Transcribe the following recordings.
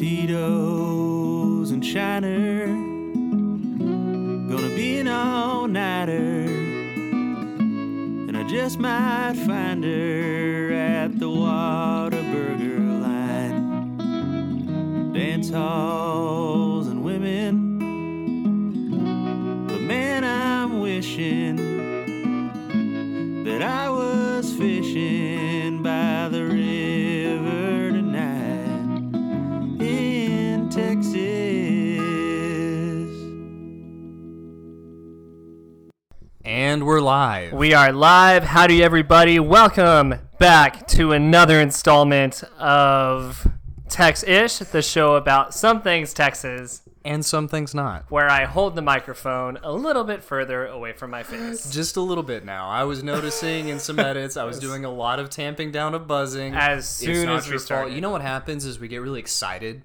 Tito's and Shiner. Gonna be an all nighter. And I just might find her at the Whataburger line. Dance halls And we're live. We are live. Howdy, everybody. Welcome back to another installment of Tex Ish, the show about some things Texas, and some things not. where I hold the microphone a little bit further away from my face. Just a little bit now. I was noticing in some edits, I was doing a lot of tamping down of buzzing. As soon as we started. You know what happens is we get really excited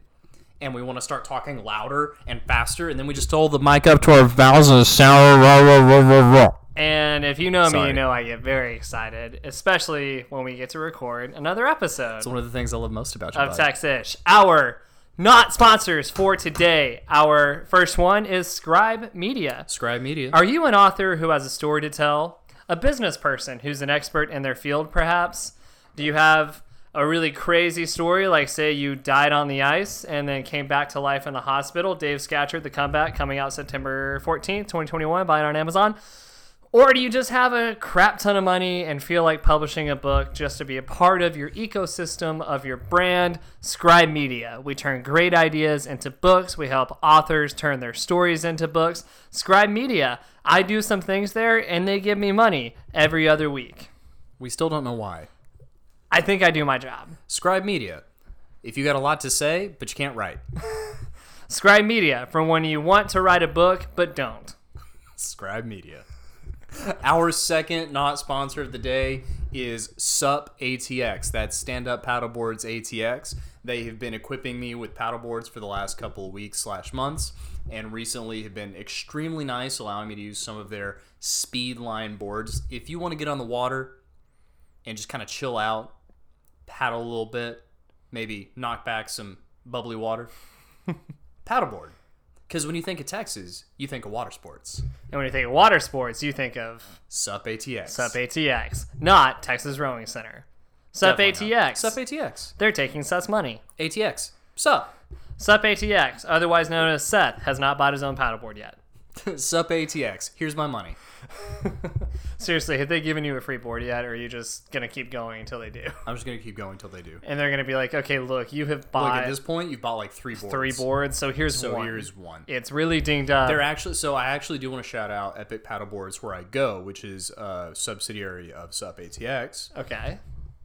and we want to start talking louder and faster, and then we just hold the mic up to our vowels and sound. Rah, rah, rah, rah, rah. And if you know me, you know I get very excited, especially when we get to record another episode It's one of the things I love most about you. of bud. Tex Our not sponsors for today. Our first one is Scribe Media. Scribe Media. Are you an author who has a story to tell? A business person who's an expert in their field, perhaps? Do you have a really crazy story, like say you died on the ice and then came back to life in the hospital? Dave Scatchard, The Comeback, coming out September 14th, 2021, buy it on Amazon. Or do you just have a crap ton of money and feel like publishing a book just to be a part of your ecosystem of your brand? Scribe Media. We turn great ideas into books. We help authors turn their stories into books. Scribe Media. I do some things there and they give me money every other week. we still don't know why. I think I do my job. Scribe Media. If you got a lot to say, but you can't write. Scribe Media from when you want to write a book but don't. Scribe Media. Our second not sponsor of the day is SUP ATX. That's Stand Up Paddleboards ATX. They have been equipping me with paddleboards for the last couple of weeks slash months, and recently have been extremely nice, allowing me to use some of their speed line boards. If you want to get on the water and just kind of chill out, paddle a little bit, maybe knock back some bubbly water, paddleboard. Because when you think of Texas, you think of water sports. And when you think of water sports, you think of SUP ATX. SUP ATX, not Texas Rowing Center. SUP Definitely ATX. not. SUP ATX. They're taking Seth's money. ATX. SUP. SUP ATX, otherwise known as Seth, has not bought his own paddleboard yet. SUP ATX. Here's my money. Seriously, have they given you a free board yet, or are you just gonna keep going until they do? I'm just gonna keep going until they do. And they're gonna be like, okay, look, you have Look, bought at this point, you've bought like three boards. three boards, so here's So one. here's one. It's really dinged up. They're actually so I actually do want to shout out Epic Paddleboards where I go, which is a subsidiary of SUP ATX. okay.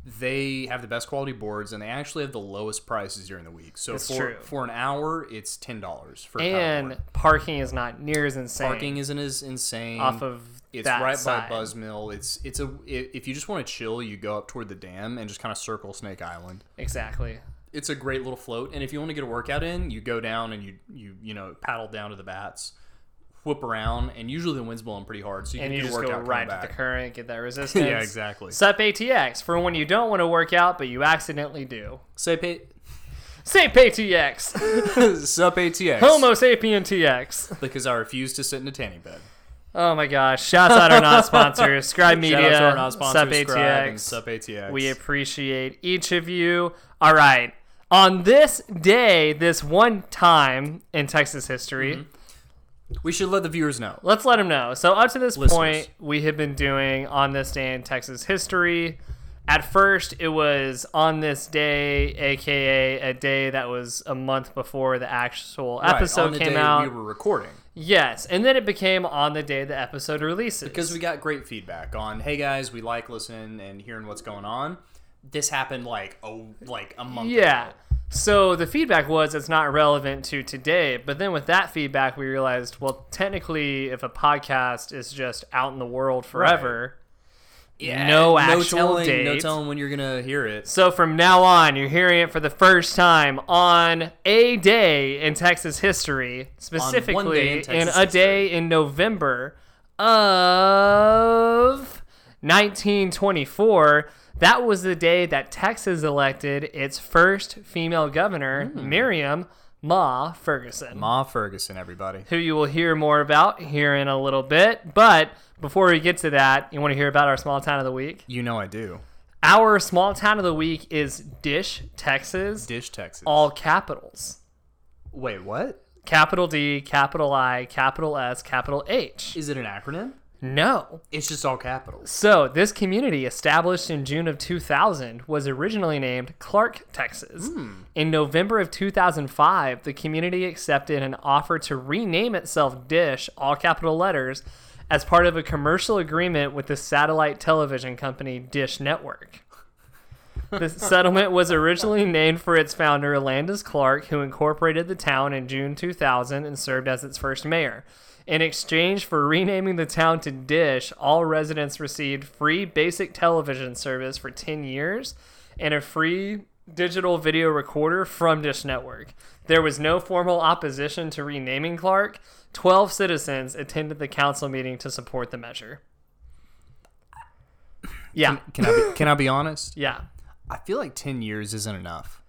They have the best quality boards and they actually have the lowest prices during the week. So It's for true. for an hour, it's ten dollars for a And parking is not near as insane. Parking isn't as insane. off of It's right side. by Buzzmill. It's it's a if you just want to chill, you go up toward the dam and just kind of circle Snake Island. Exactly. It's a great little float, and if you want to get a workout in, you go down and you you you know paddle down to the bats, whip around, and usually the wind's blowing pretty hard, so you And can you just go right to the current, get that resistance. yeah, exactly. SUP ATX for when you don't want to work out, but you accidentally do. Say pay, SAP ATX. sup ATX. Homo sapien TX. because I refuse to sit in a tanning bed. Oh my gosh. Shouts out our non sponsors, Scribe Media, Shout out our non-sponsors, SUP ATX. Sup ATX. We appreciate each of you. All right. On this day, this one time in Texas history, Mm-hmm. We should let the viewers know. let's let them know. So, up to this Listeners. point, we have been doing on this day in Texas history. At first, it was on this day, aka a day that was a month before the actual Right, episode on the came day out. we were recording. yes, and then it became on the day the episode releases. because we got great feedback on hey guys we like listening and hearing what's going on this happened like oh like a month Yeah. ago. So the feedback was it's not relevant to today. But then with that feedback, we realized, well, technically, if a podcast is just out in the world forever, yeah no actual telling, no telling when you're gonna hear it So from now on, you're hearing it for the first time on a day in Texas history, specifically in in, Texas a day in November of 1924. That was the day that Texas elected its first female governor, hmm. Miriam Ma Ferguson, Ma Ferguson, everybody. who you will hear more about here in a little bit. But before we get to that, you want to hear about our small town of the week? You know I do. Our small town of the week is Dish, Texas, Dish, Texas. all capitals. Wait, what? Capital D, capital I, capital S, capital H. Is it an acronym? No. It's just all capitals. So, this community, established in June of 2000, was originally named Clark, Texas. Hmm. In November of 2005, the community accepted an offer to rename itself Dish, all capital letters, as part of a commercial agreement with the satellite television company Dish Network. The settlement was originally named for its founder, Landis Clark, who incorporated the town in June 2000 and served as its first mayor. In exchange for renaming the town to Dish, all residents received free basic television service for 10 years and a free digital video recorder from Dish Network. There was no formal opposition to renaming Clark. 12 citizens attended the council meeting to support the measure. Yeah, Can I be, can I be honest? yeah. I feel like 10 years isn't enough.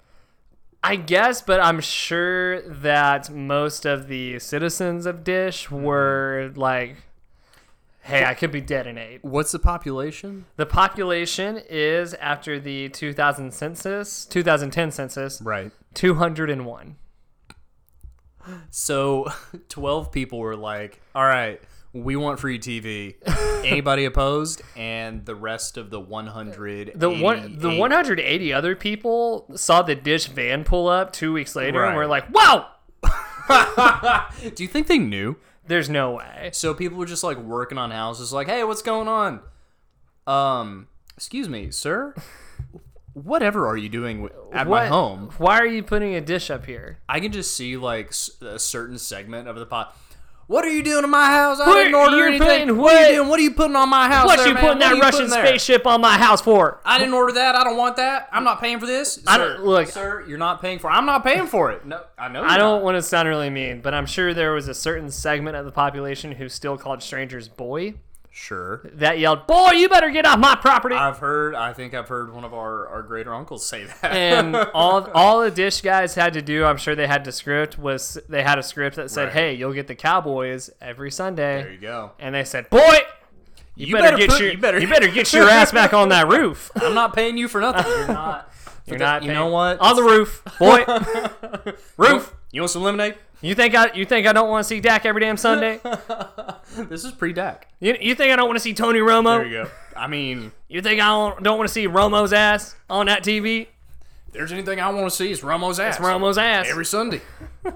I guess, but I'm sure that most of the citizens of Dish mm-hmm. were like, hey, I could be dead in eight. What's the population? The population is, after the 2000 census, 2010 census, Right. 201. So 12 people were like, all right, we want free TV. Anybody opposed? And the rest of the 100. The one, the 180 other people saw the Dish van pull up two weeks later and were Right. like, "Whoa, Do you think they knew? there's no way." So people were just like working on houses, like, hey, what's going on? Um, excuse me, sir. Whatever are you doing at my home? Why are you putting a dish up here? I can just see like a certain segment of the pot. What are you doing in my house? I What- didn't order anything. putting what? are you doing? What are you putting on my house? What there, you man? putting What that you Russian putting spaceship on my house for? I didn't order that. I don't want that. I'm not paying for this. I don't- look- sir, you're not paying for. I'm not paying for it. No, I know. I don't want to sound really mean, but I'm sure there was a certain segment of the population who still called strangers boy Sure. that yelled, "Boy, you better get off my property!" I've heard. I think I've heard one of our our greater uncles say that. and all all the dish guys had to do, I'm sure they had to script was they had a script that said, Right. "Hey, you'll get the Cowboys every Sunday," there you go. and they said, "Boy." You, You better, better get put- your you better- you better get your ass back on that roof. I'm not paying you for nothing. You're not. You're not. you know what? On the roof, boy. roof. You want some lemonade? You think I you think I don't want to see Dak every damn Sunday? This is pre Dak. You, you think I don't want to see Tony Romo? There you go. I mean, You think I don't, don't want to see Romo's ass on that TV? if there's anything I want to see, it's Romo's ass. It's Romo's ass. every Sunday.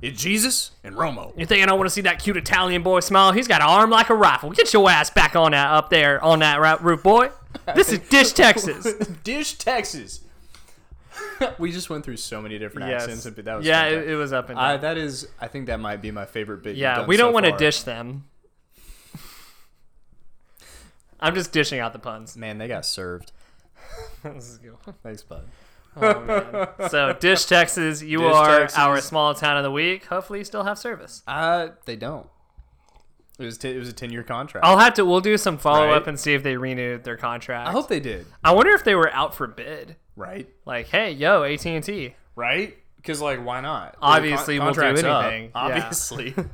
it's Jesus and Romo. you think I don't want to see that cute Italian boy smile? He's got an arm like a rifle. Get your ass back on that up there on that roof, boy. This is Dish, Texas. Dish, Texas. we just went through so many different accents. and That was yeah, it, it was up and down. I, that is, I think that might be my favorite bit. yeah, we don't so want to dish them. I'm just dishing out the puns. Man, they got served. This is good. Thanks, bud. Oh, man. So, Dish, Texas, you Dish, are Texas. our small town of the week. Hopefully, you still have service. Uh, they don't. It was t- it was a ten year contract. I'll have to. We'll do some follow up Right. and see if they renewed their contract. I hope they did. I wonder if they were out for bid. Right. Like, hey, yo, AT and T. Right. Because like, why not? Obviously, The we'll do contract's up, anything. Yeah. Obviously.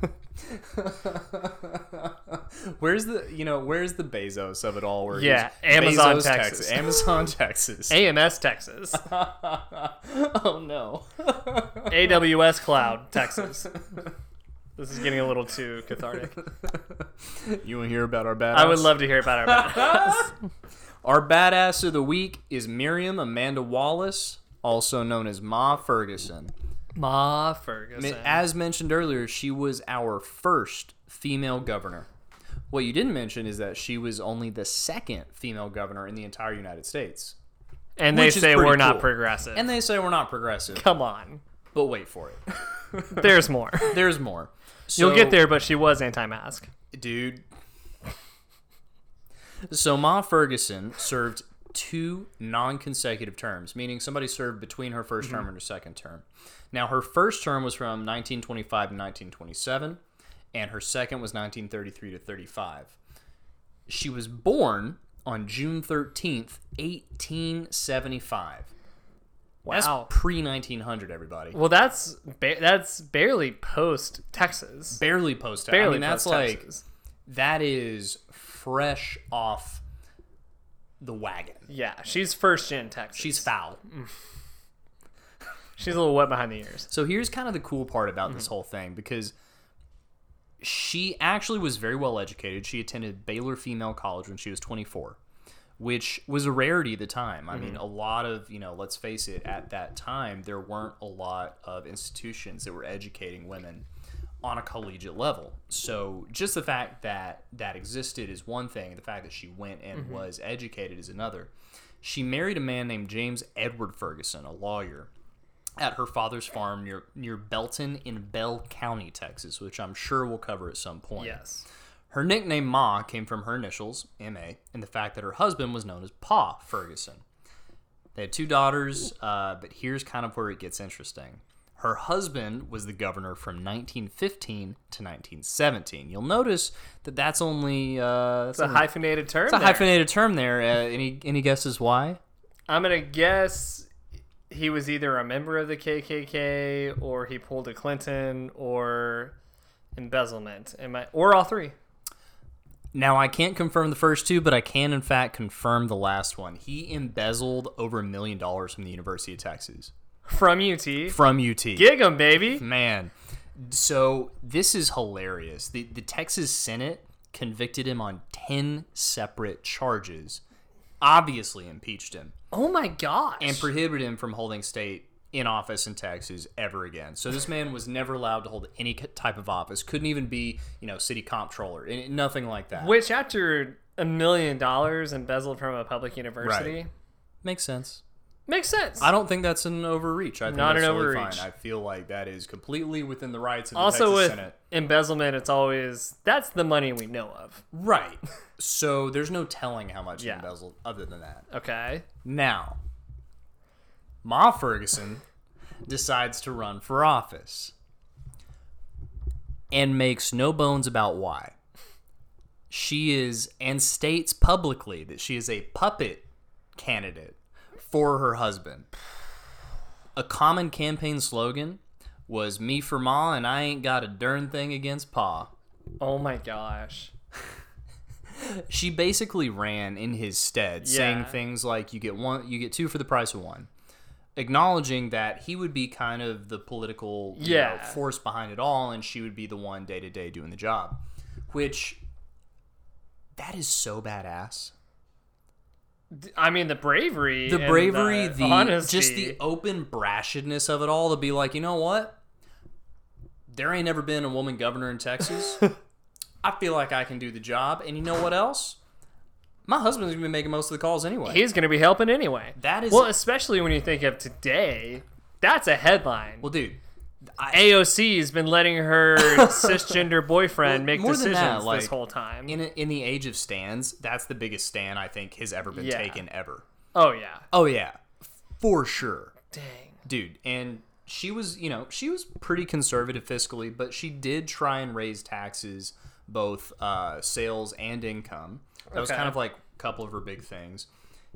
where's the you know where's the Bezos of it all? Where Yeah, Amazon, Bezos, Texas. Amazon, Texas. AMS Texas, oh no. AWS Cloud Texas. This is getting a little too cathartic. You want to hear about our badass? I would love to hear about our badass. Our badass of the week is Miriam Amanda Wallace, also known as Ma Ferguson. Ma Ferguson. As mentioned earlier, she was our first female governor. What you didn't mention is that she was only the second female governor in the entire United States. and they which is say pretty we're not cool. progressive. And they say we're not progressive, Come on. but wait for it. There's more. There's more. You'll get there, but she was anti-mask. dude. So Ma Ferguson served two non-consecutive terms, meaning somebody served between her 1st mm-hmm. term and her second term. Now her first term was from 1925 to 1927, and her second was 1933 to 35. She was born on June 13th, 1875. That's pre 1900, everybody. Well, that's ba- that's barely post Texas. Barely post. I Barely mean, that's like that is fresh off the wagon. Yeah, she's first gen Texas. She's foul. she's a little wet behind the ears. So here's kind of the cool part about Mm-hmm. this whole thing because she actually was very well educated. She attended Baylor Female College when she was 24, which was a rarity at the time. I Mm-hmm. mean, a lot of, you know, let's face it, at that time, there weren't a lot of institutions that were educating women on a collegiate level. So just the fact that that existed is one thing, the fact that she went and Mm-hmm. was educated is another. She married a man named James Edward Ferguson, a lawyer at her father's farm near near Belton in Bell County, Texas, which I'm sure we'll cover at some point. Yes. Her nickname Ma came from her initials, M.A., and the fact that her husband was known as Pa Ferguson. They had two daughters, uh, but here's kind of where it gets interesting. Her husband was the governor from 1915 to 1917. You'll notice that that's only uh, It's a hyphenated term. it's a there. hyphenated term there. Uh, any any guesses why? I'm gonna guess he was either a member of the KKK or he pulled a Clinton or embezzlement. Am I or all three? Now I can't confirm the first two, but I can in fact confirm the last one. He embezzled over a million dollars from the University of Texas From UT. from UT. Gig 'em, baby. Man, so this is hilarious. The the Texas Senate convicted him on ten separate charges, obviously impeached him, Oh my gosh. and prohibited him from holding state in office in Texas ever again. So this man was never allowed to hold any type of office. Couldn't even be, you know, city comptroller, and nothing like that. Which after a million dollars embezzled from a public university Right. Makes sense. makes sense. I don't think that's an overreach. I think Not that's an totally overreach. Fine. I feel like that is completely within the rights of the also Texas with Senate. embezzlement, it's always that's the money we know of. Right. so there's no telling how much Yeah. he embezzled other than that. Okay. Now, Ma Ferguson decides to run for office and makes no bones about why. She is, and states publicly that she is a puppet candidate for her husband. A common campaign slogan was Me for Ma, and I ain't got a darn thing against Pa. Oh my gosh. she basically ran in his stead, saying things like "You get one, you get two for the price of one," acknowledging that he would be kind of the political you know, force behind it all, and she would be the one day to day doing the job. Which that is so badass. I mean the bravery. The bravery, the, the honesty. just the open brashedness of it all to be like, you know what? There ain't never been a woman governor in Texas. I feel like I can do the job, and you know what else? My husband's gonna be making most of the calls anyway. He's going to be helping anyway. That is well, especially when you think of today. That's a headline. well, dude. AOC has been letting her cisgender boyfriend Well, make more than decisions that, like, this whole time. In in the age of stands, that's the biggest stand I think has ever been Yeah. taken ever. oh yeah. Oh yeah, for sure, Dang. dude. And she was, you know, she was pretty conservative fiscally, but she did try and raise taxes, both uh, sales and income. That was kind of like a couple of her big things.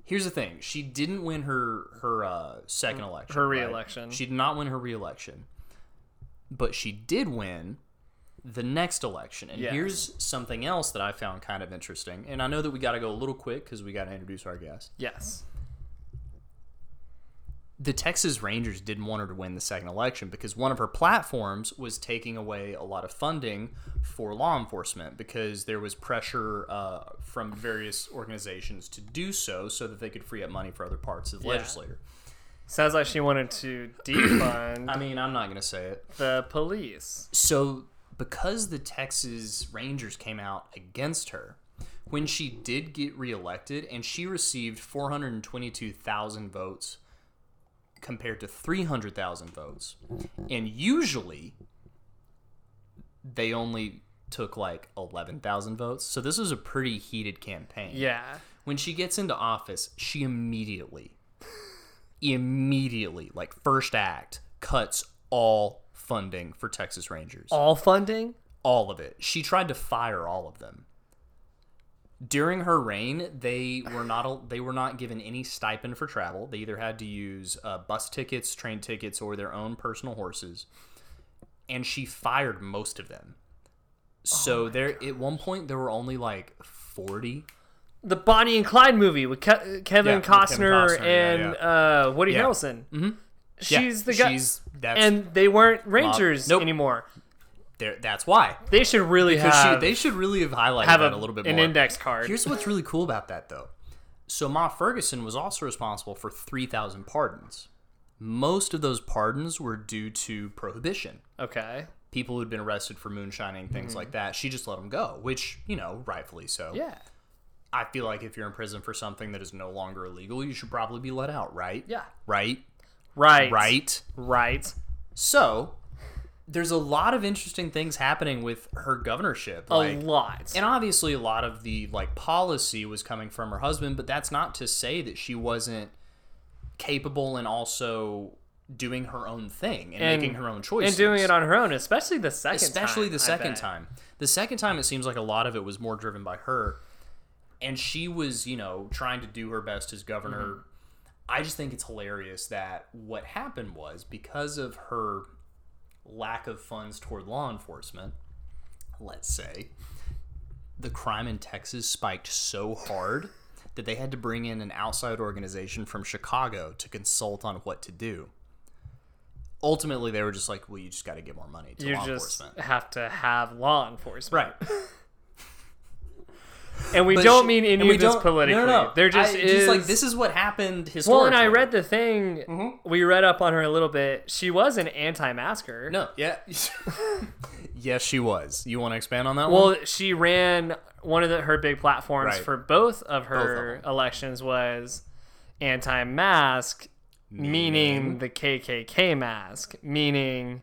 Here's the thing: she didn't win her her uh, second election. Her right? re-election. She did not win her reelection, but she did win the next election. And Yes. here's something else that I found kind of interesting. And I know that we got to go a little quick because we got to introduce our guest. Yes. The Texas Rangers didn't want her to win the second election because one of her platforms was taking away a lot of funding for law enforcement because there was pressure uh, from various organizations to do so so that they could free up money for other parts of the Yeah. legislature. Sounds like she wanted to defund I mean, I'm not going to say it. the police. So, because the Texas Rangers came out against her, when she did get reelected and she received 422,000 votes compared to 300,000 votes, and usually they only took like 11,000 votes. So, this was a pretty heated campaign. Yeah. When she gets into office, she immediately, immediately, like first act, cuts all funding for Texas Rangers. All funding? All of it. She tried to fire all of them. During her reign, they were not they were not given any stipend for travel. They either had to use uh, bus tickets, train tickets, or their own personal horses. And she fired most of them. So there, at one point, there were only like forty. The Bonnie and Clyde movie with Ke- Kevin, Yeah, with Kevin Costner, Costner, yeah, and Uh, Woody Yeah. Harrelson. Mm-hmm. Yeah, She's the guy, She's and they weren't rangers nope. anymore. There. That's why They should really because have, she, they should really have highlighted have that a, a, little bit more. an more. index card. Here's what's really cool about that, though. So Ma Ferguson was also responsible for 3,000 pardons. Most of those pardons were due to prohibition. okay. People who'd been arrested for moonshining, things like that. She just let them go, which, you know, rightfully so. Mm-hmm. Yeah. I feel like if you're in prison for something that is no longer illegal, you should probably be let out, right? Yeah. Right? Right. Right? Right. So, there's a lot of interesting things happening with her governorship. A lot. and obviously a lot of the like policy was coming from her husband but that's not to say that she wasn't capable and also doing her own thing and, And- making her own choices and doing it on her own, especially the second especially time, the second time the second time it seems like a lot of it was more driven by her and she was you know trying to do her best as governor Mm-hmm. i just think it's hilarious that what happened was because of her lack of funds toward law enforcement let's say the crime in texas spiked so hard that they had to bring in an outside organization from chicago to consult on what to do. Ultimately they were just like well you just got to get more money to You law just enforcement. have to have law enforcement. right And we But don't she- mean any of this politically. No, no, no. There just I, is like this is what happened historically. Well, and I read the thing. Mm-hmm. We read up on her a little bit. She was an anti-masker. No, yeah, yes, she was. You want to expand on that one? Well, she ran one of the, her big platforms Right. for both of her Both of elections was anti-mask, meaning the KKK mask, meaning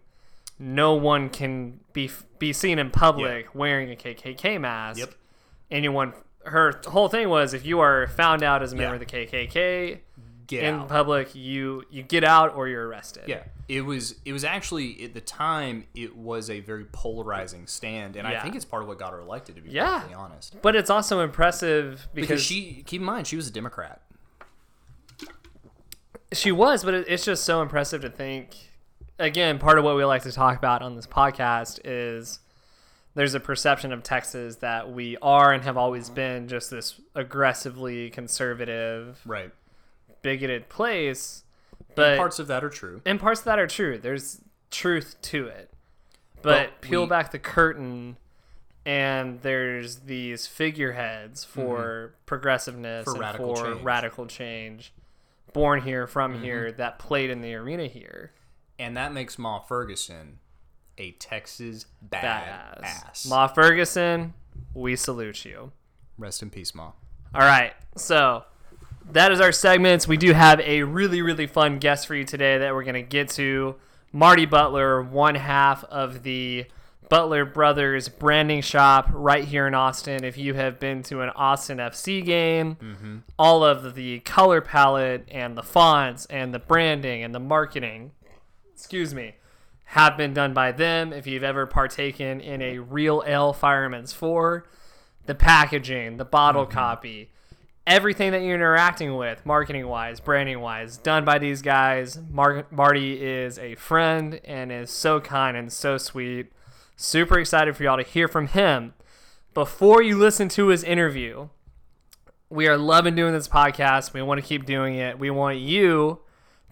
no one can be be seen in public wearing a KKK mask. Yep. Anyone. Her whole thing was if you are found out as a member Yeah. of the KKK Get in out. public, you you get out or you're arrested. Yeah, it was. It was actually at the time. It was a very polarizing stand, and I think it's part of what got her elected. To be Yeah. perfectly honest, But it's also impressive because, because she keep in mind she was a Democrat. She was, but it, it's just so impressive to think. Again, part of what we like to talk about on this podcast is there's a perception of Texas that we are and have always been just this aggressively conservative, Right. bigoted place. But Parts of that are true. and parts of that are true. There's truth to it. But, But peel we- back the curtain and there's these figureheads for progressiveness Mm-hmm. For and radical for change. Mm-hmm. radical change born here from here that played in the arena here. And that makes Ma Ferguson a Texas bad Badass. ass. Ma Ferguson, we salute you. Rest in peace, Ma. All right. So that is our segments. We do have a really, really fun guest for you today that we're going to get to. Marty Butler, one half of the Butler Brothers branding shop right here in Austin. If you have been to an Austin FC game, mm-hmm. all of the color palette and the fonts and the branding and the marketing, excuse me, have been done by them. If you've ever partaken in a Real Ale Fireman's 4, the packaging, the bottle mm-hmm. copy, everything that you're interacting with, marketing wise, branding wise, done by these guys. Mar- Marty is a friend and is so kind and so sweet. Super excited for y'all to hear from him. Before you listen to his interview, we are loving doing this podcast. We want to keep doing it. We want you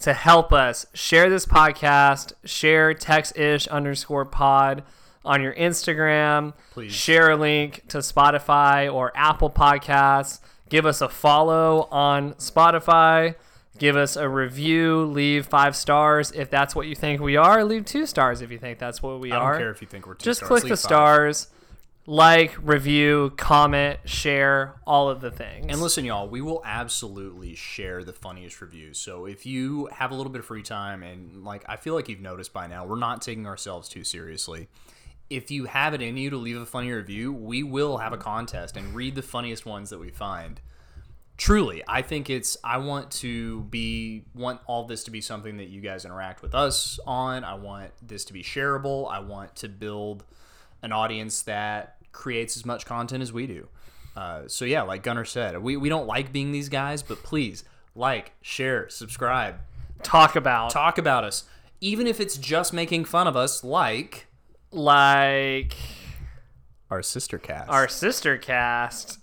to help us share this podcast, share text-ish underscore pod on your Instagram. Please. Share a link to Spotify or Apple Podcasts. Give us a follow on Spotify. Give us a review. Leave five stars if that's what you think we are. Leave two stars if you think that's what we I don't are care if you think we're two just stars, click leave the five. stars like review comment share all of the things And listen, y'all, we will absolutely share the funniest reviews. So if you have a little bit of free time, and like I feel like you've noticed by now, we're not taking ourselves too seriously. If you have it in you to leave a funny review, we will have a contest and read the funniest ones that we find. Truly, I think it's. I want to be want all this to be something that you guys interact with us on. I want this to be shareable. I want to build an audience that creates as much content as we do. Uh, so yeah, like Gunnar said, we, we don't like being these guys, but please like, share, subscribe, Talk about talk about us, even if it's just making fun of us, like like our sister cast. our sister cast,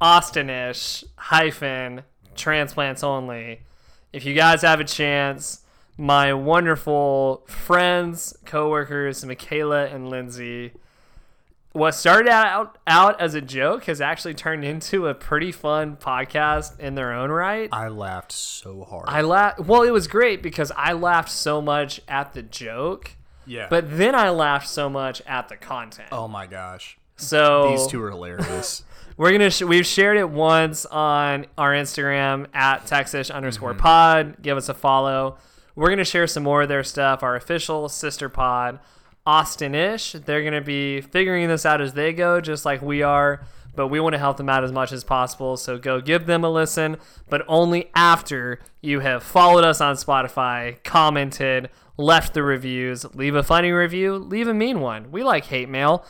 Austinish hyphen transplants only. If you guys have a chance, my wonderful friends, coworkers, Michaela and Lindsay. What started out out as a joke has actually turned into a pretty fun podcast in their own right. I laughed so hard. I laughed. Well, it was great because I laughed so much at the joke, yeah, but then I laughed so much at the content. oh my gosh, so these two are hilarious. we're gonna sh- we've shared it once on our Instagram at Texas underscore mm-hmm. pod. Give us a follow. We're gonna share some more of their stuff. Our official sister pod, Austin-ish. They're gonna be figuring this out as they go, just like we are. But we want to help them out as much as possible. So go give them a listen, but only after you have followed us on Spotify, commented, left the reviews, leave a funny review, leave a mean one. We like hate mail.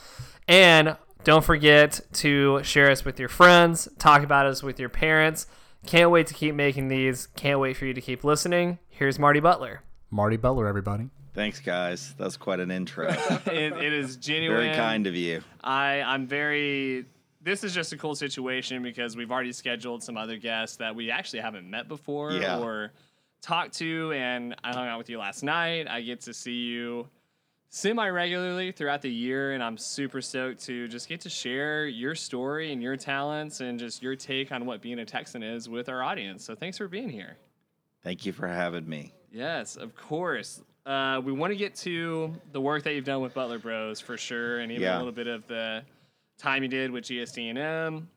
And don't forget to share us with your friends, talk about us with your parents. Can't wait to keep making these. Can't wait for you to keep listening. Here's Marty Butler. Marty Butler, everybody. Thanks, guys. That's quite an intro. it, it is genuine. Very kind of you. I I'm very. This is just a cool situation because we've already scheduled some other guests that we actually haven't met before Yeah. or talked to, and I hung out with you last night. I get to see you semi regularly throughout the year, and I'm super stoked to just get to share your story and your talents and just your take on what being a Texan is with our audience. So thanks for being here. Thank you for having me. Yes, of course. Uh, we want to get to the work that you've done with Butler Bros for sure, and even Yeah. a little bit of the time you did with GSD&M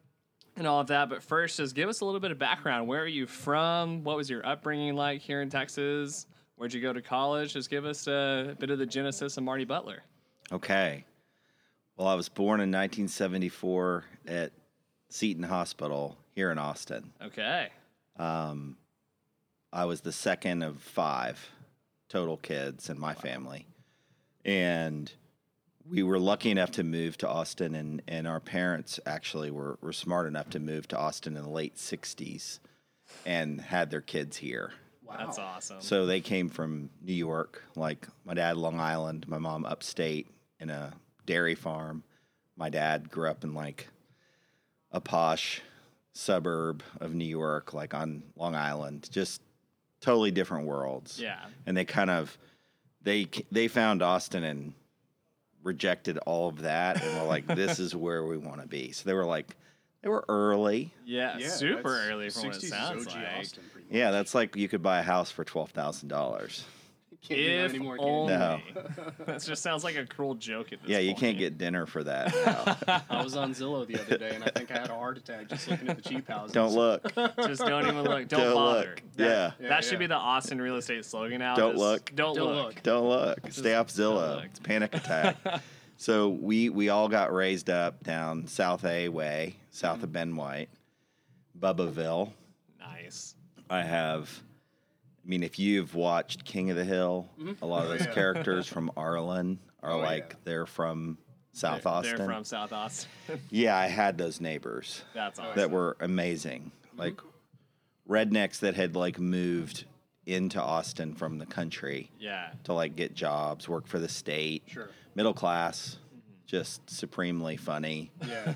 and all of that. But first, just give us a little bit of background. Where are you from? What was your upbringing like here in Texas? Where'd you go to college? Just give us a bit of the genesis of Marty Butler. Okay. Well, I was born in 1974 at Seton Hospital here in Austin. Okay. Um, I was the second of five total kids in my family. And we were lucky enough to move to Austin, and, and our parents actually were, were smart enough to move to Austin in the late 60s and had their kids here. Wow. That's awesome. So they came from New York, like my dad, Long Island, my mom, upstate in a dairy farm. My dad grew up in like a posh suburb of New York, like on Long Island, just totally different worlds. yeah. And they kind of they they found Austin and rejected all of that, and were like, "This is where we want to be." So they were like, they were early. Yeah, Yeah, super early from what 60s it is sounds OG like. Austin. Yeah, that's like you could buy a house for twelve thousand dollars. Can't do that If anymore, can you? only. No. that just sounds like a cruel joke at this Yeah, you point. can't get dinner for that. now. I was on Zillow the other day, and I think I had a heart attack just looking at the cheap houses. Don't look. Just don't even look. Don't, Don't bother. look. That, Yeah. Yeah, that should yeah. be the Austin real estate slogan now. Don't look. Don't, Don't look. look. Don't look. Stay off Zillow. It's panic attack. so we we all got raised up down South A Way, south of Ben White, Bubbaville. Nice. I have. I mean, if you've watched King of the Hill, mm-hmm. a lot of those Yeah. characters from Arlen are Oh, like yeah. they're from South They're- Austin. They're from South Austin. yeah, I had those neighbors That's awesome. that were amazing. Mm-hmm. Like rednecks that had like moved into Austin from the country yeah. to like get jobs, work for the state. Sure. Middle class, just supremely funny, Yeah.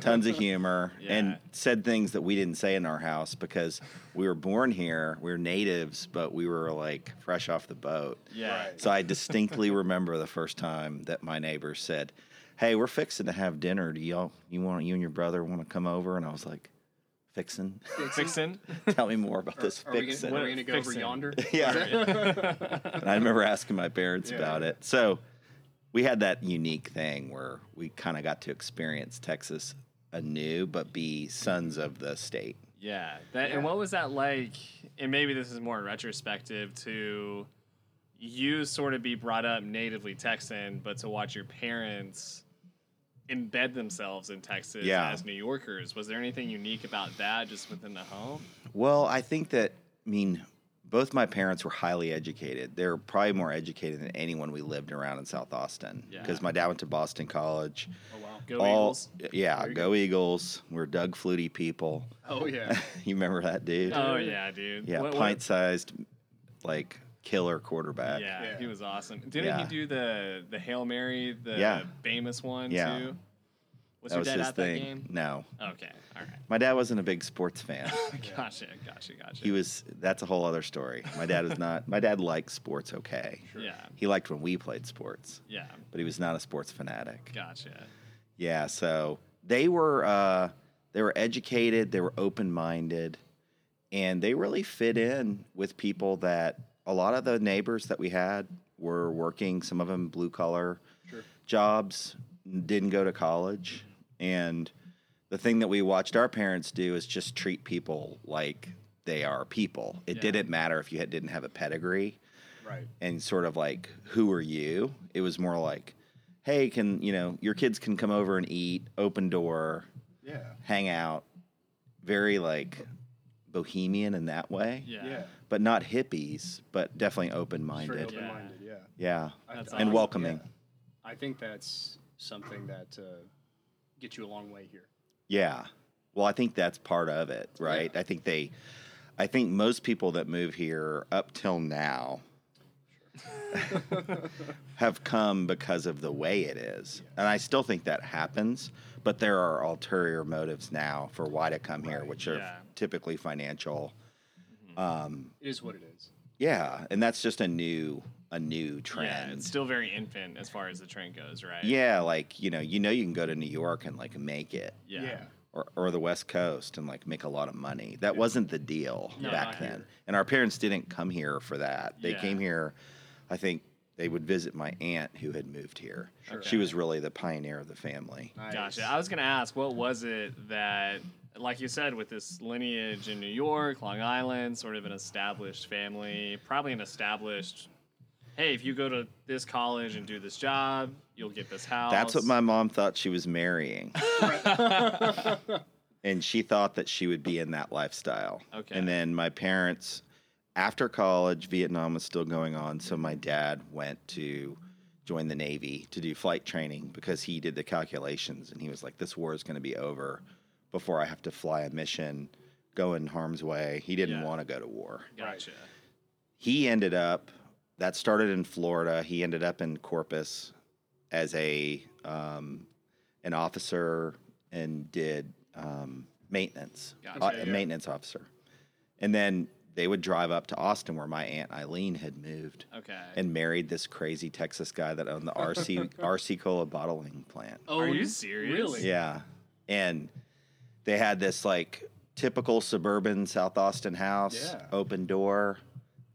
tons of humor, Yeah. and said things that we didn't say in our house because we were born here, we are natives, but we were like fresh off the boat. Yeah. Right. So I distinctly remember the first time that my neighbor said, "Hey, we're fixing to have dinner. Do y'all you want you and your brother want to come over?" And I was like, "Fixing? Fixin'. Tell me more about this Are we fixing." gonna, are we gonna go over yonder? yeah. and I remember asking my parents Yeah. about it. So we had that unique thing where we kind of got to experience Texas anew, but be sons of the state. Yeah. That, And what was that like? And maybe this is more retrospective to you sort of be brought up natively Texan, but to watch your parents embed themselves in Texas Yeah. as New Yorkers. Was there anything unique about that just within the home? Well, I think that, I mean, both my parents were highly educated. They were probably more educated than anyone we lived around in South Austin. Yeah. Because my dad went to Boston College. Oh wow. Go All- Eagles. Yeah, There you go Eagles. We're Doug Flutie people. Oh yeah. you remember that dude? Oh yeah, dude. yeah, What- what- pint-sized, like killer quarterback. Yeah, Yeah. he was awesome. Didn't Yeah. he do the the Hail Mary, the Yeah. famous one Yeah. too? Was that your was dad his at thing. that game? No, Okay, all right. my dad wasn't a big sports fan. Gotcha, gotcha, gotcha. he was. That's a whole other story. My dad was not. My dad liked sports. Okay. Sure. Yeah, He liked when we played sports, yeah, but he was not a sports fanatic. gotcha. Yeah, so they were uh, they were educated, they were open minded, and they really fit in with people that a lot of the neighbors that we had were working. Some of them blue collar Sure. jobs, didn't go to college, and the thing that we watched our parents do is just treat people like they are people. It Yeah. didn't matter if you had, didn't have a pedigree Right. and sort of like who are you it was more like hey can you know your kids can come over and eat open door Yeah. hang out very like bohemian in that way Yeah, Yeah. but not hippies but definitely open-minded open-minded. Yeah. yeah I- That's I- and awesome. welcoming I think that's something that uh, gets you a long way here. yeah well i think that's part of it right i think they i think most people that move here up till now have come because of the way it is. And I still think that happens, but there are ulterior motives now for why to come here, which are Yeah. typically financial. Um, It is what it is. yeah, and that's just a new a new trend. yeah. trend. It's still very infant as far as the trend goes, right? yeah, like you know, you know, you can go to New York and like make it, yeah, or, or the West Coast and like make a lot of money. That wasn't the deal No, back then. here. And our parents didn't come here for that. They Yeah. came here, I think they would visit my aunt who had moved here. Sure. She was really the pioneer of the family. Nice. Gotcha. I was gonna ask, what was it that, like you said, with this lineage in New York, Long Island, sort of an established family, probably an established. Hey, if you go to this college and do this job, you'll get this house. That's what my mom thought she was marrying. and she thought that she would be in that lifestyle. Okay. And then my parents, after college, Vietnam was still going on. So my dad went to join the Navy to do flight training because he did the calculations and he was like, this war is going to be over before I have to fly a mission, go in harm's way. He didn't Yeah. want to go to war Gotcha. he ended up that started in Florida. He ended up in Corpus as a um, an officer and did um, maintenance, Gotcha, uh, yeah. a maintenance officer. And then they would drive up to Austin, where my aunt Eileen had moved, Okay. and married this crazy Texas guy that owned the RC RC Cola bottling plant. Oh, Are you serious? Really? Yeah. And they had this like typical suburban South Austin house, Yeah. open door.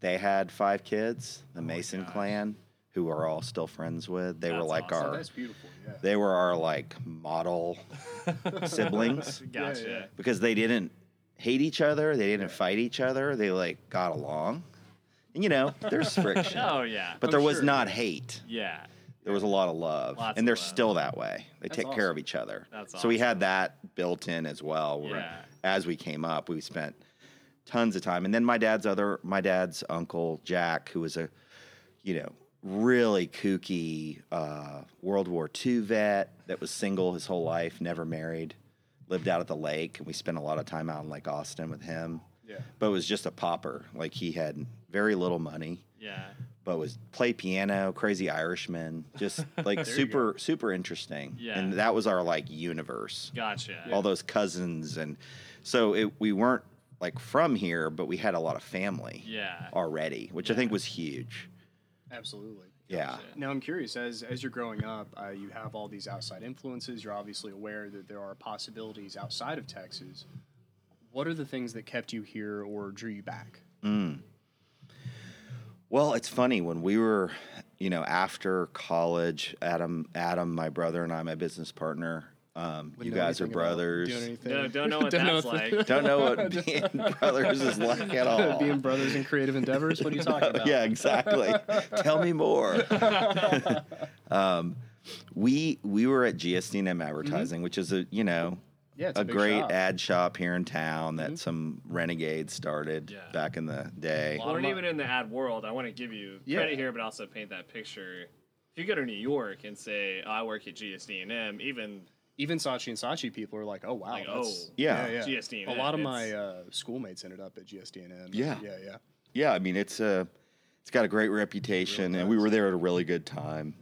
They had five kids, the oh Mason Oh gosh. clan, who are all still friends with. They were like awesome. Our that's beautiful. Yeah. they were our like model siblings Gotcha. yeah. because they didn't hate each other, they didn't fight each other, they like got along. And you know, there's friction. Oh yeah. But I'm there was sure, not hate. yeah. There was a lot of love, Lots and they're love. still that way. They That's take care of each other. That's awesome. so we had that built in as well. Yeah. as we came up, we spent tons of time, and then my dad's other, my dad's uncle Jack, who was a, you know, really kooky uh, World War II vet that was single his whole life, never married, lived out at the lake, and we spent a lot of time out in Lake Austin with him. Yeah. But was just a pauper. Like he had very little money Yeah. but was play piano, crazy Irishman, just like super super interesting. Yeah. And that was our like universe. Gotcha. All those cousins and so it, we weren't like from here, but we had a lot of family Yeah. already, which I think was huge. Absolutely. Yeah. Now I'm curious, as as you're growing up, uh, you have all these outside influences. You're obviously aware that there are possibilities outside of Texas. What are the things that kept you here or drew you back? Mm. Well, it's funny when we were, you know, after college, Adam, Adam, my brother and I, my business partner, um, you guys are brothers. doing anything. Don't- don't know what Don't that's what- like. Don't know what being brothers is like at all. Being brothers in creative endeavors. What are you talking about? yeah, exactly. Tell me more. um, we we were at GSD&M Advertising, which is a you know Yeah, a, a great shop. ad shop here in town that some renegades started Yeah. back in the day. lot Or of my- even in the ad world, I want to give you Yeah. credit here, but also paint that picture. If you go to New York and say, oh, "I work at GSD&M," even Even Saatchi and Saatchi people are like, oh wow, Like, that's, oh, Yeah. yeah, yeah. GSD&M, A lot of my uh, schoolmates ended up at GSD&M. Yeah. yeah, yeah. Yeah, I mean it's a it's got a great reputation, and we were there at a really good time.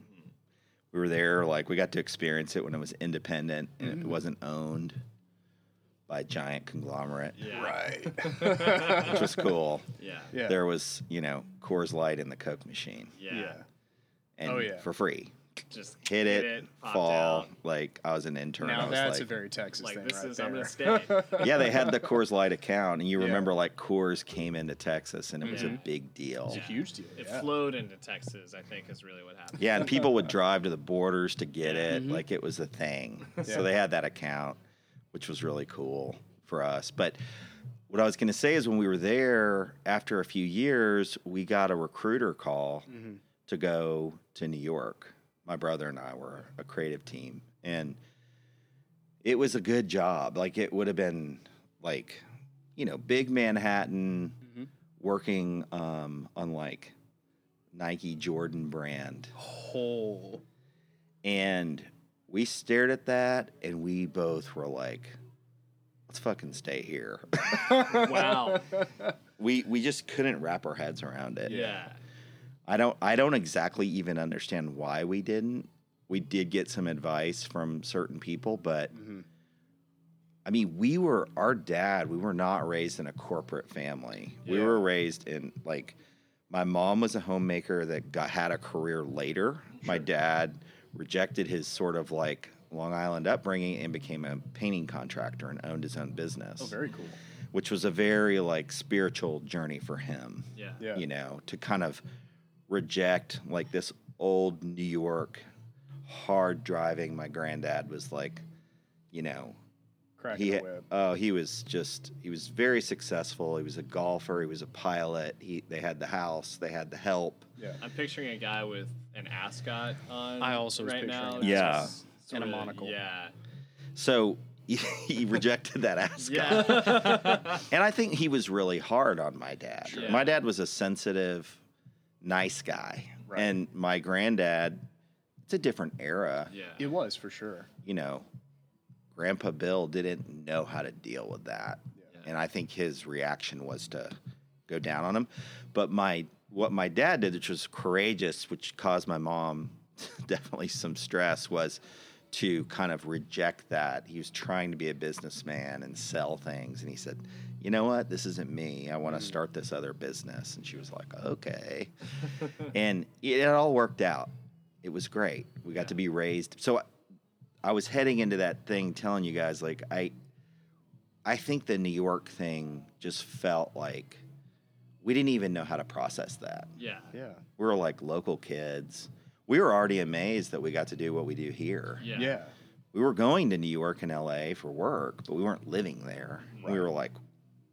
We were there like we got to experience it when it was independent and Mm-hmm. it wasn't owned by a giant conglomerate, yeah, Right. which was cool. yeah, yeah. There was you know Coors Light in the Coke machine, yeah, yeah. and Oh, yeah. for free. Just Hit it, popped fall. out. Like I was an intern. I Now was that's like, a very Texas Like thing this right is, there. I'm gonna stay. yeah, they had the Coors Light account, and you Yeah. remember like Coors came into Texas, and it was a Mhm. big deal. It's a huge deal. It yeah. flowed into Texas, I think, is really what happened. Yeah, and people would drive to the borders to get Yeah. it. Like it was a thing. Yeah. So they had that account, which was really cool for us. But what I was going to say is when we were there, after a few years, we got a recruiter call Mhm. to go to New York. My brother and I were a creative team. And it was a good job. Like it would have been like, you know, big Manhattan Mhm. working um, on like Nike Jordan brand. Whole. And we stared at that and we both were like, let's fucking stay here. Wow. we we just couldn't wrap our heads around it. Yeah. I don't I don't exactly even understand why we didn't. We did get some advice from certain people, but Mhm. I mean, we were our dad, we were not raised in a corporate family. We were raised in like my mom was a homemaker that got had a career later. My dad rejected his sort of like Long Island upbringing and became a painting contractor and owned his own business Oh, very cool. which was a very like spiritual journey for him. Yeah. Yeah. You know, to kind of reject like this old New York hard driving. My granddad was like, you know, Cracking he the whip. oh he was just he was very successful. He was a golfer. He was a pilot. He they had the house. They had the help. Yeah. I'm picturing a guy with an ascot on. I also was right picturing now. an Yeah. Just And a monocle. Yeah. So he, he rejected that ascot. Yeah. And I think he was really hard on my dad. Sure. My dad was a sensitive, nice guy. Right. And my granddad, it's a different era. yeah. It was for sure. You know, Grandpa Bill didn't know how to deal with that. Yeah. And I think his reaction was to go down on him. But my what my dad did, which was courageous, which caused my mom definitely some stress, was to kind of reject that. He was trying to be a businessman and sell things. And he said, You know what? This isn't me. I want to mm. start this other business. And she was like, Okay. and it all worked out. It was great. We got to be raised. So I- I was heading into that thing telling you guys, like, I. I think the New York thing just felt like we didn't even know how to process that Yeah. Yeah. we were like local kids. We were already amazed that we got to do what we do here. Yeah. Yeah. We were going to New York and LA for work, but we weren't living there. We were like,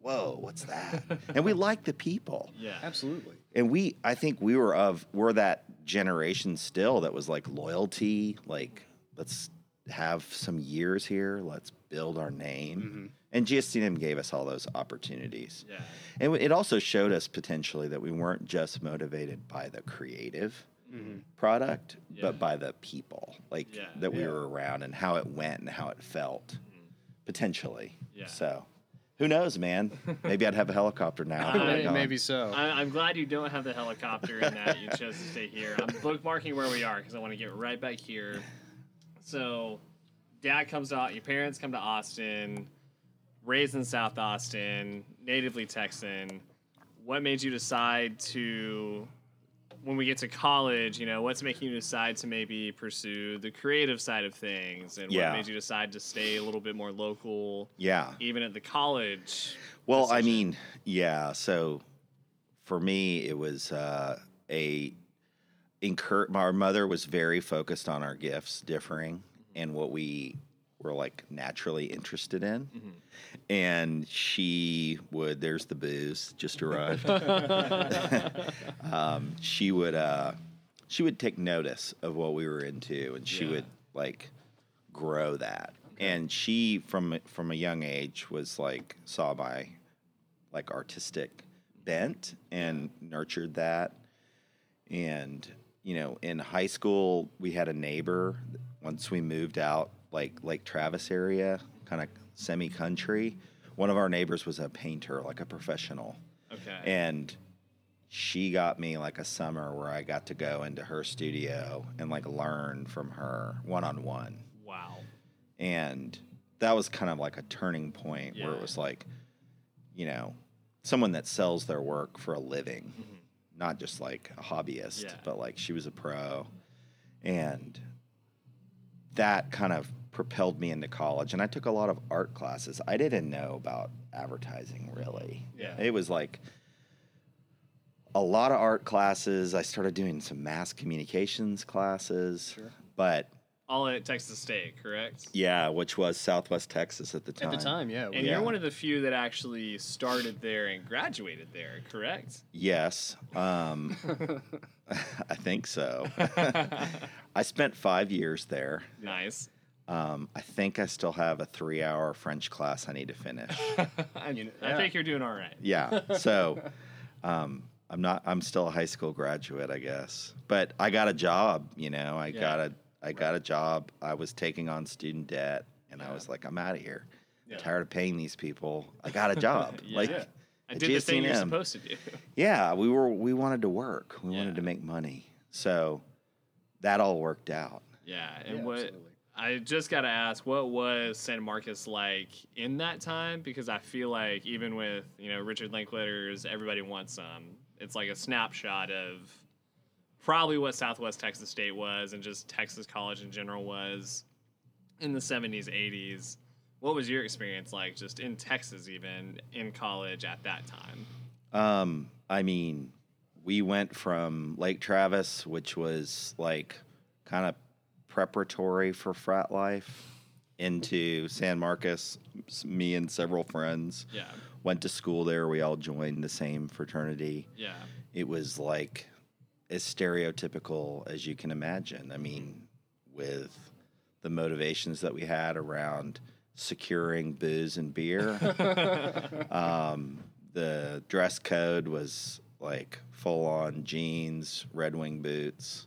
whoa, what's that? and we like the people. Yeah. Absolutely. And we, I think we were of, we're that generation still that was like loyalty, like, let's have some years here, let's build our name. Mhm. And GSD&M gave us all those opportunities. Yeah. And it also showed us potentially that we weren't just motivated by the creative Mhm. product, Yeah. but by the people, like Yeah. that we Yeah. were around and how it went and how it felt, potentially. Yeah. So, who knows, man? Maybe I'd have a helicopter now. Uh, Maybe, so. I, I'm glad you don't have the helicopter and that you chose to stay here. I'm bookmarking where we are because I want to get right back here. So, dad comes out. Your parents come to Austin, raised in South Austin, natively Texan. What made you decide to, when we get to college, you know, what's making you decide to maybe pursue the creative side of things, and Yeah. what made you decide to stay a little bit more local, Yeah. even at the college? Well, I mean, yeah. So, for me, it was uh, a incur. My mother was very focused on our gifts differing and what we were like naturally interested in. And she would, there's the booze, just arrived. um, she would, uh, she would take notice of what we were into and she Yeah. would like grow that. And she from from a young age was like saw my like artistic bent and nurtured that. And you know, in high school we had a neighbor once we moved out like Lake Travis area, kind of semi country. One of our neighbors was a painter, like a professional. Okay. And she got me like a summer where I got to go into her studio and like learn from her one on one. wow. And that was kind of like a turning point where it was like, you know, someone that sells their work for a living, mm-hmm. not just like a hobbyist, Yeah. but like she was a pro. And that kind of propelled me into college. And I took a lot of art classes. I didn't know about advertising really. Yeah. It was like, a lot of art classes. I started doing some mass communications classes, but All at Texas State, correct? yeah, which was Southwest Texas at the time. At the time, yeah. And Yeah. you're one of the few that actually started there and graduated there, correct? Yes, um, I think so. I spent five years there. Nice. Um, I think I still have a three-hour French class I need to finish. I, You know, I yeah. think you're doing all right. yeah, so um, I'm not. I'm still a high school graduate, I guess. But I got a job. You know, I Yeah. got a. I got a job. I was taking on student debt, and I was like, I'm out of here. Yeah. Tired of paying these people. I got a job. Yeah. Like, Yeah. I did the thing you're supposed to do. Yeah, we were. We wanted to work. We Yeah. wanted to make money. So that all worked out. Yeah, and Yeah, what absolutely. I just got to ask, what was San Marcos like in that time? Because I feel like even with you know Richard Linklater's "Everybody Wants Some," it's like a snapshot of probably what Southwest Texas State was, and just Texas college in general was in the '70s, '80s. What was your experience like, just in Texas, even in college at that time? Um, I mean, we went from Lake Travis, which was like kind of preparatory for frat life, into San Marcos. Me and several friends Yeah, went to school there. We all joined the same fraternity. yeah, It was like as stereotypical as you can imagine. I mean, with the motivations that we had around securing booze and beer. um, the dress code was like full on jeans, Red Wing boots,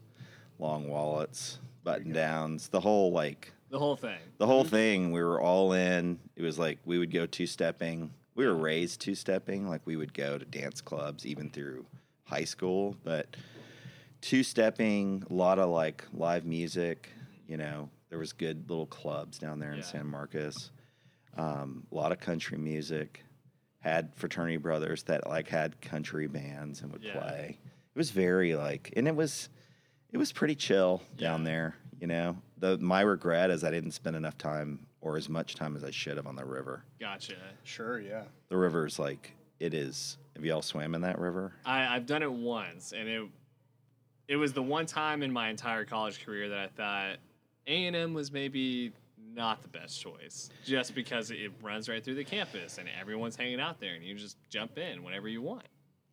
long wallets, button downs, the whole like the whole thing. the whole thing. We were all in. It was like we would go two stepping. We were raised two stepping, like we would go to dance clubs even through high school, but two stepping, a lot of like live music, you know. There was good little clubs down there in Yeah. San Marcos. Um, a lot of country music. Had fraternity brothers that like had country bands and would Yeah. play. It was very like, and it was, it was pretty chill down Yeah. there. You know, the my regret is I didn't spend enough time or as much time as I should have on the river. Gotcha. Sure, yeah. The river's like it is. Have y'all swam in that river? I, I've done it once, and it it was the one time in my entire college career that I thought A and M was maybe not the best choice, just because it runs right through the campus and everyone's hanging out there, and you just jump in whenever you want.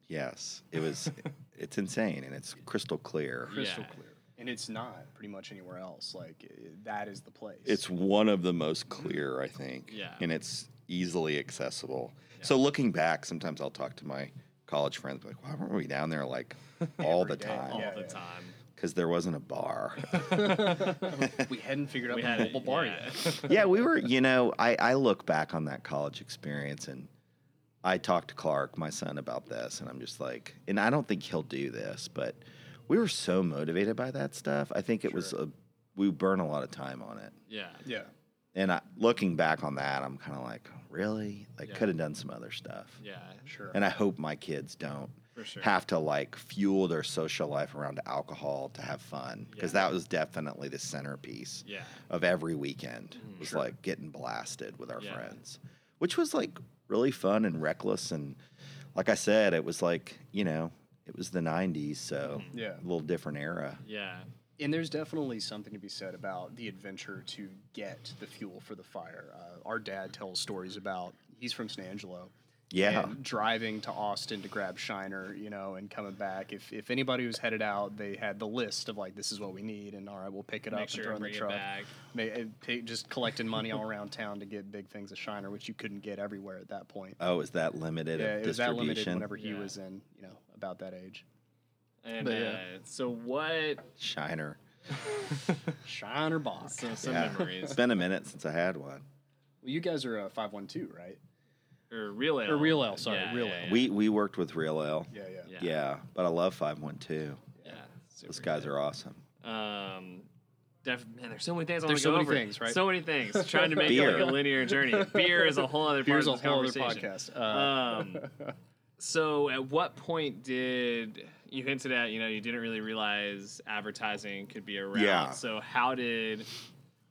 Yes, it was. it's insane and it's crystal clear. Crystal Yeah. clear. And it's not pretty much anywhere else. Like, i- that is the place. It's one of the most clear, I think. Yeah. And it's easily accessible. So looking back, sometimes I'll talk to my college friends, like, why weren't we down there like all the time? all Yeah, the yeah. time. Because there wasn't a bar. we hadn't figured out We the had mobile it, bar yeah. yet. yeah, we were, you know, I, I look back on that college experience and I talked to Clark, my son, about this, and I'm just like, and I don't think he'll do this, but we were so motivated by that stuff. I think it was a, we burn a lot of time on it. Yeah. yeah. And I, looking back on that, I'm kind of like, really? I Yeah. could have done some other stuff. Yeah. Sure. And I hope my kids don't For sure. have to like fuel their social life around alcohol to have fun because Yeah. that was definitely the centerpiece Yeah. of every weekend was Sure. like getting blasted with our Yeah. friends, which was like really fun and reckless. And like I said, it was like, you know, it was the 90s, so Yeah. a little different era. Yeah. And there's definitely something to be said about the adventure to get the fuel for the fire. Uh, our dad tells stories about, he's from San Angelo, Yeah. and driving to Austin to grab Shiner, you know, and coming back. If if anybody was headed out, they had the list of like this is what we need, and all right, we'll pick it up sure and throw it in the bring it truck. May, pay, just collecting money all around town to get big things of Shiner, which you couldn't get everywhere at that point. Oh, is that limited yeah, of it was that limited whenever he Yeah. was in, you know, about that age. And But, uh, yeah. so what? Shiner. Shiner Bock. So some Yeah. memories. It's been a minute since I had one. Well, you guys are a five one two, right? Or Real Ale. Or Real Ale, sorry, Yeah, real yeah, ale. yeah. We we worked with Real Ale. Yeah, yeah. Yeah. Yeah, but I love 512. Yeah, Those super guys good. are awesome. Um, def- man, there's so many things I want There's to so go many over. things, right? So many things. Trying to make it like a linear journey. Beer is a whole other part Here's a of this whole other conversation. podcast. Uh, Um, so at what point did you hinted at? You know, you didn't really realize advertising could be a route. Yeah. So how did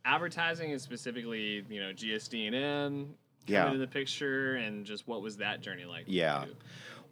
advertising and specifically, you know, GSD and M come Yeah. into the picture, and just what was that journey like? Yeah.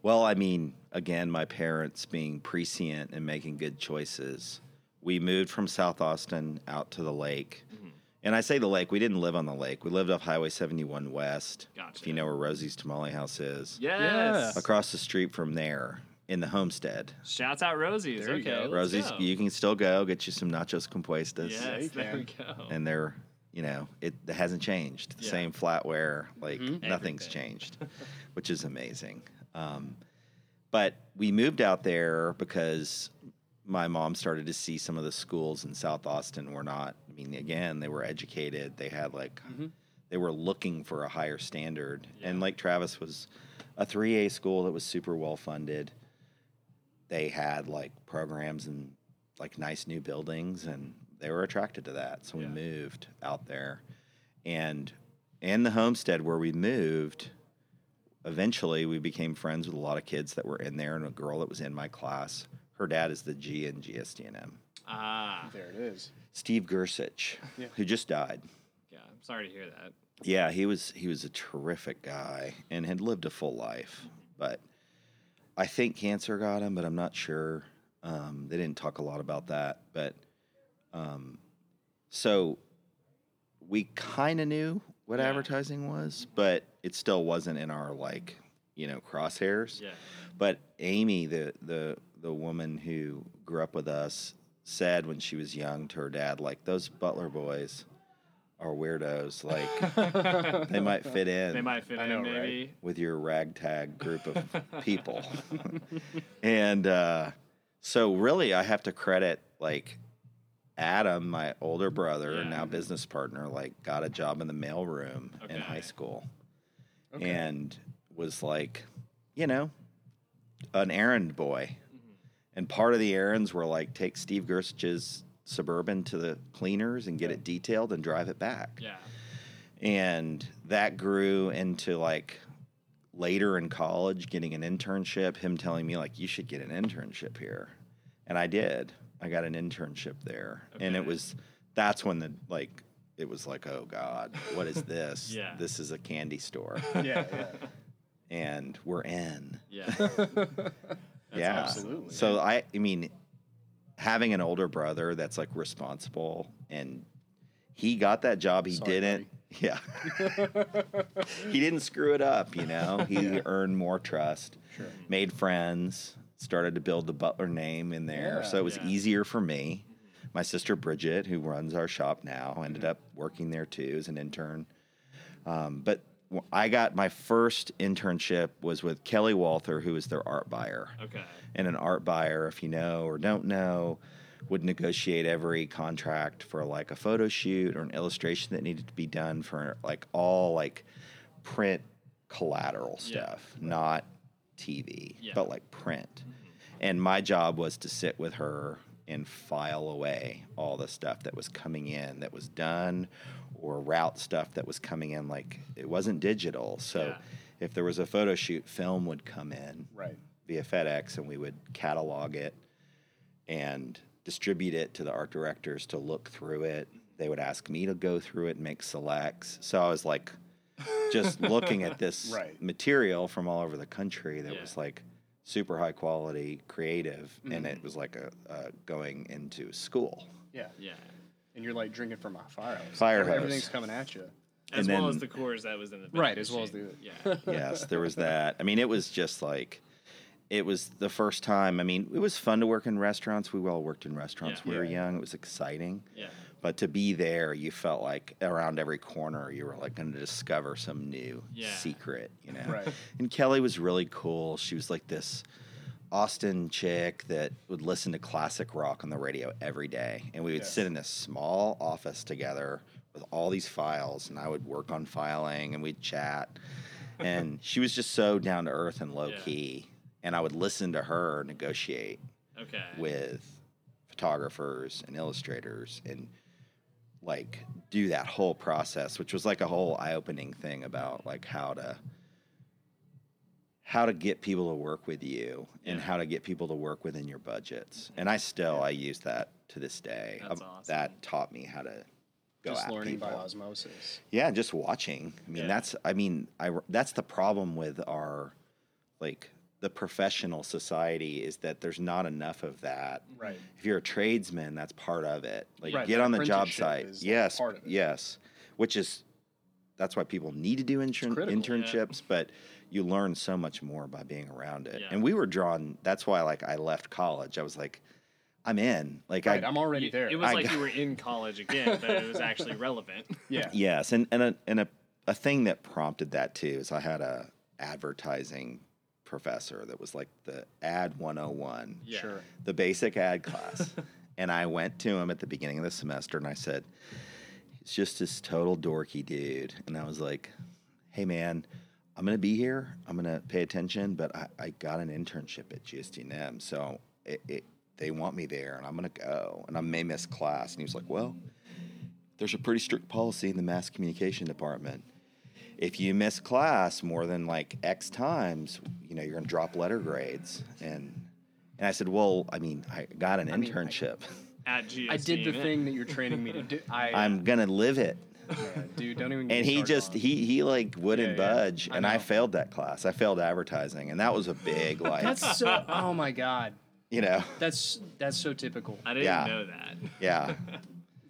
Well, I mean, again, my parents being prescient and making good choices. We moved from South Austin out to the lake. Mm-hmm. And I say the lake, we didn't live on the lake. We lived off Highway 71 West. Gotcha. If you know where Rosie's Tamale House is. Yes. Across the street from there in the homestead. Shouts out Rosie's. There you okay, go. Rosie's, go. you can still go get you some nachos compuestas. Yes, Yeah, you there we go. And they're, you know, it, it hasn't changed. The Yeah. same flatware, like nothing's Everything. changed, which is amazing. Um, but we moved out there because my mom started to see some of the schools in South Austin were not. I mean, again, they were educated. They had like, they were looking for a higher standard. And Lake Travis was a 3A school that was super well funded. They had like programs and like nice new buildings, and they were attracted to that. So we moved out there, and in the homestead where we moved, eventually we became friends with a lot of kids that were in there, and a girl that was in my class. Her dad is the G in GSD&M, Ah, there it is. Steve Gurasich, Yeah. who just died. yeah. I'm sorry to hear that. Yeah, he was he was a terrific guy and had lived a full life, but I think cancer got him, but I'm not sure. Um, they didn't talk a lot about that, but um, so we kind of knew what Yeah. advertising was, but it still wasn't in our like you know crosshairs. Yeah. But Amy, the the the woman who grew up with us, said when she was young to her dad, like those Butler boys are weirdos. Like they might fit in They might fit I in, know, right? maybe. with your ragtag group of people. and uh, so, really, I have to credit like Adam, my older brother, Yeah. now business partner, like got a job in the mailroom in high school, Okay. and was like, you know, an errand boy. Mm-hmm. And part of the errands were like take Steve Gurasich's suburban to the cleaners and get it detailed and drive it back Yeah. and that grew into like later in college getting an internship him telling me like you should get an internship here and i did i got an internship there and it was that's when the like it was like oh god what is this Yeah. this is a candy store yeah, yeah. and we're in Yeah. yeah absolutely. so i i mean having an older brother that's like responsible and he got that job he Sorry, didn't yeah he didn't screw it up you know he earned more trust Sure. made friends started to build the butler name in there so it was Yeah. easier for me my sister bridget who runs our shop now ended Mm-hmm. up working there too as an intern um, but I got my first internship was with Kelly Walther, who was their art buyer. Okay. And an art buyer, if you know or don't know, would negotiate every contract for like a photo shoot or an illustration that needed to be done for like all like print collateral Yeah. stuff, not TV, Yeah. but like print. Mm-hmm. And my job was to sit with her and file away all the stuff that was coming in that was done or route stuff that was coming in like it wasn't digital. So Yeah. if there was a photo shoot, film would come in Right. via FedEx and we would catalog it and distribute it to the art directors to look through it. They would ask me to go through it and make selects. So I was like just looking at this Right. material from all over the country that Yeah. was like super high quality, creative, and it was like a, uh, going into school. Yeah. Yeah. And you're like drinking from a fire hose. Fire hose. Everything's coming at you. As and well then- as the Coors that was in the Right, as well as the- yeah. yes, there was that. I mean, it was just like, it was the first time. I mean, it was fun to work in restaurants. We all worked in restaurants. Yeah. when We were young. It was exciting. Yeah. But to be there, you felt like around every corner, you were like going to discover some new Yeah. secret, you know? Right. And Kelly was really cool. She was like this Austin chick that would listen to classic rock on the radio every day. And we would Yeah. sit in this small office together with all these files, and I would work on filing and we'd chat. And she was just so down to earth and low Yeah. key. And I would listen to her negotiate Okay. with photographers and illustrators and like do that whole process which was like a whole eye-opening thing about like how to how to get people to work with you and Yeah. how to get people to work within your budgets and i still i use that to this day That's Um, awesome. that taught me how to go Just at learning people. by osmosis. Yeah, just watching. I mean, Yeah. that's I mean, I that's the problem with our like the professional society is that there's not enough of that. Right. If you're a tradesman, that's part of it. Like Right, get the on the job site. is, like, yes, part of it. yes. Which is that's why people need to do intern- critical, yeah. internships, but you learn so much more by being around it. Yeah. And we were drawn. That's why, like, I left college. I was like, I'm in. Like, Right. I, I'm already there. It was I like got- you were in college again, but it was actually relevant. yeah. Yes, and and a and a, a thing that prompted that too is I had a advertising professor that was like the ad 101, Yeah. Sure. the basic ad class. and I went to him at the beginning of the semester and I said, He's just this total dorky dude. And I was like, Hey man, I'm gonna be here. I'm gonna pay attention, but I, I got an internship at GSD&M, so it, it they want me there, and I'm gonna go, and I may miss class. And he was like, Well, there's a pretty strict policy in the mass communication department. If you miss class more than like X times, you know, you're gonna drop letter grades. And and I said, Well, I mean, I got an I mean, I- internship. At GSD. I did the thing that you're training me to do. I, I'm gonna live it. yeah, dude, don't even. get And he just on he he like wouldn't Yeah, yeah. budge. I and I failed that class. I failed advertising. And that was a big like That's so. Oh my god. you know. That's that's so typical. I didn't Yeah. know that. Yeah.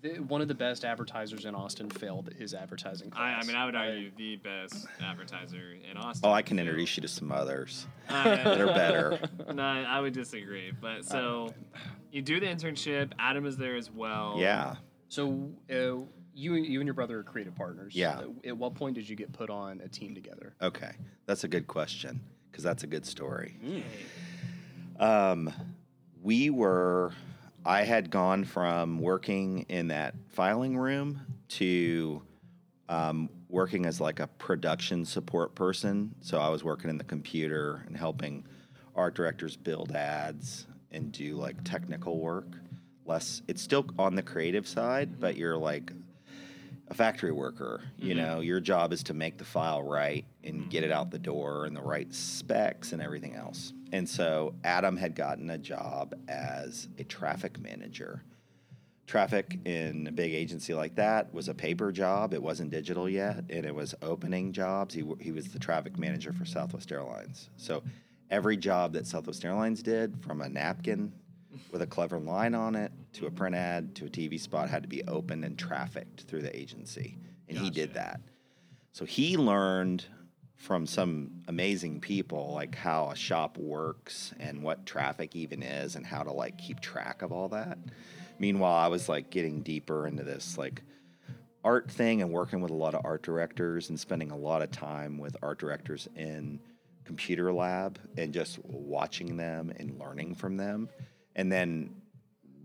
The- One of the best advertisers in Austin failed his advertising I, class. I mean, I would argue the best advertiser in Austin. Oh, I can introduce you to some others Uh, that are better. no, I would disagree. But so you do the internship. Adam is there as well. Yeah. So uh, you and you and your brother are creative partners. Yeah. Uh, At what point did you get put on a team together? Okay. That's a good question because that's a good story. Mm. Um, we were, I had gone from working in that filing room to um, working as like a production support person. So I was working in the computer and helping art directors build ads and do like technical work. Less, it's still on the creative side, but you're like a factory worker. You know, your job is to make the file right and get it out the door and the right specs and everything else. And so Adam had gotten a job as a traffic manager. Traffic in a big agency like that was a paper job. It wasn't digital yet, and it was opening jobs. He, he was the traffic manager for Southwest Airlines. So every job that Southwest Airlines did, from a napkin with a clever line on it to a print ad to a TV spot, had to be opened and trafficked through the agency. And he did that. So he learned from some amazing people like how a shop works and what traffic even is and how to like keep track of all that. Meanwhile, I was like getting deeper into this like art thing and working with a lot of art directors and spending a lot of time with art directors in computer lab and just watching them and learning from them. And then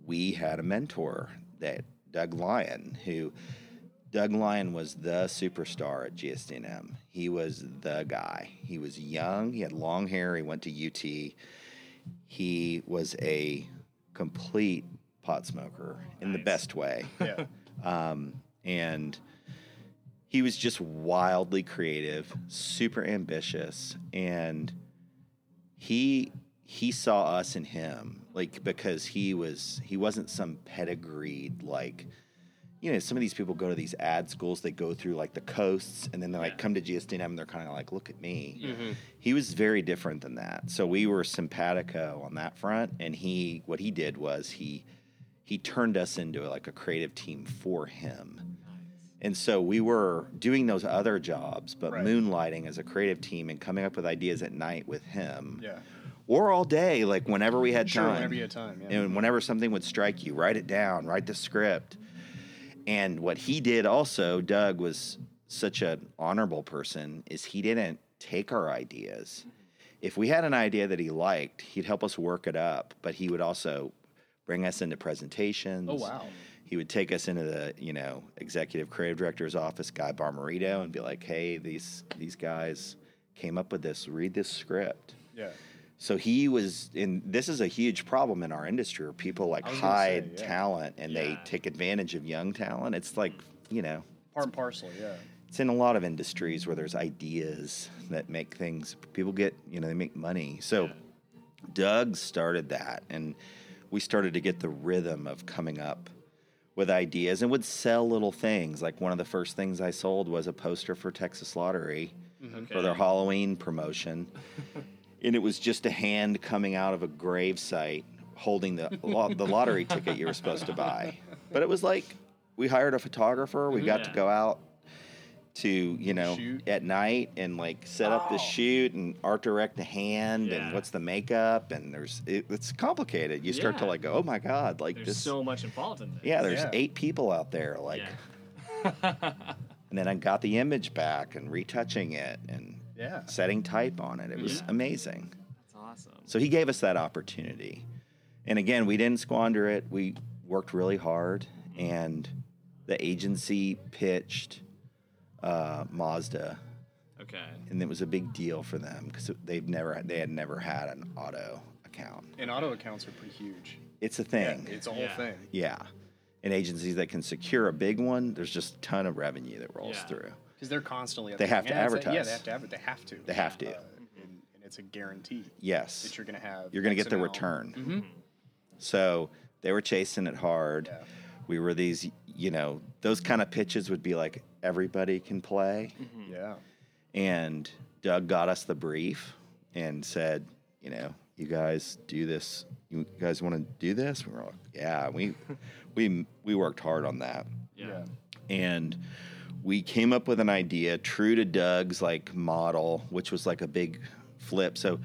we had a mentor that Doug Lyon who Doug Lyon was the superstar at GSD&M. He was the guy. He was young. He had long hair. He went to UT. He was a complete pot smoker in the best way. Yeah. Um, and he was just wildly creative, super ambitious, and he he saw us in him like because he was he wasn't some pedigreed like you know some of these people go to these ad schools they go through like the coasts and then they like Yeah. come to GSD&M they're kind of like look at me Mhm. he was very different than that so we were simpatico on that front and he what he did was he he turned us into like a creative team for him And so we were doing those other jobs, but Right. moonlighting as a creative team and coming up with ideas at night with him. Yeah. Or all day, like whenever we had Sure, time. whenever you had time. Yeah. And whenever something would strike you, write it down, write the script. And what he did also, Doug was such an honorable person, is he didn't take our ideas. If we had an idea that he liked, he'd help us work it up, but he would also bring us into presentations. oh wow. He would take us into the, you know, executive creative director's office, Guy Bommarito, and be like, "Hey, these these guys came up with this. Read this script." Yeah. So he was in. This is a huge problem in our industry where people like I say, hide yeah. talent and they take advantage of young talent. It's like mm-hmm. you know, Part and parcel. Yeah. it's in a lot of industries where there's ideas that make things. People get you know they make money. So Doug started that, and we started to get the rhythm of coming up with ideas and would sell little things. Like one of the first things I sold was a poster for Texas Lottery mm-hmm. for their Halloween promotion. and it was just a hand coming out of a grave site holding the lo- the lottery ticket you were supposed to buy. But it was like we hired a photographer. We got to go out to you know Shoot. at night and like set up the oh. shoot and art direct the hand and what's the makeup and there's it, it's complicated. You start to like go, oh my god, like There's this. so much involved in this. yeah, there's Yeah. eight people out there. Like, Yeah. and then I got the image back and retouching it and Yeah. setting type on it. It was Yeah. amazing. That's awesome. So he gave us that opportunity. And again, we didn't squander it. We worked really hard, and the agency pitched uh, Mazda, Okay. and it was a big deal for them because they've never they had never had an auto account. And auto accounts are pretty huge. It's a thing. Yeah, it's a whole Yeah. thing. Yeah. And agencies that can secure a big one, there's just a ton of revenue that rolls Yeah. through. Because they're constantly. They have to Yeah, Yeah, advertise. they have to. adver- They have to. They have to. Uh, and, and it's a guarantee Yes. that you're going to have. You're going to get the return. Mm-hmm. So they were chasing it hard. Yeah. We were these, you know, those kind of pitches would be like everybody can play. Mm-hmm. Yeah. And Doug got us the brief and said, you know, you guys do this. You guys want to do this? We were like, yeah. We we we worked hard on that. Yeah. and we came up with an idea true to Doug's like model, which was like a big flip. So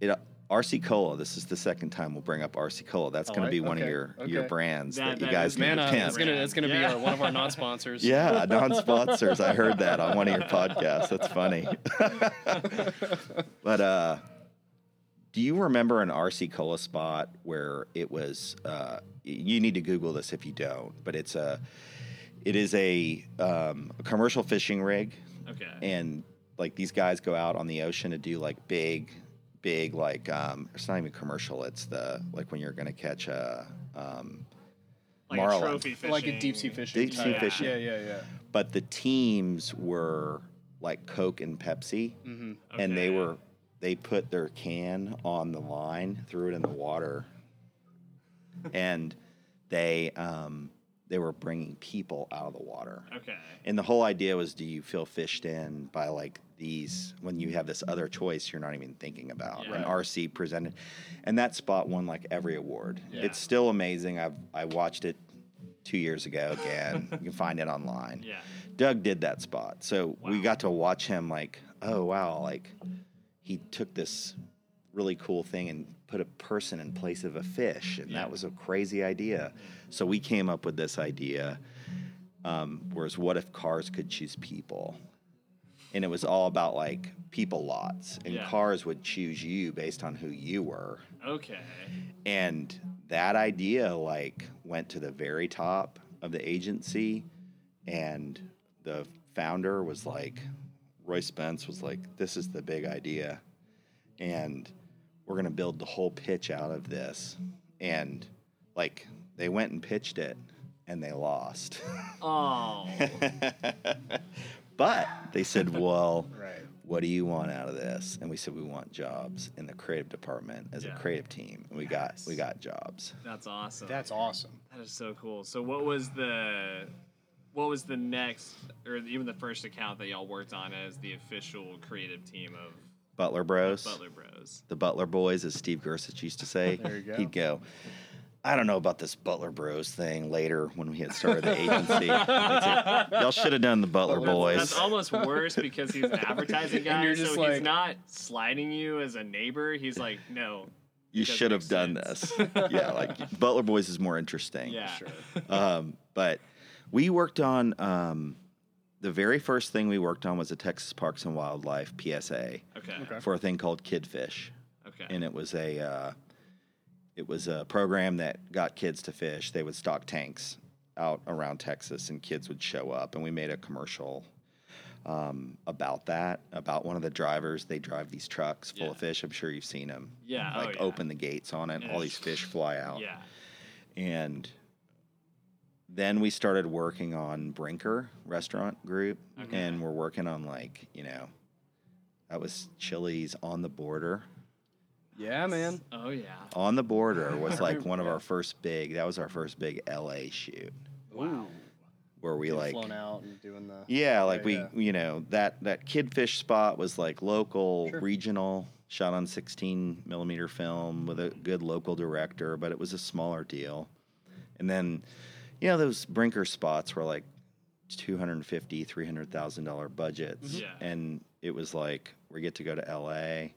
it RC Cola. This is the second time we'll bring up RC Cola. That's I going like- to be one of okay, your your okay. brands That- that, you guys is need Man, to uh, that's gonna that's gonna be our, one of our non-sponsors. Yeah, non-sponsors. I heard that on one of your podcasts. That's funny. but uh, do you remember an RC Cola spot where it was? Uh, you need to Google this if you don't. But it's a, it is a, um, a commercial fishing rig, Okay. and like these guys go out on the ocean to do like big, big like um, it's not even commercial. It's the like when you're gonna catch a. Um, like Marlin. a trophy fishing. Like a deep sea fishing. Deep sea type. fishing. Yeah, yeah, yeah. but the teams were like Coke and Pepsi, Mm-hmm. and they were they put their can on the line, threw it in the water, and they um, they were bringing people out of the water. Okay. And the whole idea was, do you feel fished in by like these when you have this other choice you're not even thinking about? Yeah. And RC presented, and that spot won like every award. Yeah. It's still amazing. I've I watched it two years ago again. you can find it online. Yeah. Doug did that spot. So we got to watch him like, oh wow, like he took this really cool thing and put a person in place of a fish, and that was a crazy idea. So we came up with this idea. Um, whereas, what if cars could choose people? And it was all about like people lots, and Yeah. cars would choose you based on who you were Okay. and that idea like went to the very top of the agency and the founder was like roy spence was like this is the big idea and we're going to build the whole pitch out of this and like they went and pitched it and they lost Oh. but they said well Right. what do you want out of this? And we said we want jobs in the creative department as Yeah. a creative team. And we got we got jobs. That's awesome. That's awesome. That is so cool. So what was the what was the next or even the first account that y'all worked on as the official creative team of Butler Bros. Butler Bros? The Butler Boys, as Steve Gurasich used to say. There you go. He'd go, I don't know about this Butler Bros thing later when we had started the agency. Y'all should have done the Butler Butler Boys. That's almost worse because he's an advertising guy, you're so just he's not sliding you as a neighbor. He's like, no. you should have done sense. this. yeah, like Butler Boys is more interesting. Yeah. Sure. Um, but we worked on um, the very first thing we worked on was a Texas Parks and Wildlife PSA Okay. Okay. for a thing called Kidfish, Okay. and it was a uh, it was a program that got kids to fish. They would stock tanks out around Texas, and kids would show up, and we made a commercial. Um, about that, about one of the drivers, they drive these trucks full Yeah. of fish. I'm sure you've seen them. Yeah, oh, like yeah. open the gates on it, And all these fish fly out yeah. and then we started working on Brinker Restaurant Group, Okay. and we're working on like you know, that was Chili's on the border. Yeah, man. Oh yeah. On the border was like one of our first big. That was our first big LA shoot Wow. where we Getting like. flown out and doing the. Yeah, like Yeah, we, yeah. you know, that that kidfish spot was like local, Sure. regional, shot on 16 millimeter film with a good local director, but it was a smaller deal. And then, you know, those Brinker spots were like 250, 300,000 dollar budgets, mm-hmm. Yeah. and it was like we get to go to L.A.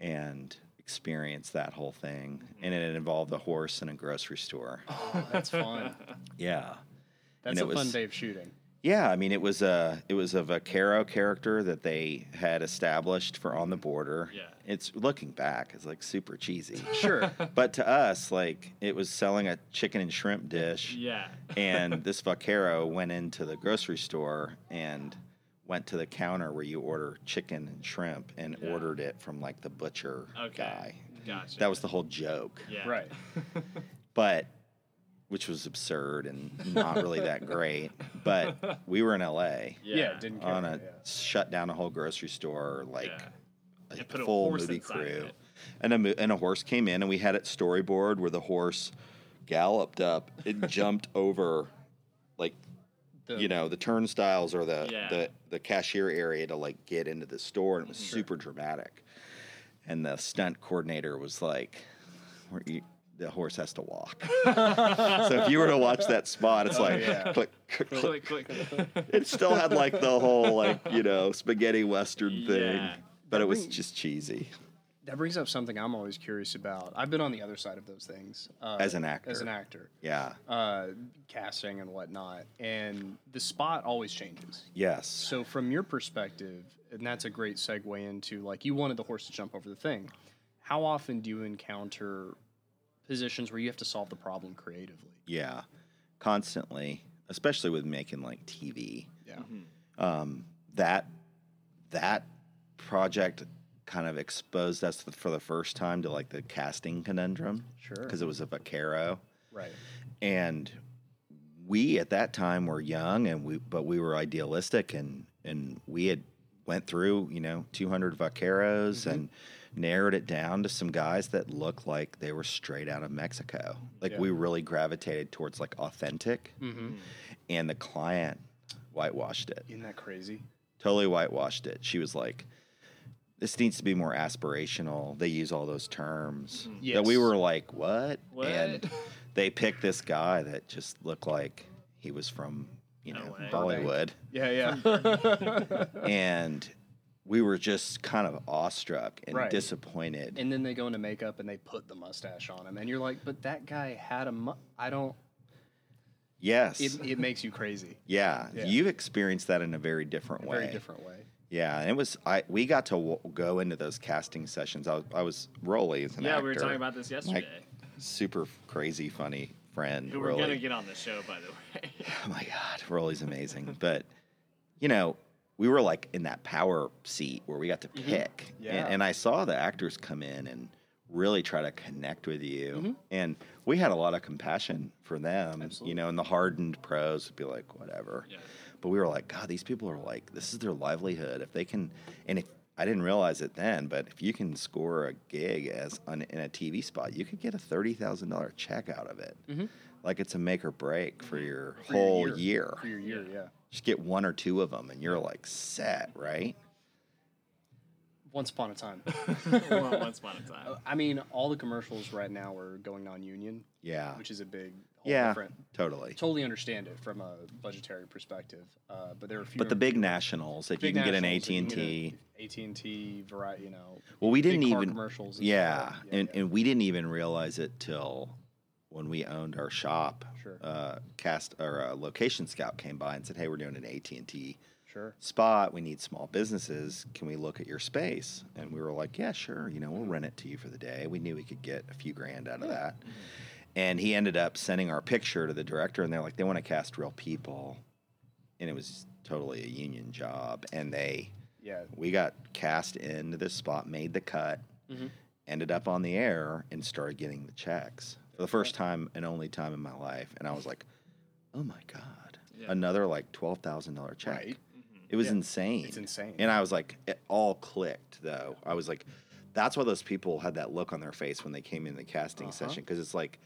and experience that whole thing, mm-hmm. and it involved a horse and a grocery store. Oh, that's fun. Yeah. That's it a fun was- day of shooting. Yeah, I mean it was a it was a Vaquero character that they had established for on the border. Yeah. It's looking back, it's like super cheesy. Sure. but to us, like it was selling a chicken and shrimp dish Yeah. and this Vaquero went into the grocery store and went to the counter where you order chicken and shrimp and Yeah. ordered it from like the butcher Okay. guy. Gotcha. That was the whole joke. yeah. right. But which was absurd and not really that great. But we were in LA Yeah. Yeah. didn't care. on a yeah. shut down a whole grocery store, like Yeah. a And put a full horse movie crew, and a and a horse came in, and we had it storyboard where the horse galloped up, it jumped over, like The- you know the turnstiles or the, Yeah. the the cashier area to like get into the store, and it was Mm-hmm. super dramatic. And the stunt coordinator was like, "Where you- "The horse has to walk." so if you were to watch that spot, it's like yeah. click, click, click, Click, click. it still had like the whole like you know spaghetti western thing, Yeah. but it was brings- just cheesy. That brings up something I'm always curious about. I've been on the other side of those things uh, As an actor. As an actor, Yeah. uh, casting and whatnot, and the spot always changes. Yes. So from your perspective, and that's a great segue into like you wanted the horse to jump over the thing. How often do you encounter positions where you have to solve the problem creatively? Yeah. Constantly, especially with making like TV. Yeah. Um, that that project kind of exposed us for the first time to like the casting conundrum Sure. because it was a vaquero. Right. and we at that time were young and we but we were idealistic and and we had went through you know 200 vaqueros and narrowed it down to some guys that looked like they were straight out of mexico like Yeah. we really gravitated towards like authentic Mm-hmm. and the client whitewashed it Isn't that crazy? totally whitewashed it she was like this needs to be more aspirational they use all those terms that we were like what, What? and they picked this guy that just looked like he was from you know way. Bollywood, Yeah, yeah. and we were just kind of awestruck and Right. disappointed. and then they go into makeup and they put the mustache on him, and you're like, but that guy had a mu- I don't. yes, It, it makes you crazy. yeah, Yeah. you've experienced that in a very different A way. very different way. Yeah, and it was I. We got to w- go into those casting sessions. I was, I was Rolly as an Yeah, actor. Yeah, we were talking about this yesterday. super crazy funny friend. Who we're Rolly. gonna get on the show, by the way. Oh my God, Rolly's amazing. but you know, we were like in that power seat where we got to mm-hmm. pick, Yeah. and, and I saw the actors come in and really try to connect with you, mm-hmm. and we had a lot of compassion for them. You know, and the hardened pros would be like, whatever. Yeah. But we were like, God, these people are like, this is their livelihood. If they can, and if I didn't realize it then, but if you can score a gig as on, in a TV spot, you could get a thirty thousand dollar check out of it. Mm-hmm. Like it's a make or break for your For your whole year. For your year, yeah. Just get one or two of them, and you're like set, right? Once upon a time. Once upon a time. I mean, all the commercials right now are going non-union, Yeah. which is a big, whole Yeah. different. Totally. Totally understand it from a budgetary perspective, uh, but there are fewer. But the big nationals that you can get an AT and T. AT and T, variety, you know. Well, we didn't even. commercials. and stuff Yeah, and yeah. and we didn't even realize it till when we owned our shop. Sure. Uh, cast or uh, location scout came by and said, "Hey, we're doing an AT and T sure. spot. We need small businesses. Can we look at your space?" And we were like, "Yeah, sure. You know, we'll rent it to you for the day." We knew we could get a few grand out of that. And he ended up sending our picture to the director, and they're like, "They want to cast real people," and it was totally a union job. And they, Yeah. we got cast into this spot, made the cut, Mhm. ended up on the air, and started getting the checks for the first time and only time in my life. And I was like, "Oh my god, Yeah. another like twelve thousand dollar check." Right. It was Yeah. insane. It's insane. And I was like, it all clicked though. I was like, that's why those people had that look on their face when they came in the casting Uh-huh. session because it's like,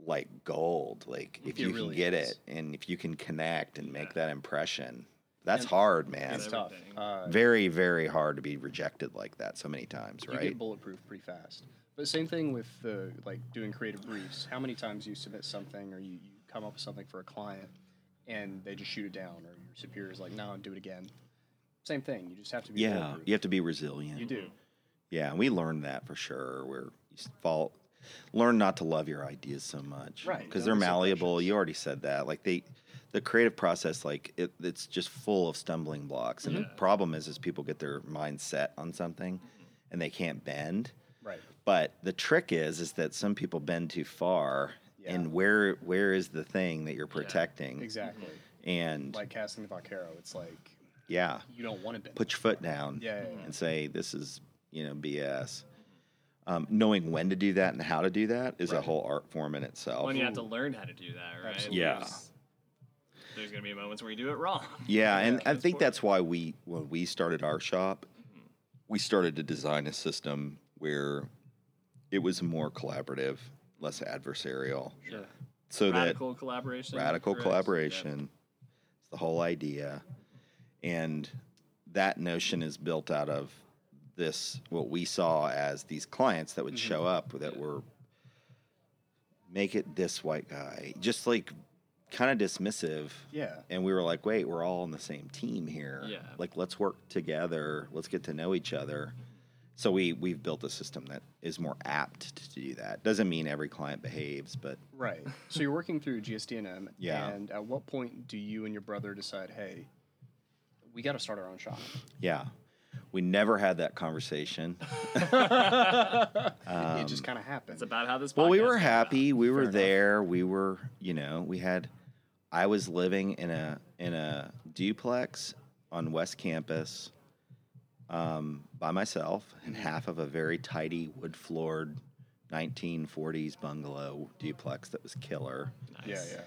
like gold. Like if It you really can get is. it and if you can connect and make that impression, that's And- hard, man. It's It's tough. Uh, Very, very hard to be rejected like that so many times, right? you right? get bulletproof pretty fast. But same thing with the like doing creative briefs. How many times you submit something or you, you come up with something for a client and they just shoot it down or your superior's like, no, do it again. Same thing. You just have to be yeah, you have to be resilient. You do. Yeah, and we learned that for sure. Where you fall, learn not to love your ideas so much, Right, Because they're malleable. You already said that. Like they, the creative process, like it, it's just full of stumbling blocks. And the mm-hmm. problem is, is people get their mind set on something, and they can't bend. Right. But the trick is, is that some people bend too far. Yeah. And where where is the thing that you're protecting? Exactly. And Like casting the Vaquero, it's like yeah, you don't want to bend. put your foot down Yeah, yeah, yeah. and say this is you know BS. Um, knowing when to do that and how to do that is a whole art form in itself. When you have to learn how to do that, right? Absolutely. Yeah. There's, there's gonna be moments where you do it wrong. Yeah, and I think that's why we when we started our shop, we started to design a system where it was more collaborative, less adversarial, Sure. so radical collaboration. radical correct? collaboration is the whole idea, and that notion is built out of this what we saw as these clients that would mm-hmm. show up that were make it this white guy just like kind of dismissive Yeah. and we were like wait we're all on the same team here Yeah. like let's work together let's get to know each other so we we've built a system that is more apt to do that doesn't mean every client behaves but Right. So you're working through GSD&M. Yeah. And at what point do you and your brother decide, hey, we got to start our own shop? yeah we never had that conversation it just kind of happened. It's about how this. Well, we were happy. about. We were enough. there. We were, you know, we had. I was living in a in a duplex on West Campus, um, by myself, in half of a very tidy wood floored, 1940s bungalow duplex that was killer. yeah, yeah.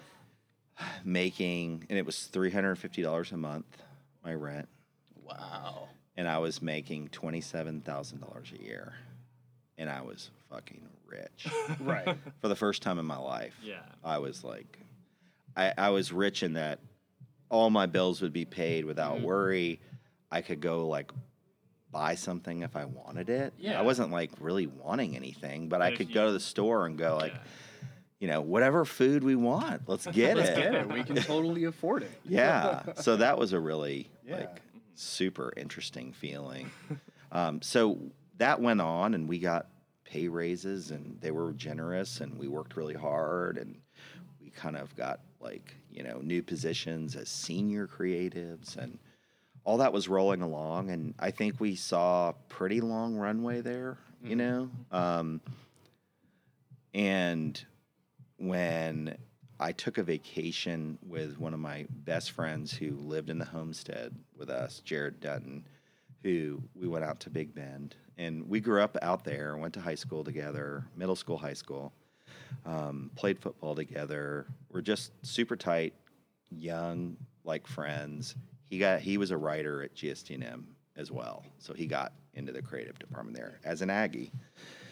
Making, and it was three hundred fifty dollars a month, my rent, Wow. and I was making twenty seven thousand dollars a year, and I was fucking rich. Right. for the first time in my life. Yeah. I was like, I, I was rich in that all my bills would be paid without Mm-hmm. worry. I could go like buy something if I wanted it. Yeah. I wasn't like really wanting anything, but But I could you- go to the store and go like, Yeah. you know, whatever food we want, let's get it. Let's it. get it. We can totally afford it. Yeah. So that was a really Yeah. like super interesting feeling. Um, so that went on, and we got pay raises, and they were generous, and we worked really hard, and we kind of got like you know new positions as senior creatives, and all that was rolling along, and I think we saw a pretty long runway there. You know. Um, and when I took a vacation with one of my best friends who lived in the homestead with us, Jared Dutton, who we went out to Big Bend. And we grew up out there, went to high school together, middle school, high school, um, played football together. We're just super tight, young, like friends. He got he was a writer at GSD&M as well, so he got into the creative department there as an Aggie.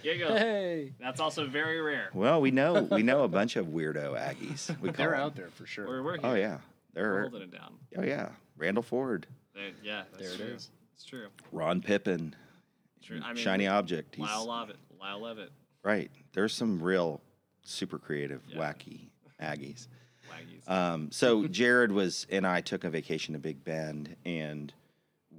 Here you go. Hey. That's also very rare. Well, we know we know a bunch of weirdo Aggies. We call They're them. out there for sure. We're, we're oh, here. Oh yeah, We're they're holding it down. oh yeah. Randall Ford, There- yeah, that's There it true. is. It's true. Ron Pippen, True. I mean, shiny object. He's Lyle Levitt. Lyle Levitt. right. There's some real super creative, Yeah. wacky Aggies. Waggies. Um, so Jared was and I took a vacation to Big Bend, and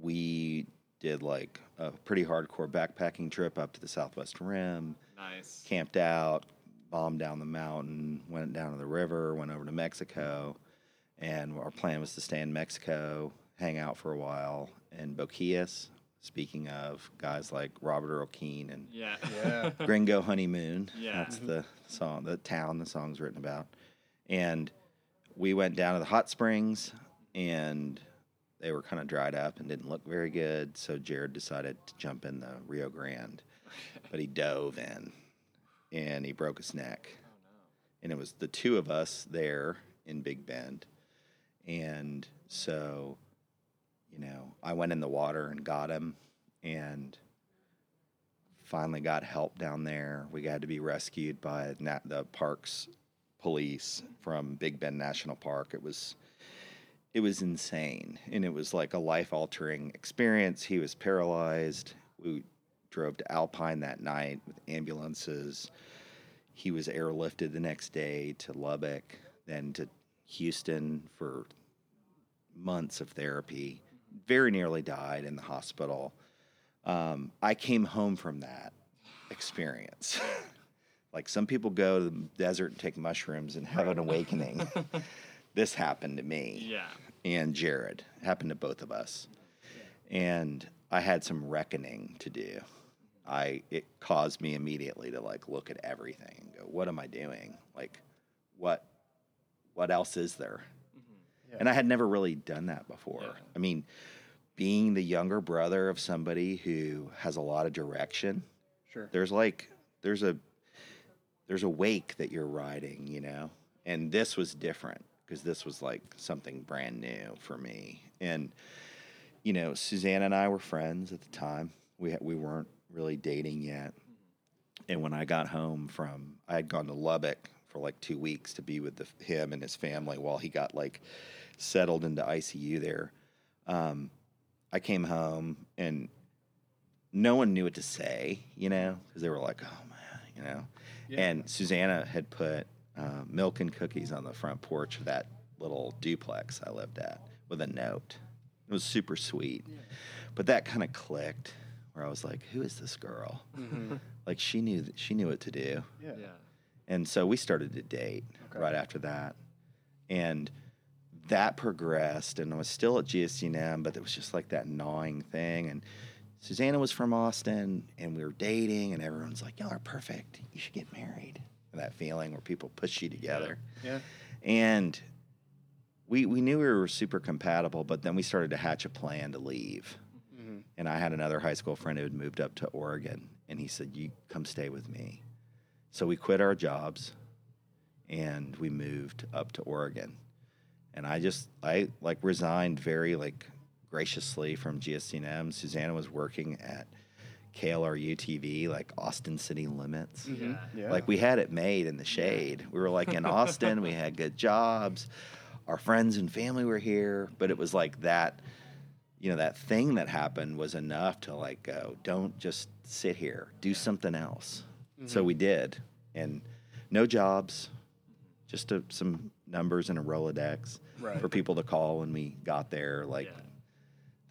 we did like a pretty hardcore backpacking trip up to the Southwest Rim. nice. Camped out, bombed down the mountain, went down to the river, went over to Mexico, and our plan was to stay in Mexico, hang out for a while in Boquillas. Speaking of guys like Robert Earl Keen and Yeah. Yeah. Gringo Honeymoon. Yeah. That's the song, the town the song's written about. And we went down to the hot springs and they were kind of dried up and didn't look very good. So Jared decided to jump in the Rio Grande. But he dove in and he broke his neck. Oh, and it was the two of us there in Big Bend. And so, you know, I went in the water and got him and finally got help down there. We had to be rescued by the parks police from Big Bend National Park. It was it was insane and it was like a life-altering experience. He was paralyzed. We drove to Alpine that night with ambulances. He was airlifted the next day to Lubbock, then to Houston for months of therapy. Very nearly died in the hospital. Um, I came home from that experience. like some people go to the desert and take mushrooms and have an awakening. this happened to me Yeah. and Jared. It happened to both of us. And I had some reckoning to do. I it caused me immediately to like look at everything and go, what am I doing? Like what what else is there? Mm-hmm. And I had never really done that before. Yeah. I mean, being the younger brother of somebody who has a lot of direction, Sure. there's like there's a there's a wake that you're riding, you know. And this was different because this was like something brand new for me. And you know, Suzanne and I were friends at the time. We we weren't really dating yet. And when I got home from, I had gone to Lubbock for like two weeks to be with the, him and his family while he got like settled into ICU there. Um, I came home and no one knew what to say, you know, because they were like, "Oh man," you know. And Susanna had put uh, milk and cookies on the front porch of that little duplex I lived at with a note. It was super sweet, but that kind of clicked where I was like, "Who is this girl?" Like she knew she knew what to do. Yeah. Yeah. And so we started to date Okay. right after that. And that progressed, and I was still at GSD&M, but it was just like that gnawing thing. And Susanna was from Austin, and we were dating, and everyone's like, Y'all are perfect. You should get married. And that feeling where people push you together. Yeah. And we, we knew we were super compatible, but then we started to hatch a plan to leave. Mm-hmm. And I had another high school friend who had moved up to Oregon, and he said, "You come stay with me." So we quit our jobs, and we moved up to Oregon. And I just I like resigned very like graciously from GSD&M. Susanna was working at KLRU TV, like Austin City Limits. Mm-hmm. Yeah. Yeah. Like we had it made in the shade. We were like in Austin. we had good jobs. Our friends and family were here, but it was like that. You know that thing that happened was enough to like go. Don't just sit here. Do something else. So mm-hmm. we did, and no jobs, just a, some numbers and a Rolodex Right. for people to call when we got there. Like Yeah.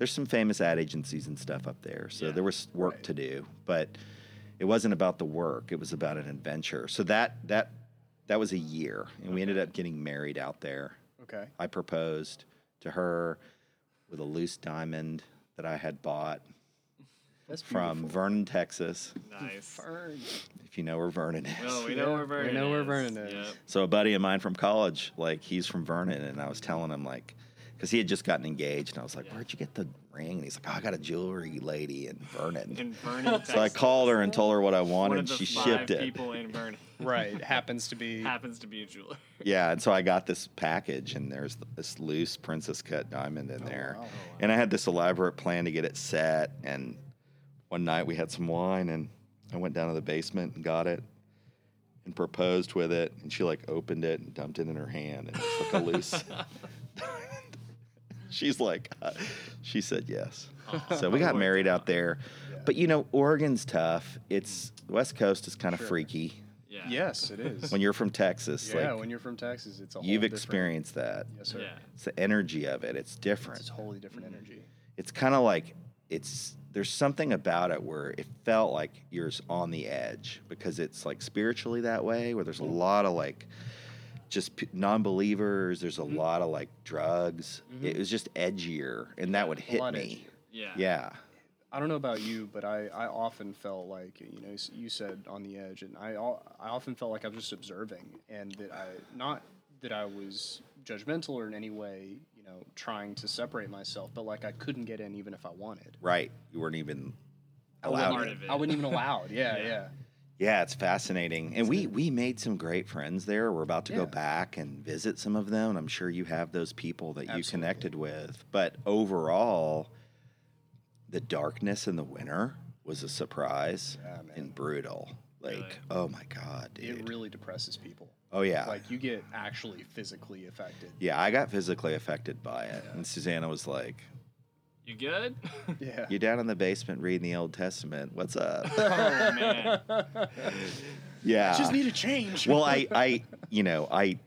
There's some famous ad agencies and stuff up there, so Yeah. there was work Right. to do, but it wasn't about the work; it was about an adventure. So that that that was a year, and we ended up getting married out there. Okay. I proposed to her with a loose diamond that I had bought That's from. Vernon, Texas. Nice. Fern. If you know where Vernon is. Well, we know Yeah, where Vernon we know where is. Vernon is. Yep. So a buddy of mine from college, like he's from Vernon, and I was telling him like, because he had just gotten engaged, and I was like, Yeah. "Where'd you get the ring?" And he's like, "Oh, I got a jewelry lady in Vernon." In Vernon, so I called her and told her what I One wanted. of the she five shipped it. people in Vernon Right. Happens to be. happens to be a jeweler. Yeah, and so I got this package, and there's this loose princess cut diamond in Oh, there, oh, wow. and I had this elaborate plan to get it set. And one night we had some wine, and I went down to the basement and got it, and proposed with it, and she like opened it and dumped it in her hand, and it's like a loose. She's like, uh, she said yes. So we got married out. out there. But you know, Oregon's tough. It's West Coast is kind of Sure. freaky. Yeah. Yes, it is. When you're from Texas, yeah, like when you're from Texas, it's a whole you've different- experienced that. Yes, sir. Yeah. It's the energy of it. It's different. It's a totally different energy. it's kind of like it's there's something about it where it felt like you're on the edge because it's like spiritually that way where there's a lot of like just p- non-believers there's a mm-hmm. lot of like drugs it mm-hmm. was just edgier and that would hit lot me Yeah. yeah I don't know about you, but I, I often felt like you know you said on the edge, and I al- I often felt like I was just observing, and that I not that I was judgmental or in any way you know trying to separate myself, but like I couldn't get in even if I wanted. right you weren't even I wasn't- allowed part in. it. I wasn't even allowed. Yeah, Yeah. yeah. Yeah it's fascinating. And we we made some great friends there. We're about to go back and visit some of them. I'm sure you have those people that you connected with. But overall the darkness in the winter was a surprise Yeah, and brutal. Like Really? oh my god dude. It really depresses people. oh yeah. Like you get actually physically affected. yeah i got physically affected by it. And susanna was like You good? Yeah. You're down in the basement reading the old testament what's up oh man. yeah I Just need a change. well i i you know i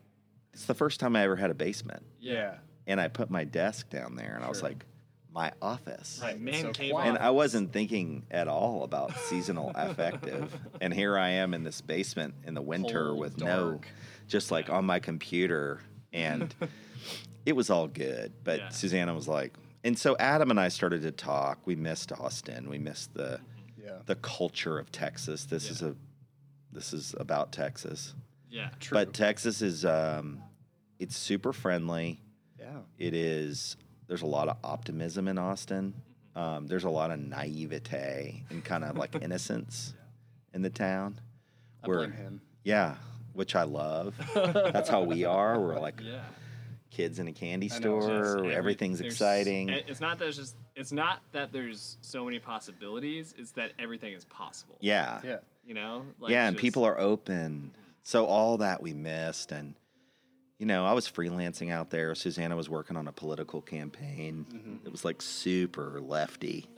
it's the first time i ever had a basement yeah. and I put my desk down there, and I was like, my office. Right. Man so cave. And I wasn't thinking at all about seasonal affective. And here I am in this basement in the winter Cold, with no, just like on my computer, and it was all good. But Yeah. Susanna was like, and so Adam and I started to talk. We missed Austin. We missed the Yeah. the culture of Texas. This Yeah. is a this is about Texas. Yeah. True. But Texas is um, it's super friendly. yeah. It is. There's a lot of optimism in Austin. Mm-hmm. Um, there's a lot of naivete and kind of like innocence in the town. I Where- blame him. Yeah, which I love. That's how we are. We're like Yeah. Kids in a candy I know, store. Just every- Everything's exciting. It's not that it's just. It's not that there's so many possibilities. It's that everything is possible. yeah. Yeah. You know. Like yeah, and just- people are open. So all that we missed, and you know, I was freelancing out there. Susanna was working on a political campaign. Mm-hmm. It was like super lefty.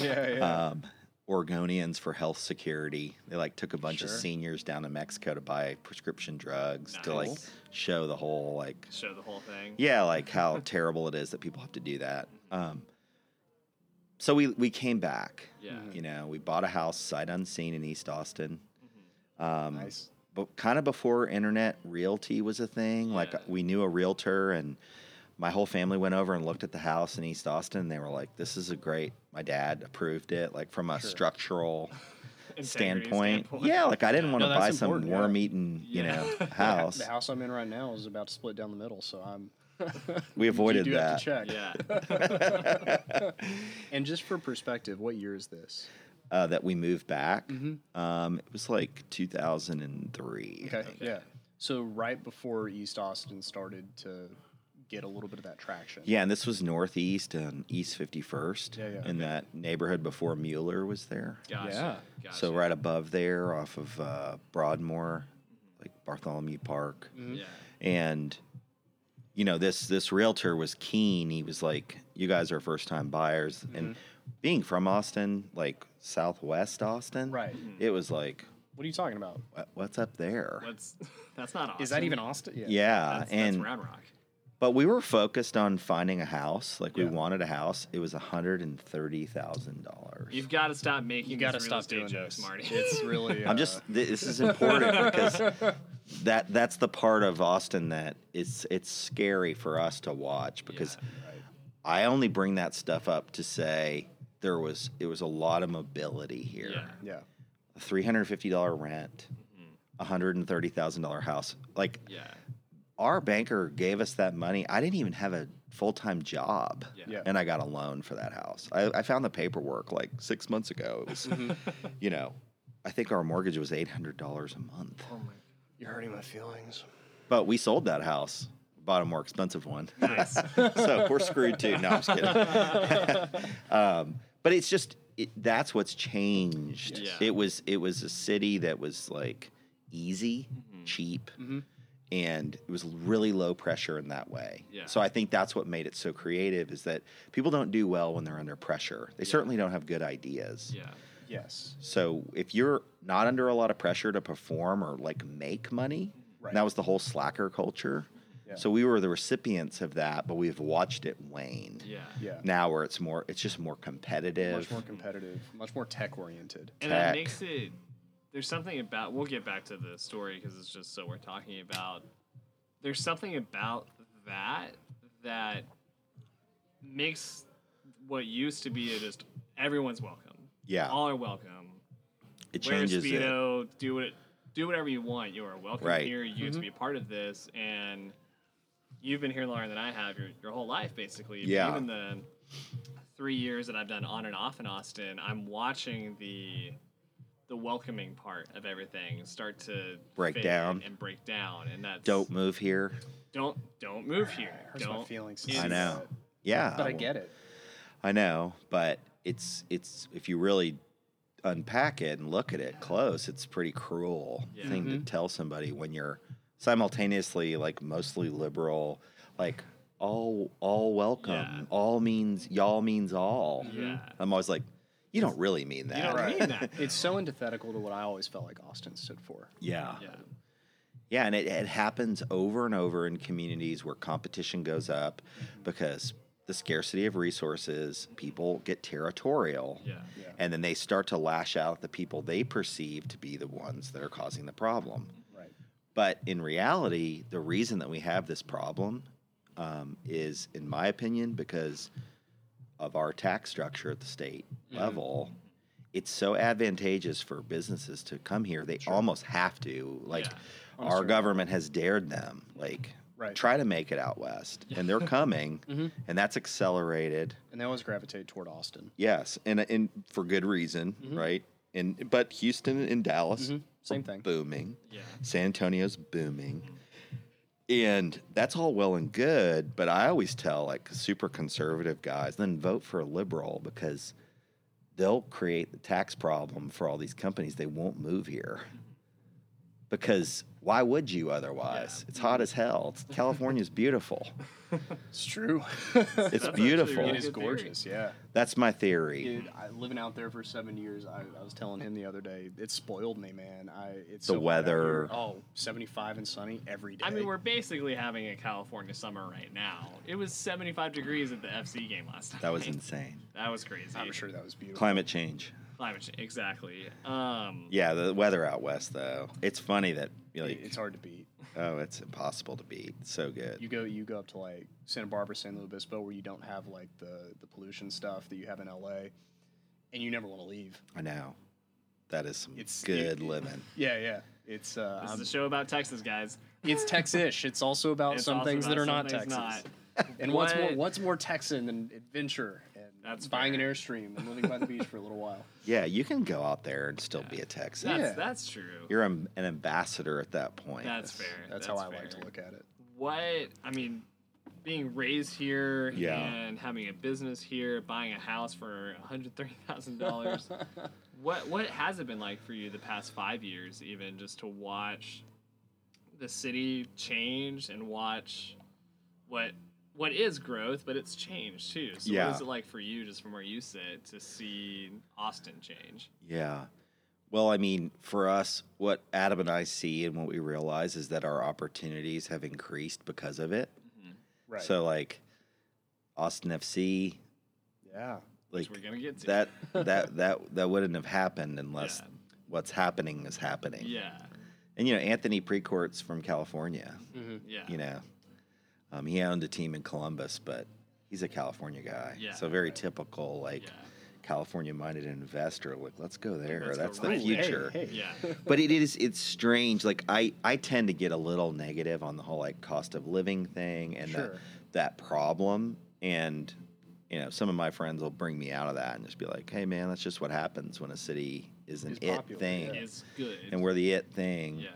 Yeah. Yeah. um, Oregonians for health security. They like took a bunch of seniors down to Mexico to buy prescription drugs to like show the whole like show the whole thing. yeah like how terrible it is that people have to do that. Um, so we we came back. Yeah. You know, we bought a house sight unseen in East Austin. Um, nice. but kind of before internet realty was a thing. Like Yeah. we knew a realtor, and my whole family went over and looked at the house in East Austin. And they were like, "This is a great." My dad approved it, like from a Sure. structural standpoint. standpoint. Yeah, like I didn't want to No, buy some worm-eaten, you know, house. The house I'm in right now is about to split down the middle, so I'm. We avoided you do that. Have to check. Yeah. And just for perspective, what year is this? uh, that we moved back. Mm-hmm. Um, it was like 2003. Okay. Yeah. So right before East Austin started to get a little bit of that traction. Yeah, and this was northeast and East 51st, Yeah, yeah. in that neighborhood before Mueller was there. Gotcha. Yeah. Gotcha. So right above there, off of uh, Broadmoor, like Bartholomew Park, Mm-hmm. Yeah. and you know this this realtor was keen. He was like, "You guys are first time buyers," and Mm-hmm. being from Austin, like Southwest Austin, Right. It was like, What are you talking about? "What's up there?" What's that's not awesome. Is that even Austin? yeah, That's, and that's Round Rock. But we were focused on finding a house. Like we Yeah. wanted a house. It was a hundred and thirty thousand dollars. You've got to stop making. You got got to to stop doing jokes, this, Marty. It's really. I'm uh, just th- this is important because that that's the part of Austin that it's it's scary for us to watch because I only bring that stuff up to say there was it was a lot of mobility here. Yeah. Yeah. A three hundred fifty dollar rent, a hundred and thirty thousand dollar house. Like Yeah. Our banker gave us that money. I didn't even have a full time job. Yeah. Yeah. And I got a loan for that house. I, I found the paperwork like six months ago. It was, mm-hmm. you know, I think our mortgage was eight hundred dollars a month. Oh you're hurting my feelings. But we sold that house, bought a more expensive one. Nice. so we're screwed too. No, I'm just kidding. um, but it's just it, that's what's changed. Yeah. It was it was a city that was like easy, mm-hmm. cheap, mm-hmm. And it was really low pressure in that way. Yeah. So I think that's what made it so creative is that people don't do well when they're under pressure. They certainly don't have good ideas. Yeah. Yes. So if you're not under a lot of pressure to perform or like make money, Right. that was the whole slacker culture. Yeah. So we were the recipients of that, but we've watched it wane. Yeah. Yeah. Now where it's more, it's just more competitive. Much more competitive, much more tech oriented. And that tech. makes it. There's something about. We'll get back to the story because it's just so we're talking about. There's something about that that makes what used to be a just everyone's welcome. Yeah. All are welcome. it Wear a changes it. speedo. Do it. Do whatever you want. You are welcome Right. here. You get to mm-hmm. be a part of this, and you've been here longer than I have. Your your whole life, basically. Yeah. Even the three years that I've done on and off in Austin, I'm watching the the welcoming part of everything start to Break down. and break down, and that's Don't move here. don't don't move here. Hurts don't my feelings. I know. Yeah. But I well, get it. I know, but it's it's if you really unpack it and look at it close, it's a pretty cruel Yeah. thing Mm-hmm. to tell somebody when you're simultaneously like mostly liberal, like all all welcome. Yeah. All means y'all means all. Yeah. I'm always like, you don't really mean that. You don't Right. mean that. It's so antithetical to what I always felt like Austin stood for. yeah. Yeah. Yeah, and it, it happens over and over in communities where competition goes up because the scarcity of resources, people get territorial. Yeah. Yeah. And then they start to lash out at the people they perceive to be the ones that are causing the problem. Right. But in reality, the reason that we have this problem um, is, in my opinion, because of our tax structure at the state level. It's so advantageous for businesses to come here. They almost have to. Like, Yeah. Our certain government has dared them. Like, Right. try to make it out west, and they're coming, Mhm. and that's accelerated. And they always gravitate toward Austin. Yes, and and for good reason, right? And but Houston and Dallas, Mhm. Same thing. booming. Yeah. San Antonio's booming. And that's all well and good, but I always tell like super conservative guys, then vote for a liberal because they'll create the tax problem for all these companies. They won't move here. Because why would you otherwise? It's hot as hell. It's, California's beautiful. It's true. It's beautiful. It is Good theory. gorgeous. Yeah. That's my theory. Dude, I, living out there for seven years, I, I was telling him the other day, it spoiled me, man. I it's The so weather. here. Oh, 75 and sunny every day. I mean, we're basically having a California summer right now. It was 75 degrees at the FC game last night. That was insane. That was crazy. I'm sure that was beautiful. Climate change. Climate change, exactly. Um, Yeah, the weather out west though. It's funny that you know, It- it's hard to beat. oh, it's impossible to beat. So good. You go you go up to like Santa Barbara, San Luis Obispo, where you don't have like the the pollution stuff that you have in LA, and you never want to leave. I know. That is some It's- good it- living. Yeah, yeah. It's uh, this um, is a show about Texas, guys. it's Tex-ish. It's also about It's some also things that are not Texas. not. And what's more What- what's more Texan than adventure and That's buying fair. an airstream and living by the beach for a little while. Yeah, you can go out there and still be a Texan. That's, Yeah. that's true. You're an an ambassador at that point. That's fair. That's, That's how I like to look at it. what I mean, being raised here Yeah. and having a business here, buying a house for one hundred thirty thousand dollars. what what has it been like for you the past five years, even just to watch the city change and watch what what is growth, but it's changed too. So Yeah. what is it like for you, just from where you sit, to see Austin change? Yeah. Well, I mean, for us, what Adam and I see and what we realize is that our opportunities have increased because of it. Mm-hmm. Right. So, like, Austin FC, yeah. Which like we're gonna get to. that, that, that, that wouldn't have happened unless Yeah. what's happening is happening. yeah, And you know, Anthony Precourt's from California. Mm-hmm. yeah, You know, um, he owned a team in Columbus, but he's a California guy. Yeah. so very typical, like yeah, California-minded investor. Like, let's go there. Let's go That's the right future. Hey, hey. yeah. but it is it's strange like i i tend to get a little negative on the whole like cost of living thing and Sure. that that problem and you know some of my friends will bring me out of that and just be like hey man that's just what happens when a city is an Is it popular, thing yeah. It's good. and we're the it thing yeah.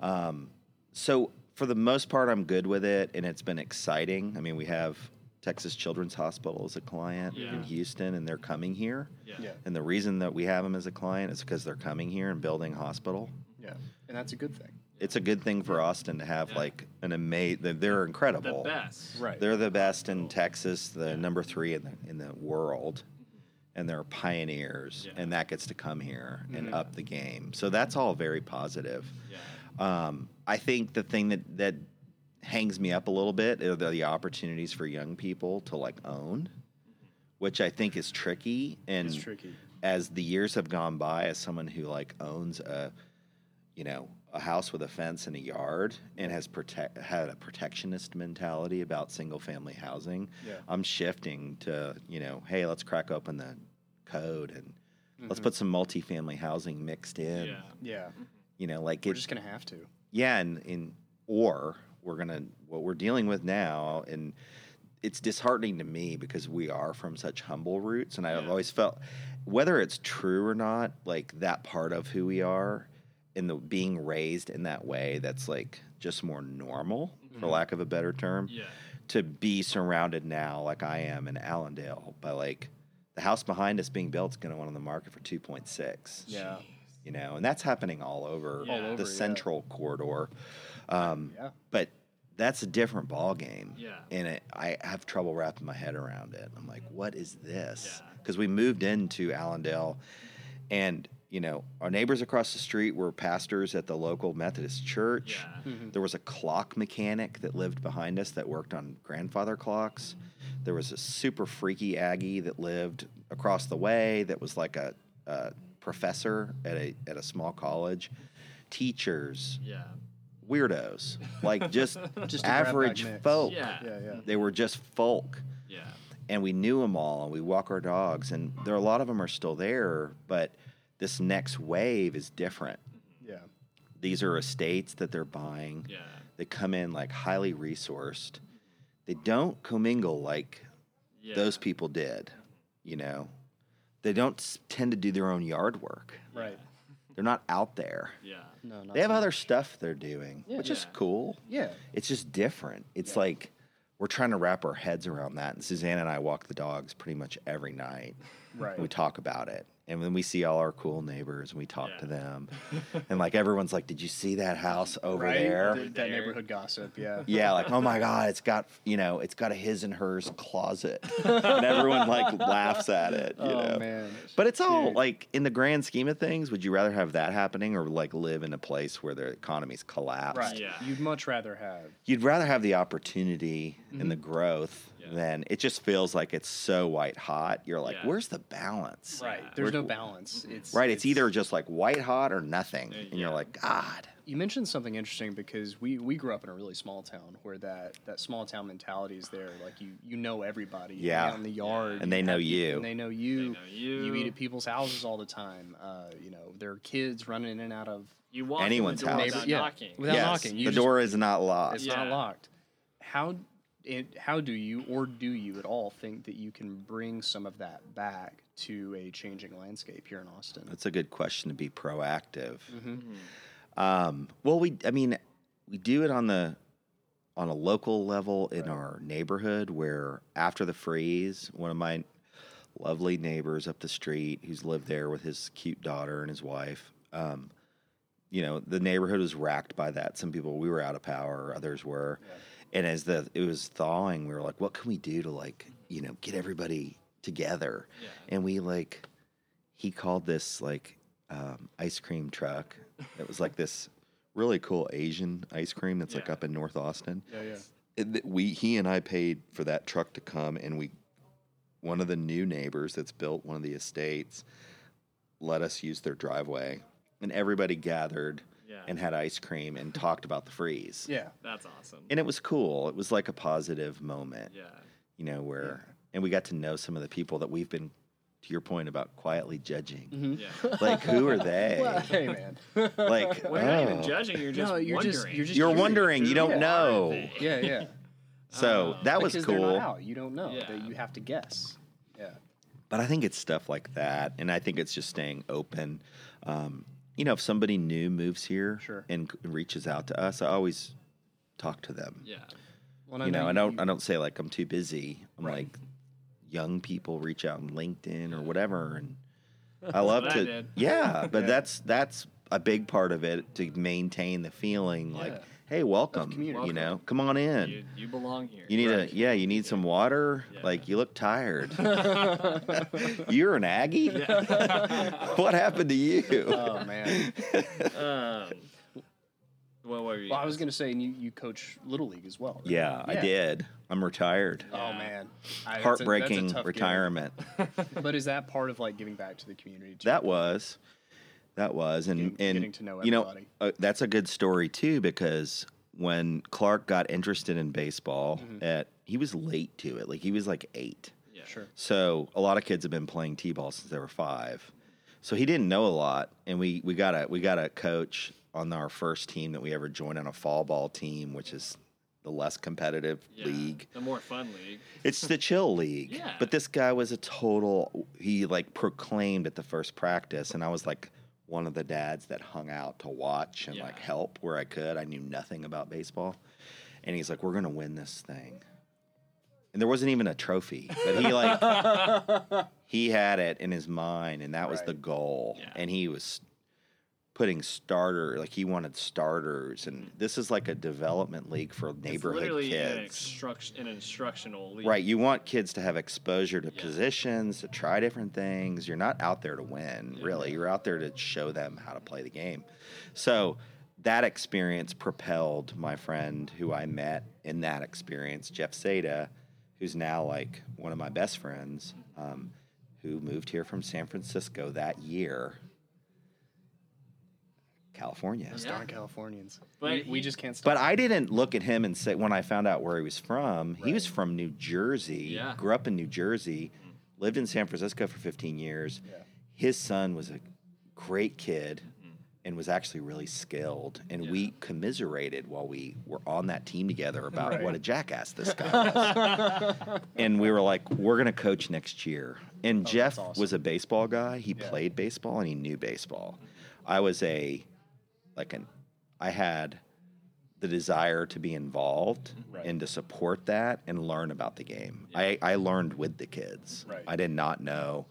um so for the most part i'm good with it and it's been exciting i mean we have texas children's hospital as a client Yeah. in houston and they're coming here Yeah. Yeah. and the reason that we have them as a client is because they're coming here and building hospital Yeah. And that's a good thing. It's a good thing for Austin to have Yeah. like an amazing. They're incredible. The best. Right. They're the best in Texas, the number three in the in the world, and they're pioneers, Yeah. and that gets to come here and mm-hmm. up the game. So that's all very positive. Yeah. Um, I think the thing that that hangs me up a little bit are the, the opportunities for young people to like own, which I think is tricky. And It's tricky. as the years have gone by, as someone who like owns a, you know, a house with a fence and a yard and has protect had a protectionist mentality about single family housing, Yeah. I'm shifting to you know, hey, let's crack open the code and let's put some multifamily housing mixed in. Yeah. Yeah. You know, like We're it, just gonna have to. yeah, and, and or we're gonna what we're dealing with now, and it's disheartening to me because we are from such humble roots, and I've Yeah. always felt whether it's true or not, like that part of who we are, in the being raised in that way, that's like just more normal, for mm-hmm. lack of a better term, Yeah. to be surrounded now, like I am in Allandale, by like the house behind us being built is going to go on the market for two point six Yeah. You know, and that's happening all over All over, the yeah. central corridor. Um, Yeah. But that's a different ball game. Yeah. And it, I have trouble wrapping my head around it. I'm like, what is this? Yeah. Because we moved into Allandale, and you know, our neighbors across the street were pastors at the local Methodist church. Yeah. There was a clock mechanic that lived behind us that worked on grandfather clocks. There was a super freaky Aggie that lived across the way that was like a, a professor at a at a small college. Teachers, Yeah. weirdos, like just, Just a grab bag average folk. Yeah. Yeah. Yeah. They were just folk Yeah. and we knew them all and we walk our dogs and there a lot of them are still there but this next wave is different Yeah. these are estates that they're buying Yeah. they come in like highly resourced they don't commingle like Yeah. those people did you know they don't tend to do their own yard work Right. they're not out there Yeah. No. Not they have so other much. stuff they're doing which is cool Yeah. it's just different. It's Yeah. like we're trying to wrap our heads around that. And Suzanne and I walk the dogs pretty much every night. Right. And we talk about it. And then we see all our cool neighbors and we talk to them. and like everyone's like, Did you see that house over right. there? Th- That neighborhood gossip. Yeah. Yeah, like, oh my God, it's got you know, it's got a his and hers closet. and everyone like laughs at it, you oh know. man. But it's all Dude. like in the grand scheme of things, would you rather have that happening or like live in a place where the economy's collapsed? Right. Yeah. You'd much rather have. you'd rather have the opportunity and the mm-hmm. growth Yeah. than it just feels like it's so white hot. You're like, Yeah. where's the balance? Right. Yeah. There's We're- no balance. It's Right. It's, either just like white hot or nothing. Uh, And you're like, God. You mentioned something interesting because we, we grew up in a really small town where that, that small town mentality is there. Like you you know everybody. You Yeah. out in the yard. And they know you. And they know you. know you. You eat at people's houses all the time. Uh, you know, there are kids running in and out of You walk Anyone's in the door house. without yeah, knocking. without yes, knocking. You the just- door is not locked. It's not locked. How it, how do you or do you at all think that you can bring some of that back to a changing landscape here in Austin? That's a good question to be proactive. Mm-hmm. Um, well, we, I mean, we do it on the on a local level in our neighborhood where after the freeze, one of my lovely neighbors up the street who's lived there with his cute daughter and his wife, um, you know, the neighborhood was racked by that. Some people we were out of power, others were, and as the it was thawing, we were like, what can we do to like, you know, get everybody together? Yeah. And we like, he called this like um, ice cream truck. It was like this really cool Asian ice cream that's like up in North Austin. Yeah, yeah. We he and I paid for that truck to come, and we one of the new neighbors that's built one of the estates let us use their driveway, and everybody gathered Yeah. and had ice cream and talked about the freeze. Yeah. That's awesome. And it was cool. It was like a positive moment, yeah. you know, where and we got to know some of the people that we've been, to your point about quietly judging. Yeah. Like, who are they? Well, hey man. like, Well, you're not even oh. judging. You're just no, you're wondering. just you're just You're curious. wondering. You don't Who are know. Yeah, yeah. So Oh. that was cool. not out. You don't know. Yeah. That you have to guess. Yeah. But I think it's stuff like that, and I think it's just staying open. Um, you know, if somebody new moves here Sure. and reaches out to us, I always talk to them. Yeah. Well, you know, I don't. you- I don't say like I'm too busy. I'm Right. like, young people reach out on LinkedIn or whatever, and I love what I to. Yeah, but Yeah. that's that's a big part of it to maintain the feeling like, Yeah. Hey, welcome. community. You know, come on in. You, you belong here. You need a yeah. You need some water. Yeah. Like you look tired. You're an Aggie. what happened to you? Oh man. Um, what were you? Well, I was gonna say, and you, you coach little league as well. right? yeah, I did. I'm retired. Oh man, I- that's a- that's a Heartbreaking retirement. But is that part of like giving back to the community? Too? That was, that was, and Getting- and getting to know you know uh, that's a good story too because when Clark got interested in baseball, Mm-hmm. at he was late to it. Like he was like eight. yeah. sure. So a lot of kids have been playing t-ball since they were five. So he didn't know a lot, and we we got a we got a coach on our first team that we ever joined on a fall ball team, which is the less competitive Yeah. league. The more fun league. It's the chill league. Yeah. But this guy was a total. He like proclaimed at the first practice, and I was like one of the dads that hung out to watch and like help where I could. I knew nothing about baseball, and he's like, "We're gonna win this thing." And there wasn't even a trophy, but he like he had it in his mind, and that was the goal. Yeah. And he was putting starter like he wanted starters, and this is like a development league for neighborhood literally an, kids. instruct, an instructional league. Right, you want kids to have exposure to Yeah. positions, to try different things. You're not out there to win, Yeah. really. You're out there to show them how to play the game. So that experience propelled my friend who I met in that experience, Jeff Seda, who's now like one of my best friends, um, who moved here from San Francisco that year. California. Yeah. Darn Californians. But we, we he- just can't stop. But I didn't look at him and say when I found out where he was from, he was from New Jersey. Yeah. Grew up in New Jersey, lived in San Francisco for 15 years. Yeah. His son was a great kid mm-hmm. and was actually really skilled. And Yeah. we commiserated while we were on that team together about Right. what a jackass this guy was. and we were like, we're going to coach next year. And Oh, Jeff awesome. was a baseball guy. He Yeah. played baseball and he knew baseball. Mm-hmm. I was a like an I had the desire to be involved Right. and to support that and learn about the game. I, I learned with the kids. Right. I did not know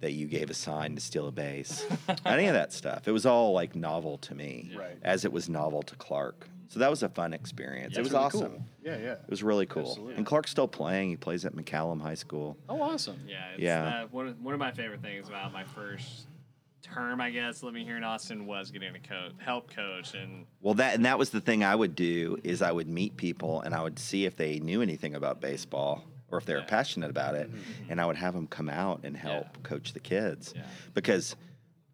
that you gave a sign to steal a base. Any of that stuff. It was all like novel to me. Right. As it was novel to Clark. So that was a fun experience. it was really awesome. cool. Yeah, yeah. It was really cool. Absolutely. And Clark's still playing. He plays at McCallum High School. Oh, awesome. Yeah, it's, Yeah. Uh, one, of, one of my favorite things about my first term, I guess, living here in Austin was getting to coach, help coach. And Well, that and that was the thing I would do is I would meet people and I would see if they knew anything about baseball or if they were Yeah. passionate about it, mm-hmm. and I would have them come out and help Yeah. coach the kids. Yeah. Because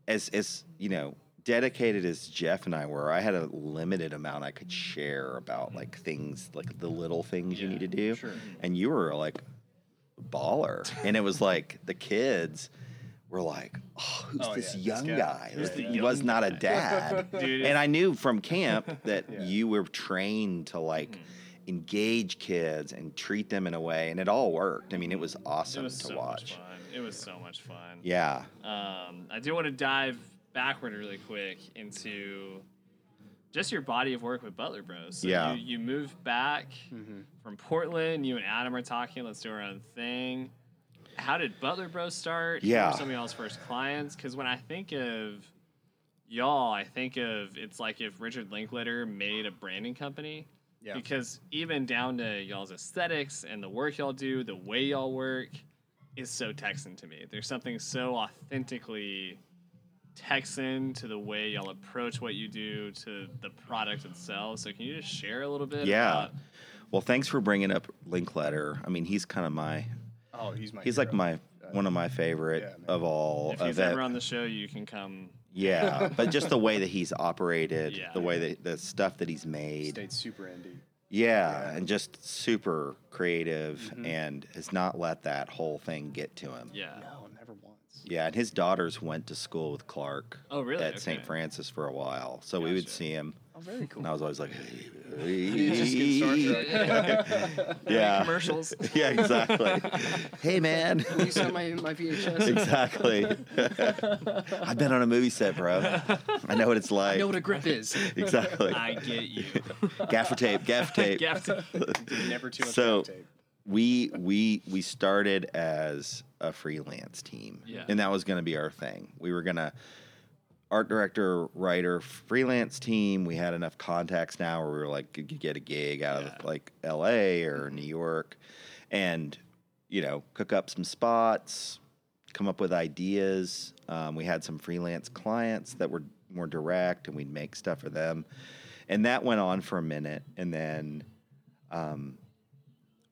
as as you know, dedicated as Jeff and I were, I had a limited amount I could share about mm-hmm. like things like the little things you need to do. sure. And you were like baller, and it was like the kids. Were like, oh, who's Oh, this yeah, this young guy. guy? Who's that the he was young not a dad. Dude, and I knew from camp that Yeah. you were trained to like Mm-hmm. engage kids and treat them in a way, and it all worked. I mean, it was awesome it awesome was to so much watch. fun. It was so much fun. Yeah, Um, I do want to dive backward really quick into just your body of work with Butler Bros. So Yeah. You, you moved back Mm-hmm. from Portland. You and Adam are talking. Let's do our own thing. How did Butler Bros start? Yeah. some of y'all's first clients? Because when I think of y'all, I think of it's like if Richard Linklater made a branding company. Yeah. Because even down to y'all's aesthetics and the work y'all do, the way y'all work is so Texan to me. There's something so authentically Texan to the way y'all approach what you do to the product itself. So can you just share a little bit? Yeah. about- Well, thanks for bringing up Linklater. I mean, he's kind of my Oh, he's my. he's like my one of my favorite Yeah, of all if he's of ever on the show, you can come. Yeah, but just the way that he's operated, Yeah. the way that the stuff that he's made. Stayed super indie. Yeah, and just super creative Mm-hmm. and has not let that whole thing get to him. Yeah. No, never once. Yeah, and his daughters went to school with Clark Oh, really? at St. Francis for a while. So we would see him. Oh, very cool. And I was always like, hey, You just get Star Trek. yeah. Commercials. yeah, exactly. hey, man. Can you send my my VHS? exactly. I've been on a movie set, bro. I know what it's like. I know what a grip is. exactly. I get you. Gaffer tape, gaffer tape. Gaff- Never too much So- duct tape. we we we started as a freelance team Yeah. and that was going to be our thing we were going to art director, writer, freelance team. We had enough contacts now where we were like, could get a gig out of like L.A. or New York, and you know, cook up some spots, come up with ideas. Um, we had some freelance clients that were more direct, and we'd make stuff for them, and that went on for a minute, and then. Um,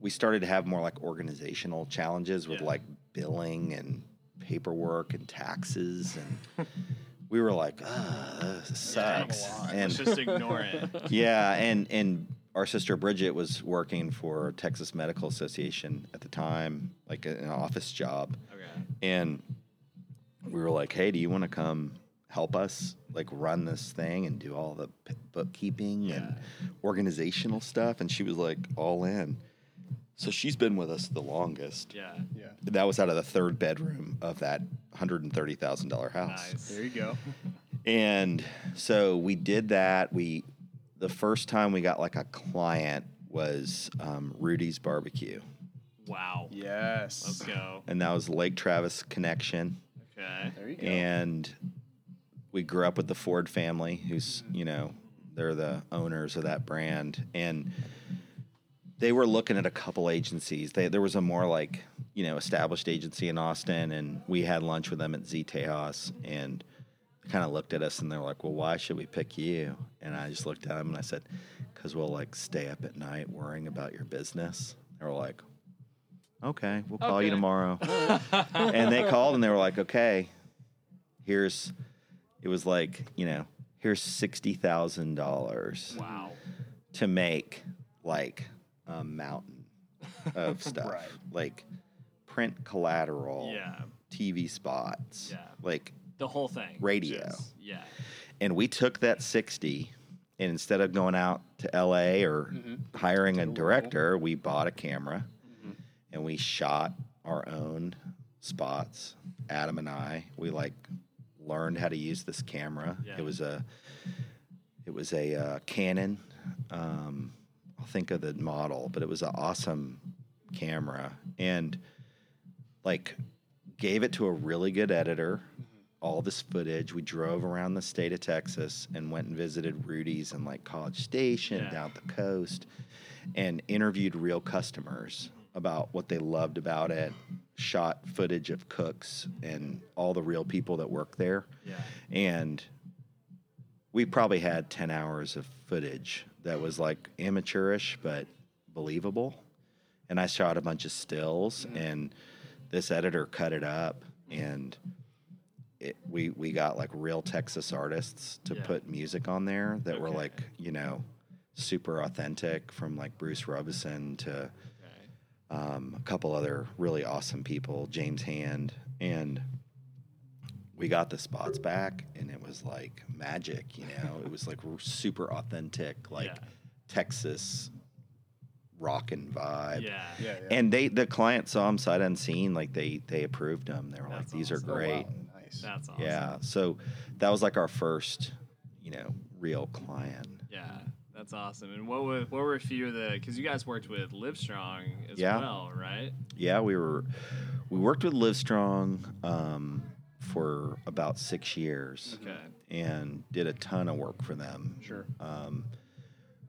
we started to have more like organizational challenges with Yeah. like billing and paperwork and taxes and we were like ah this Yeah, sucks. a and Let's just ignore it. yeah and and our sister bridget was working for texas medical association at the time like an office job. Okay. and we were like hey do you want to come help us like run this thing and do all the bookkeeping and organizational stuff? And she was like all in so she's been with us the longest Yeah. Yeah. that was out of the third bedroom of that $130,000 house. Nice. There you go. And so we did that. We the first time we got like a client was um, Rudy's Barbecue, Wow. Yes. Let's go. and that was Lake Travis connection. Okay. There you go. And we grew up with the Ford family, who's you know they're the owners of that brand, and they were looking at a couple agencies. They, there was a more like you know established agency in Austin, and we had lunch with them at Z Tejas, and kind of looked at us and they were like, "Well, why should we pick you?" And I just looked at them and I said, "Cause we'll like stay up at night worrying about your business." They were like, "Okay, we'll call you tomorrow." and they called and they were like, "Okay, here's." It was like you know, here's sixty thousand dollars Wow. to make like a mountain of stuff, Right. like print collateral, Yeah. TV spots, Yeah. like The whole thing. Radio. Just- yeah. and we took that 60 and instead of going out to LA or hiring a director, we bought a camera and we shot our own spots. Adam and I, we like learned how to use this camera. Yeah. It was a it was a uh, Canon. Um, I'll think of the model, but it was an awesome camera and like gave it to a really good editor. All this footage. We drove around the state of Texas and went and visited Rudy's and like College Station Yeah. down the coast and interviewed real customers about what they loved about it. Shot footage of cooks and all the real people that work there. Yeah. And we probably had 10 hours of footage that was like amateurish but believable. And I shot a bunch of stills, and this editor cut it up, and it, we we got like real Texas artists to Yeah. put music on there that were like you know super authentic, from like Bruce Robison to Okay. um, a couple other really awesome people, James Hand, and we got the spots back, and it was like magic. You know, it was like super authentic, like Yeah. Texas rockin' vibe. Yeah. Yeah. yeah. And they, the client saw them sight unseen, like they they approved them. They were That's like, these awesome. are Oh, wow. great. Nice. That's awesome. Yeah. So that was like our first, you know, real client. Yeah. That's awesome. And what were what were a few of the because you guys worked with Livestrong as Yeah. well, right? Yeah, we were we worked with Livestrong um, for about six years Okay. and did a ton of work for them. Sure. Um,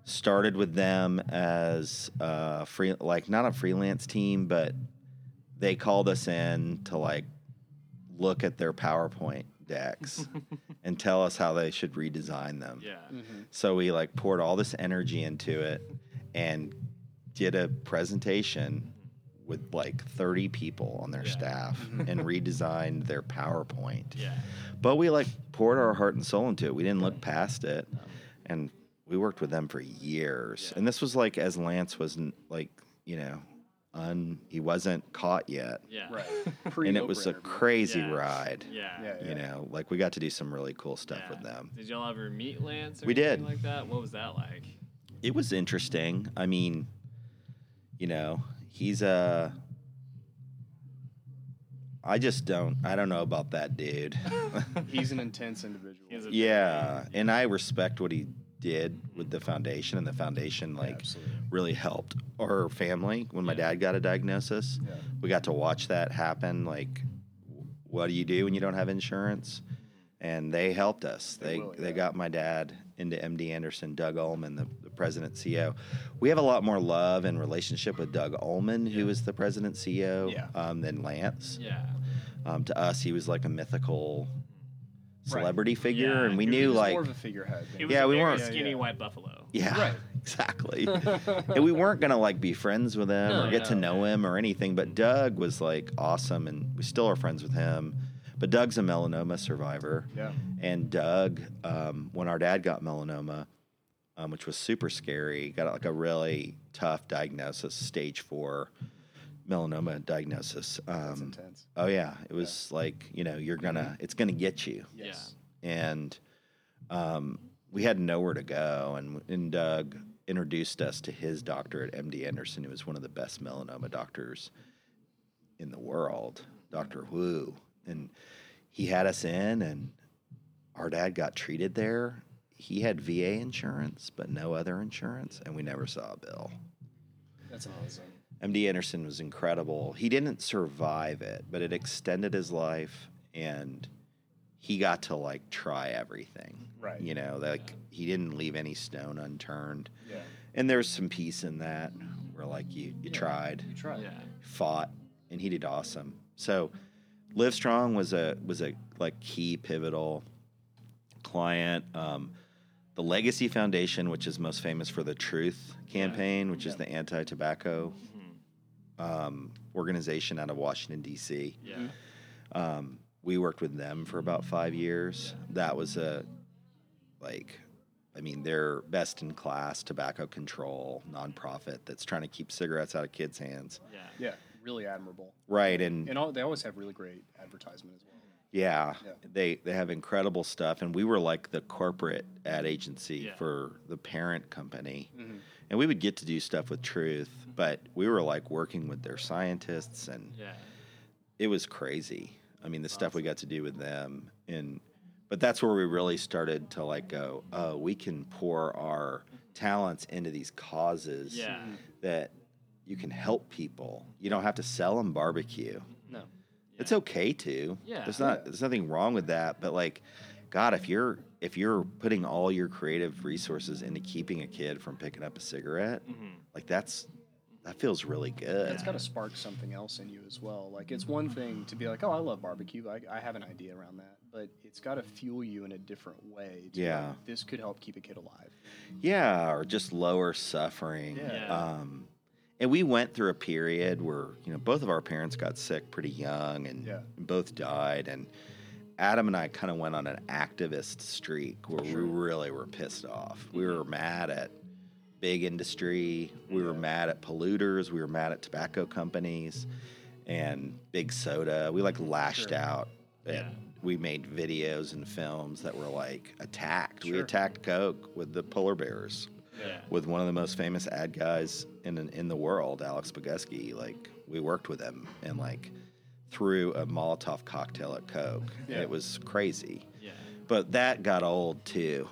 started with them as a free, like not a freelance team, but they called us in to like look at their PowerPoint decks and tell us how they should redesign them. Yeah. So we like poured all this energy into it and did a presentation with like 30 people on their Yeah. staff mm-hmm. and redesigned their PowerPoint. Yeah. But we like poured our heart and soul into it. We didn't look past it. And we worked with them for years. Yeah. And this was like as Lance wasn't like, you know, un he wasn't caught yet. Yeah. Right. and it was a crazy Yeah. ride. Yeah. Yeah, yeah. You know, like we got to do some really cool stuff Yeah. with them. Did y'all ever meet Lance? Or We anything did. Like that. What was that like? it was interesting. I mean, you know, he's a. I just don't. I don't know about that dude. He's an intense individual. He's yeah, and I respect what he did with the foundation, and the foundation like Absolutely. really helped our family when my Yeah. dad got a diagnosis. Yeah. We got to watch that happen. Like, what do you do when you don't have insurance? and they helped us. They They will, they yeah. got my dad into MD Anderson, Doug Ulman, the, the president CEO. We have a lot more love and relationship with Doug Ulman, who is the president CEO, Yeah. um, than Lance. Yeah. Um, to us, he was like a mythical Right. celebrity figure, Yeah, and we he knew He's like more of a figurehead. than- was Yeah, a we weren't- skinny Yeah. white buffalo. Yeah, Right. exactly. and we weren't gonna like be friends with him No, or get to no. know him or anything. But Doug was like awesome, and we still are friends with him. But Doug's a melanoma survivor, Yeah. and Doug, um, when our dad got melanoma, um, which was super scary, got like a really tough diagnosis, stage four melanoma diagnosis. That's Um, intense. oh yeah, it was like you know you're gonna, it's gonna get you Yes. and um, we had nowhere to go. And, and Doug introduced us to his doctor at MD Anderson, who was one of the best melanoma doctors in the world, Dr. Wu. And he had us in, and our dad got treated there. He had VA insurance, but no other insurance, and we never saw a bill. That's amazing. MD Anderson was incredible. He didn't survive it, but it extended his life and he got to like try everything. Right. You know, like he didn't leave any stone unturned. Yeah. And there's some peace in that where like you you tried, You try. Yeah. fought, and he did awesome. So Livestrong was a was a like key pivotal client. Um, the Legacy Foundation, which is most famous for the Truth campaign, which is the anti-tobacco um, organization out of Washington D.C. Yeah. Um, we worked with them for about five years. That was a like, I mean, they're best in class tobacco control nonprofit that's trying to keep cigarettes out of kids' hands. Yeah. Yeah. Really admirable. Right, and And all, they always have really great advertisement as well. Yeah, Yeah. they they have incredible stuff, and we were like the corporate ad agency Yeah. for the parent company, Mhm. and we would get to do stuff with Truth, but we were like working with their scientists, and Yeah. it was crazy. I mean, the stuff we got to do with them, and but that's where we really started to like go, oh, we can pour our talents into these causes Yeah. that you can help people. You don't have to sell them barbecue. No. It's okay to. Yeah. There's not there's nothing wrong with that, but like God, if you're if you're putting all your creative resources into keeping a kid from picking up a cigarette, Mm-hmm. like that's that feels really good. It's got to spark something else in you as well. Like it's one thing to be like, oh, I love barbecue. I, I have an idea around that, but it's got to fuel you in a different way. To Yeah. like, this could help keep a kid alive. Yeah, or just lower suffering. Yeah. Yeah. Um, and we went through a period where you know both of our parents got sick pretty young, and Yeah. both died. And Adam and I kind of went on an activist streak where we really were pissed off. We Mm-hmm. were mad at big industry. We were mad at polluters. We were mad at tobacco companies and big soda. We like lashed Sure. out. Yeah. We made videos and films that were like attacked. We attacked Coke with the polar bears Yeah. with one of the most famous ad guys in in the world, Alex Bogusky. Like we worked with him and like threw a Molotov cocktail at Coke. Yeah. It was crazy. Yeah. But that got old too.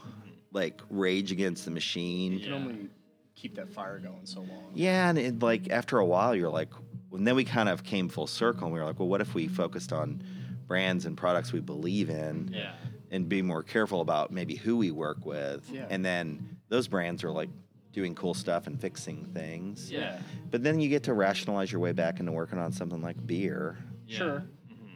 Like Rage Against the Machine. You can only keep that fire going so long. Yeah, and it, like after a while, you're like, and then we kind of came full circle, and we were like, well, what if we focused on brands and products we believe in, Yeah. and be more careful about maybe who we work with, Yeah. and then those brands are like doing cool stuff and fixing things. Yeah. But then you get to rationalize your way back into working on something like beer, Yeah. Sure. Mm-hmm.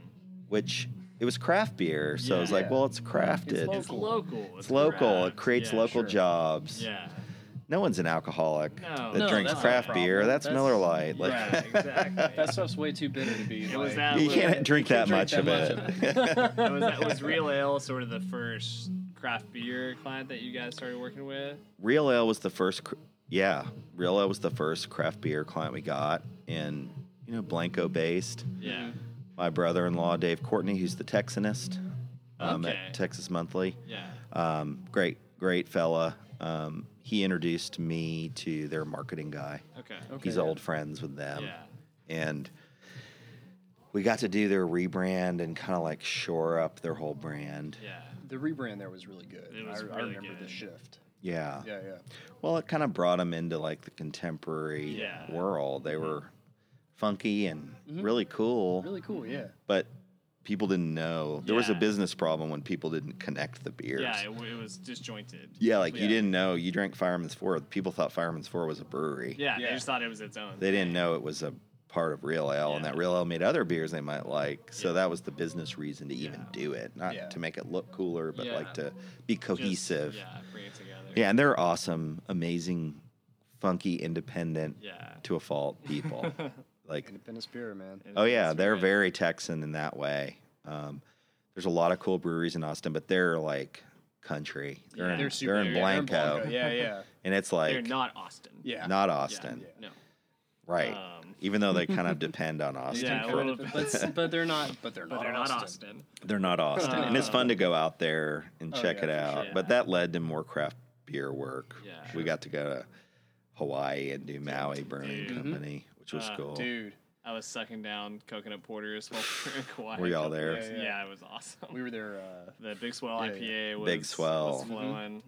which it was craft beer, so it's like, well, it's crafted. It's It's local. It's local. It creates Yeah, local sure. jobs. Yeah. No one's an alcoholic No. that No, drinks that's not a craft beer. That's, That's- Miller Lite. Like, yeah. Exactly. That stuff's way too bitter to be. It was that you little- can't drink that much drink of that it. much it was that was Real Ale sort of the first craft beer client that you guys started working with. Real Ale was the first. cr- Yeah, Real Ale was the first craft beer client we got, and you know, Blanco based. Yeah. My brother-in-law Dave Courtney, who's the Texanist um, Okay. at Texas Monthly. Yeah. Um, great, great fella. Um, he introduced me to their marketing guy. Okay. okay He's yeah. old friends with them, Yeah. and we got to do their rebrand and kind of like shore up their whole brand. Yeah. The rebrand there was really good. It was I, I really remember the shift. Yeah. Yeah, yeah. Well, it kind of brought them into like the contemporary Yeah. world. They were funky and Mhm. really cool, Really cool, yeah. but people didn't know there was a business problem when people didn't connect the beers. Yeah, it, it was disjointed. Yeah, like Yeah. you didn't know you drank Fireman's Four. People thought Fireman's Four was a brewery. Yeah, they just thought it was its own. They didn't know it was a part of Real Ale, and that Real Ale made other beers they might like. So Yeah. that was the business reason to even Yeah. do it, not Yeah. to make it look cooler, but Yeah. like to be Just- cohesive. yeah, bring it together. Yeah, and they're awesome, amazing, funky, independent Yeah. to a fault people. like, Independent spirit, man. oh yeah, It's they're great. very Texan in that way. Um, there's a lot of cool breweries in Austin, but they're like country. They're, Yeah. in, They're they're, super. in yeah, they're Blanco, Yeah, yeah. and it's like They're not Austin. Yeah. not Yeah, Austin, No. right? Um, Even though they kind of depend on Austin Yeah, for little but, but they're not. But they're but not. they're not Austin. Austin. They're not Austin, and it's fun to go out there and Oh, check yeah, it out. sure. But that led to more craft beer work. Yeah. we got to go to Hawaii and do Maui Brewing Dude. Company, which was Uh, cool. Dude, I was sucking down coconut porters while we were in Kauai. Were y'all there? Yeah, yeah. Yeah, it was awesome. we were there. Uh, the Big Swell Yeah, IPA was Big Swell. was flowing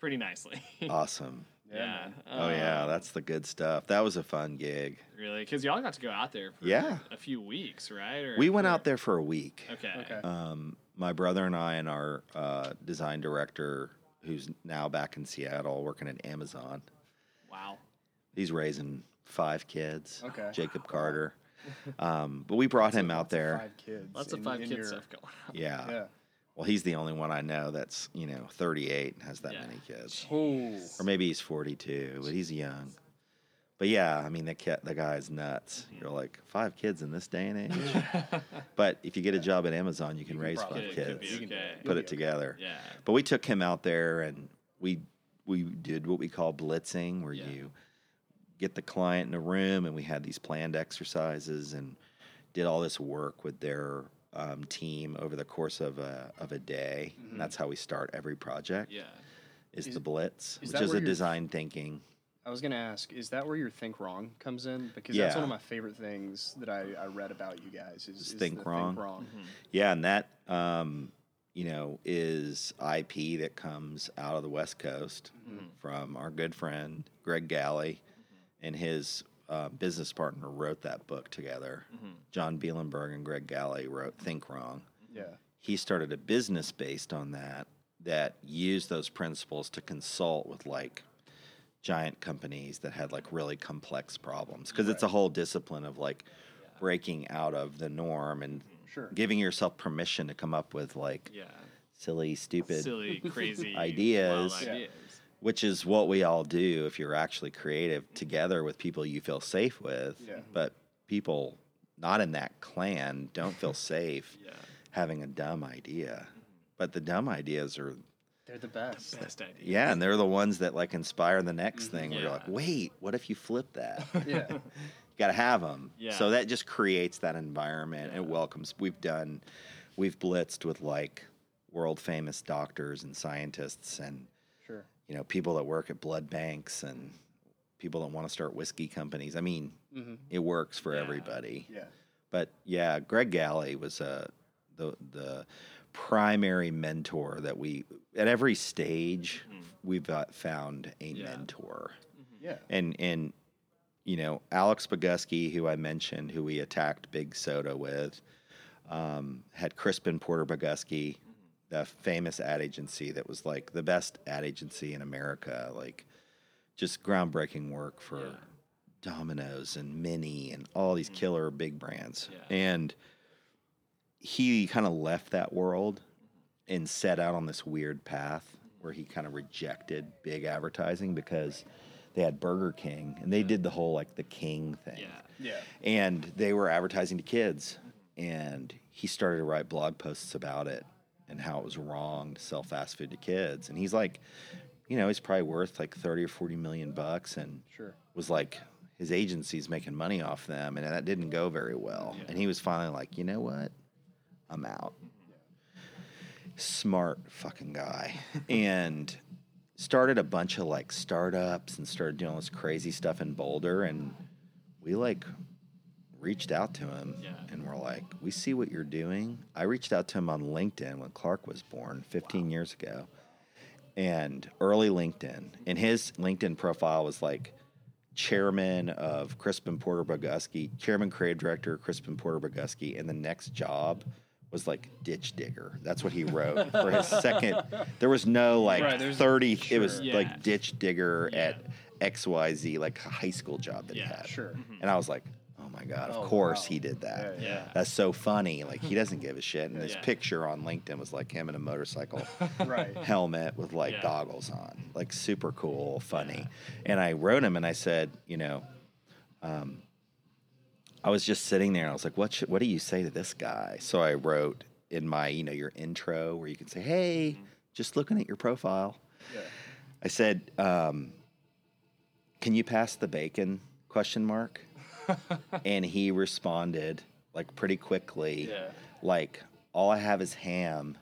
pretty nicely. Awesome. Yeah, man. Oh yeah, Um, that's the good stuff. That was a fun gig. really because y'all got to go out there for Yeah. a few weeks, right? Or We went for- out there for a week. Okay. Okay. Um, my brother and I and our uh, design director, who's now back in Seattle working at Amazon. Wow. He's raising five kids. Okay. Jacob Carter. Um, but we brought him out Lots of there. Five kids. Lots of five in kid your- stuff going on. Yeah. Yeah. Well, he's the only one I know that's you know 38 and has that Yeah. many kids, Oh. or maybe he's 42, but he's young. But yeah, I mean the cat, the guy's nuts. Mm-hmm. You're like five kids in this day and age. but if you get a job at Amazon, you can can raise five Could- could be kids, You okay. put it together. Yeah. But we took him out there and we we did what we call blitzing, where Yeah. you get the client in a room and we had these planned exercises and did all this work with their um, team over the course of a of a day. And that's how we start every project. Yeah. Is, Is- the blitz, is which is a you're- design thinking. I was gonna ask, is that where your think wrong comes in? Because that's one of my favorite things that I, I read about you guys. Is, Is is think wrong. Think wrong. Yeah, and that um, you know is IP that comes out of the West Coast from our good friend Greg Galle, and his uh, business partner wrote that book together. John Bielenberg and Greg Galle wrote Think Wrong. Yeah. He started a business based on that that used those principles to consult with like giant companies that had like really complex problems because it's a whole discipline of like breaking out of the norm and Sure. giving yourself permission to come up with like Yeah. silly, stupid, Silly, crazy Ideas. wild Yeah. Ideas. which is what we all do if you're actually creative together with people you feel safe with. Yeah. But people not in that clan don't feel safe Yeah. having a dumb idea. But the dumb ideas are They're the best. Best idea. yeah, and they're the ones that like inspire the next mm-hmm. thing. Where you're like, wait, what if you flip that? yeah. you got to have them. Yeah. So that just creates that environment. It welcomes. We've done, we've blitzed with like world famous doctors and scientists and Sure. You know people that work at blood banks and people that want to start whiskey companies. I mean, Mm-hmm. it works for Yeah. everybody. Yeah. But yeah, Greg Galle was uh, the the primary mentor that we at every stage we've uh, found a Yeah. mentor Yeah. and and you know Alex Bogusky, who I mentioned, who we attacked Big Soda with, um, had Crispin Porter Bogusky, the famous ad agency that was like the best ad agency in America, like just groundbreaking work for Yeah. Domino's and Mini and all these mm. killer big brands, Yeah. and he kind of left that world mm-hmm. and set out on this weird path where he kind of rejected big advertising because they had Burger King and they did the whole like the King thing. Yeah. Yeah. And they were advertising to kids. And he started to write blog posts about it and how it was wrong to sell fast food to kids. And he's like, you know, he's probably worth like 30 or 40 million bucks and Sure. was like, his agency's making money off them. And that didn't go very well. And he was finally like, you know what? I'm out. Smart fucking guy. and started a bunch of like startups and started doing all this crazy stuff in Boulder. And we like reached out to him Yeah. and we're like, we see what you're doing. I reached out to him on LinkedIn when Clark was born 15 years ago. And early LinkedIn. And his LinkedIn profile was like chairman of Crispin Porter Bogusky, chairman creative director Crispin Porter Bogusky, and the next job was like ditch digger. That's what he wrote for his second. There was no like Right, there's- 30, it was. Yeah. like ditch digger Yeah. at XYZ, like a high school job that he had. Sure. And mm-hmm. I was like, my God, of Oh, course wow. he did that. Yeah, Yeah. That's so funny. Like he doesn't give a shit. And his Yeah. picture on LinkedIn was like him in a motorcycle Right. helmet with like goggles on, like super cool, funny. And I wrote him and I said, you know, um, I was just sitting there and I was like, what should, what do you say to this guy? So I wrote in my, you know, your intro where you can say, hey, just looking at your profile. Yeah. I said, um, can you pass the bacon? Question mark. and he responded like pretty quickly, Yeah. like, all I have is ham.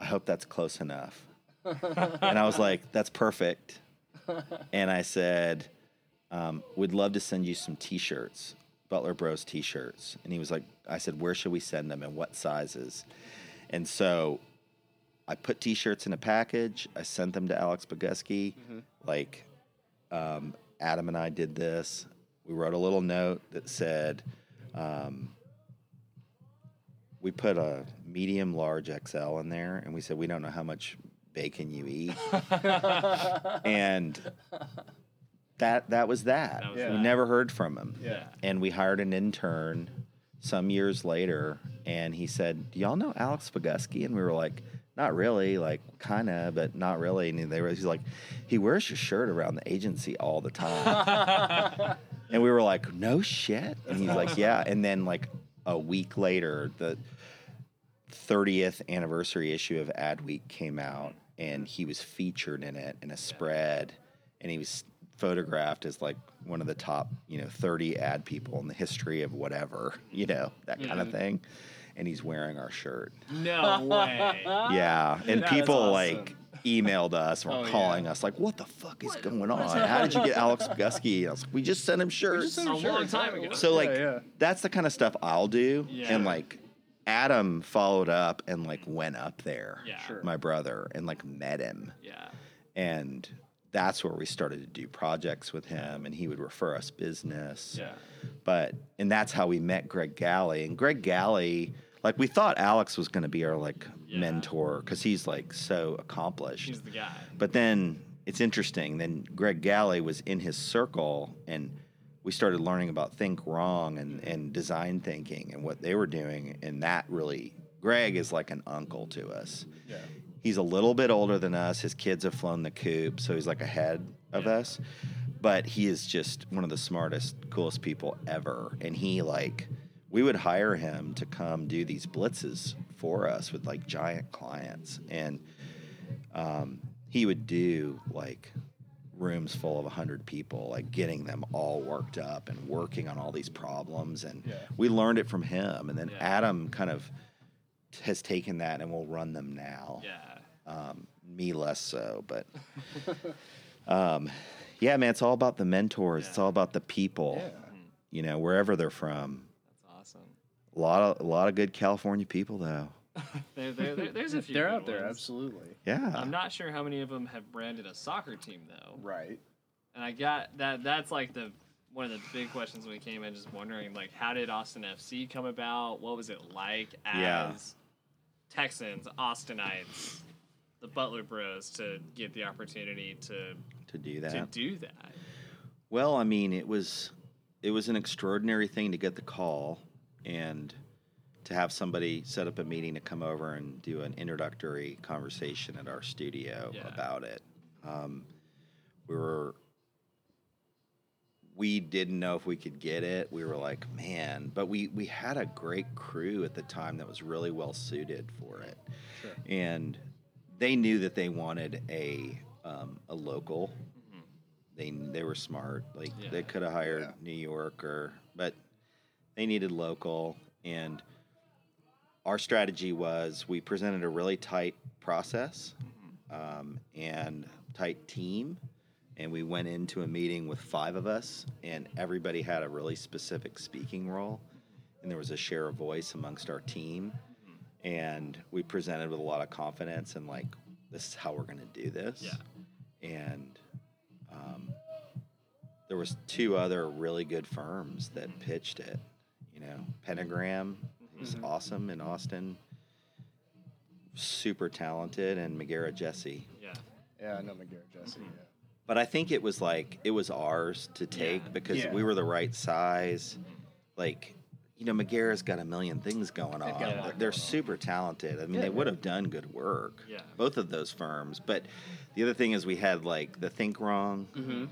I hope that's close enough. and I was like, that's perfect. And I said, um, we'd love to send you some t-shirts, Butler Bros t-shirts. And he was like, I said, where should we send them and what sizes? And so I put t-shirts in a package. I sent them to Alex Bogusky. Like, um, Adam and I did this. We wrote a little note that said, um, we put a medium large XL in there and we said, we don't know how much bacon you eat. and that, that was that. That was we never heard from him. Yeah. And we hired an intern some years later and he said, Do y'all know Alex Bogusky? And we were like, Not really, like kinda, but not really. And they were he's like, he wears your shirt around the agency all the time. and we were like, No shit. And he's like, Yeah. And then like a week later, the 30th anniversary issue of Adweek came out, and he was featured in it in a spread, and he was photographed as like one of the top, you know, 30 ad people in the history of whatever, you know, that kind of mm-hmm. thing. And he's wearing our shirt. No way. Yeah, and That people awesome. like emailed us and were Oh, yeah. calling us like, "What the fuck is going on? How did you get Alex Gusky?" I was like, "We just sent him shirts." sent A him Sure, long time ago. So like yeah. that's the kind of stuff I'll do. Yeah. And like Adam followed up and like went up there. Yeah. My brother and like met him. Yeah. And that's where we started to do projects with him and he would refer us business. Yeah. But and that's how we met Greg Galle. And Greg Galle, like we thought Alex was gonna be our like Yeah. mentor because he's like so accomplished. He's the guy. But then it's interesting. Then Greg Galle was in his circle, and we started learning about think wrong and, and design thinking and what they were doing. And that really, Greg is like an uncle to us. Yeah. He's a little bit older than us. His kids have flown the coop, so he's like ahead of Yeah. us. But he is just one of the smartest, coolest people ever. And he like, we would hire him to come do these blitzes for us with like giant clients, and um, he would do like rooms full of 100 people like getting them all worked up and working on all these problems and Yeah. we learned it from him and then Yeah. adam kind of has taken that and will run them now Yeah. um, me less so but um, yeah man it's all about the mentors it's all about the people Yeah. you know wherever they're from. A lot of a lot of good california people though There, there, there- there's a few. They're good out there, ones. absolutely. yeah I'm not sure how many of them have branded a soccer team though. Right. And I got that. That's like the one of the big questions when we came in. Just wondering, like, how did Austin FC come about? What was it like as Yeah. Texans, Austinites, the Butler Bros to get the opportunity to to do that to do that? Well, I mean, it was it was an extraordinary thing to get the call and to have somebody set up a meeting to come over and do an introductory conversation at our studio Yeah. about it. Um, we were we didn't know if we could get it. We were like, man, but we we had a great crew at the time that was really well suited for it, Sure. and they knew that they wanted a um, a local they they were smart. Like Yeah. they could have hired Yeah. New York or, but they needed local. And our strategy was we presented a really tight process um, and tight team, and we went into a meeting with five of us, and everybody had a really specific speaking role, and there was a share of voice amongst our team, and we presented with a lot of confidence and like this is how we're going to do this Yeah. and um, there was two other really good firms that pitched it. You know, Pentagram was awesome in Austin. super talented, and McGarrah Jessee. Yeah. Yeah, I know McGarrah Jessee. Yeah. But I think it was like it was ours to take Yeah. because Yeah. we were the right size. Like, you know, McGarrah's got a million things going on. got a They're, they're super talented. I mean, Yeah, they would yeah. have done good work. Yeah. Both of those firms. But the other thing is we had like the Think Wrong. Mm-hmm.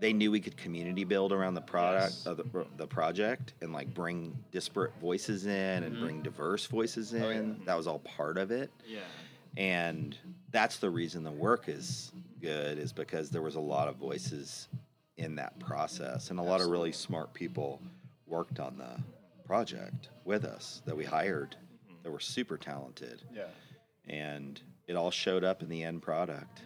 They knew we could community build around the product Yes. of the, the project and like bring disparate voices in and Mhm. bring diverse voices in. Oh, yeah. That was all part of it Yeah. and that's the reason the work is good is because there was a lot of voices in that process and a lot of really smart people worked on the project with us that we hired that were super talented Yeah. and it all showed up in the end product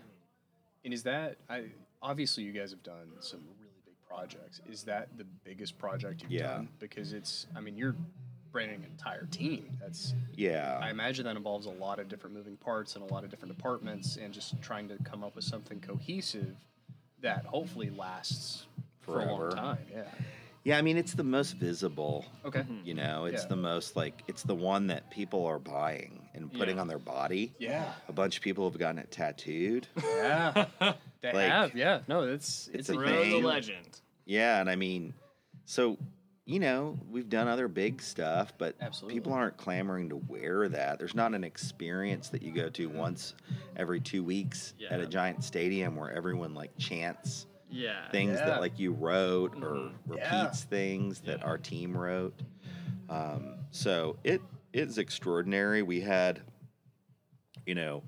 And is that I obviously you guys have done some really big projects. Is that the biggest project you've Yeah. done? Because it's I mean you're branding an entire team. That's yeah I imagine that involves a lot of different moving parts and a lot of different departments and just trying to come up with something cohesive that hopefully lasts for a long time. Yeah. yeah i mean it's the most visible Okay. you know it's Yeah. the most like it's the one that people are buying and putting Yeah. on their body Yeah. a bunch of people have gotten it tattooed Yeah. They Like, have. Yeah. No, it's it's it's, a a Grow thing. legend. Yeah, and I mean, so you know, we've done other big stuff, but Absolutely. people aren't clamoring to wear that. There's not an experience that you go to once every two weeks at a giant stadium where everyone like chants Yeah. things Yeah. that like you wrote or Mhm. Yeah. repeats things that Yeah. our team wrote. Um, so it is extraordinary. We had, you know,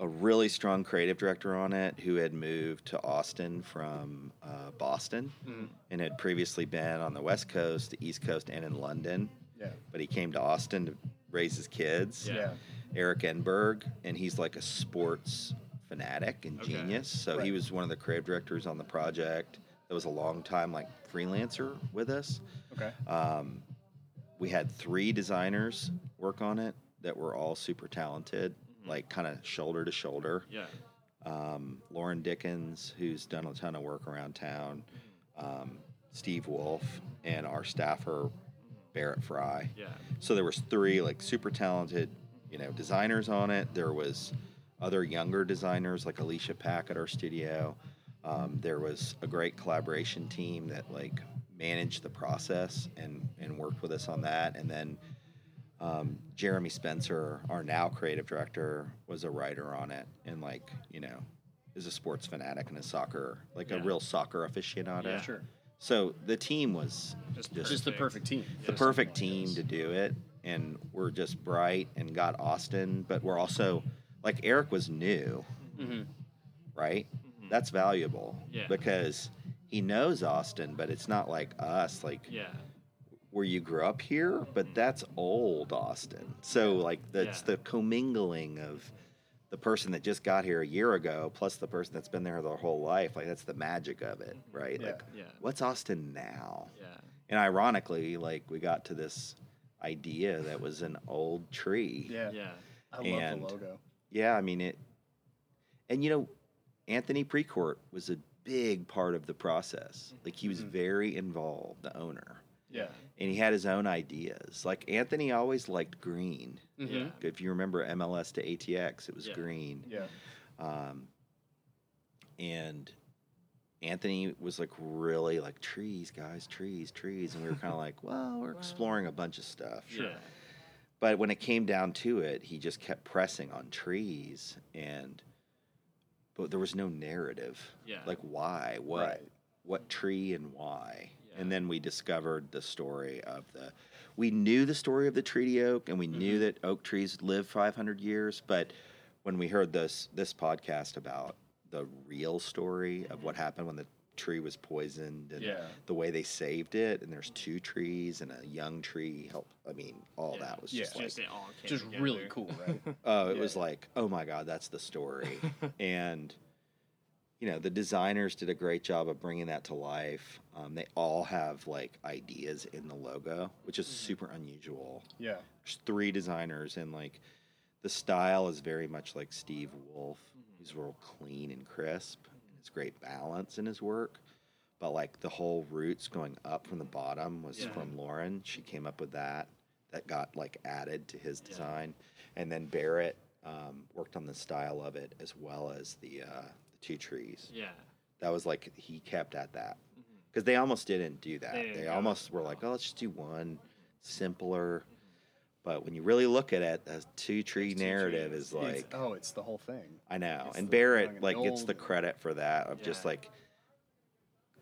a really strong creative director on it who had moved to Austin from uh, Boston Mhm. and had previously been on the West Coast, the East Coast, and in London. Yeah. But he came to Austin to raise his kids. Yeah. Yeah. Eric Enberg, and he's like a sports fanatic and Okay. genius. So he was one of the creative directors on the project. That was a long time like freelancer with us. Okay. Um, we had three designers work on it that were all super talented, like kind of shoulder to shoulder. Yeah. Um, Lauren Dickens, who's done a ton of work around town, um, Steve Wolf, and our staffer Barrett Fry. Yeah. So there was three like super talented, you know, designers on it. There was other younger designers like Alicia Pack at our studio. Um, there was a great collaboration team that like managed the process and and worked with us on that. And then um, Jeremy Spencer, our now creative director, was a writer on it and like you know is a sports fanatic and a soccer like a real soccer aficionado. Yeah. Sure. So the team was Just, Just- Just the perfect team. the perfect team to do it and we're just bright and got austin but we're also like eric was new Mm-hmm. right Mhm. that's valuable Yeah. because he knows austin but it's not like us like Yeah. where you grew up here but mm-hmm. that's old austin so like that's Yeah. the commingling of the person that just got here a year ago plus the person that's been there their whole life like that's the magic of it mm-hmm. right Yeah. like Yeah. what's austin now Yeah. and ironically, like we got to this idea that was an old tree. Yeah. Yeah. I love And- the logo. Yeah, I mean it. And you know, Anthony Precourt was a big part of the process. Like he was Mhm. very involved, the owner, Yeah. and he had his own ideas. Like Anthony always liked green. Mm-hmm. Yeah. If you remember MLS to ATX, it was Yeah. green. Yeah. Um, and Anthony was like really like trees, guys, trees, trees, and we were kind of like, well, we're exploring a bunch of stuff. Yeah. But when it came down to it, he just kept pressing on trees, and but there was no narrative. Yeah. Like why, what, Right. what tree, and why. Yeah. And then we discovered the story of the. We knew the story of the treaty oak, and we knew Mhm. that oak trees live 500 years. But when we heard this this podcast about the real story of what happened when the tree was poisoned and Yeah. the way they saved it, and there's two trees and a young tree. Help, I mean, all Yeah. that was Yeah. just like Just it all came Just together. really cool, right? Oh, it Yeah. was like, oh my God, that's the story. and, you know, the designers did a great job of bringing that to life. Um, they all have like ideas in the logo, which is mm-hmm. super unusual. yeah. There's three designers, and like the style is very much like Steve Wolf. Mm-hmm. He's real clean and crisp, and it's great balance in his work. But like the whole roots going up from the bottom was Yeah. from Lauren. She came up with that. that got like added to his design, and then Barrett um, worked on the style of it as well as the uh, the two trees. Yeah. That was like he kept at that because they almost didn't do that. They They, almost were like, oh, let's just do one simpler. But when you really look at it, the two tree narrative is It's- like oh, it's the whole thing. I know, It's and Barrett and like gets the credit for that of just like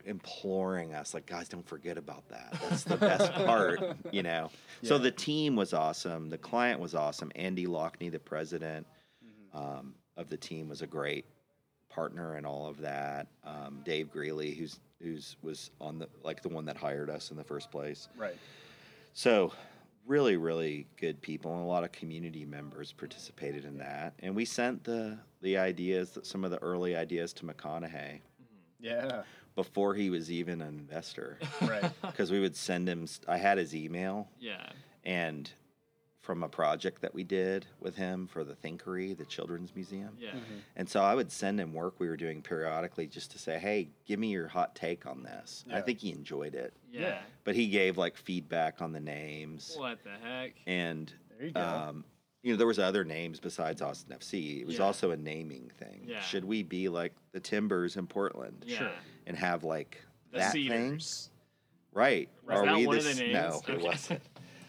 imploring us, like guys, don't forget about that. That's the best part, you know. So the team was awesome. The client was awesome. Andy Loughnane, the president Mm-hmm. um, of the team, was a great partner in all of that. Um, Dave Greeley, who's who's was on the like the one that hired us in the first place. Right. So, really, really good people, and a lot of community members participated in that. And we sent the the ideas, some of the early ideas, to McConaughey mm-hmm. Yeah. before he was even an investor, Right. because we would send him. I had his email, Yeah. and from a project that we did with him for the Thinkery, the Children's Museum. Yeah. And so I would send him work we were doing periodically just to say, hey, give me your hot take on this. I think he enjoyed it. Yeah. But he gave like feedback on the names. What the heck? and There you go. um, you know there was other names besides Austin FC. It was Yeah. also a naming thing. Yeah. Should we be like the Timbers in Portland Yeah. and have like The that thing? Right? Was Are that we one of this? the No, names? it wasn't.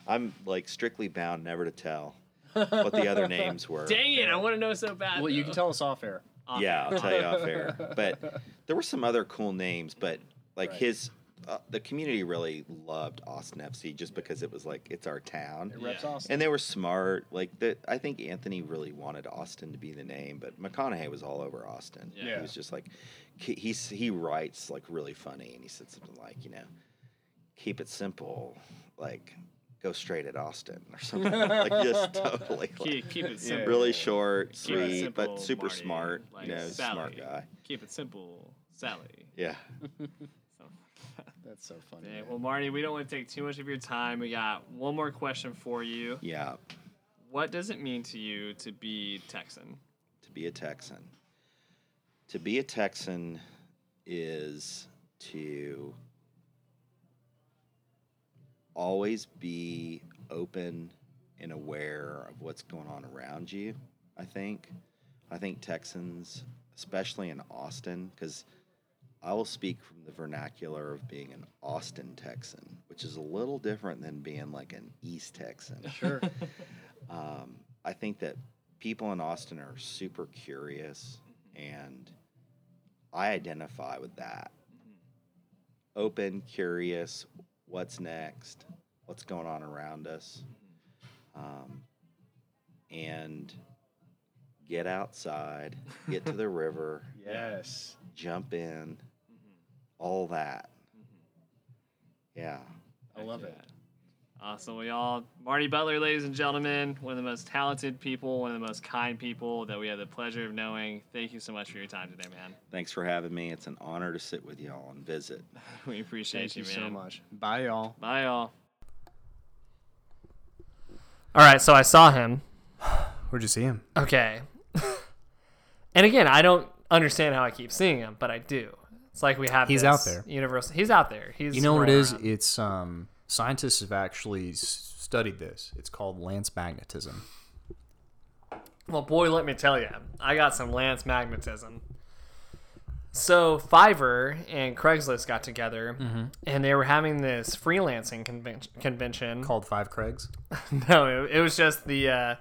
I'm like strictly bound never to tell what the other names were. Dang it! I want to know so bad. well, you can tell us off air. Off Yeah, air. I'll tell you off air. But there were some other cool names, but like Right. his. Uh, the community really loved Austin FC just because it was like it's our town. It reps Yeah. Austin. and they were smart. Like that, I think Anthony really wanted Austin to be the name, but McConaughey was all over Austin. Yeah. He was just like, he he's, he writes like really funny, and he said something like, you know, keep it simple, like go straight at Austin or something, like just totally like, Keep, keep it simple. really short, Keep sweet, simple, but super Marty, smart. like you know, smart guy. Keep it simple, Sally. Yeah. That's so funny. Yeah, well, Marty, we don't want to take too much of your time. We got one more question for you. Yeah. What does it mean to you to be Texan? to be a Texan. To be a Texan is to always be open and aware of what's going on around you. I think. I think Texans, especially in Austin, because I will speak from the vernacular of being an Austin Texan, which is a little different than being like an East Texan. Sure. Um, I think that people in Austin are super curious, and I identify with that. Open, curious, what's next, what's going on around us, um, and get outside, get to the river, yes. jump in, all that. Yeah. I love it. Awesome. We all, Marty Butler, ladies and gentlemen, one of the most talented people, one of the most kind people that we have the pleasure of knowing. Thank you so much for your time today, man. Thanks for having me. It's an honor to sit with y'all and visit. We appreciate Thank you you, so much. Bye, y'all. Bye, y'all. All right, so I saw him. Where'd you see him? Okay. and again, I don't understand how I keep seeing him, but I do. It's like we have He's this out there. Universal. He's out there. He's You know what it running is? around. It's um scientists have actually studied this. It's called lance magnetism. Well, boy, let me tell you, I got some Lance magnetism. So Fiverr and Craigslist got together, Mm-hmm. and they were having this freelancing conven- convention. Called Five Craigs. no, it, it was just the uh,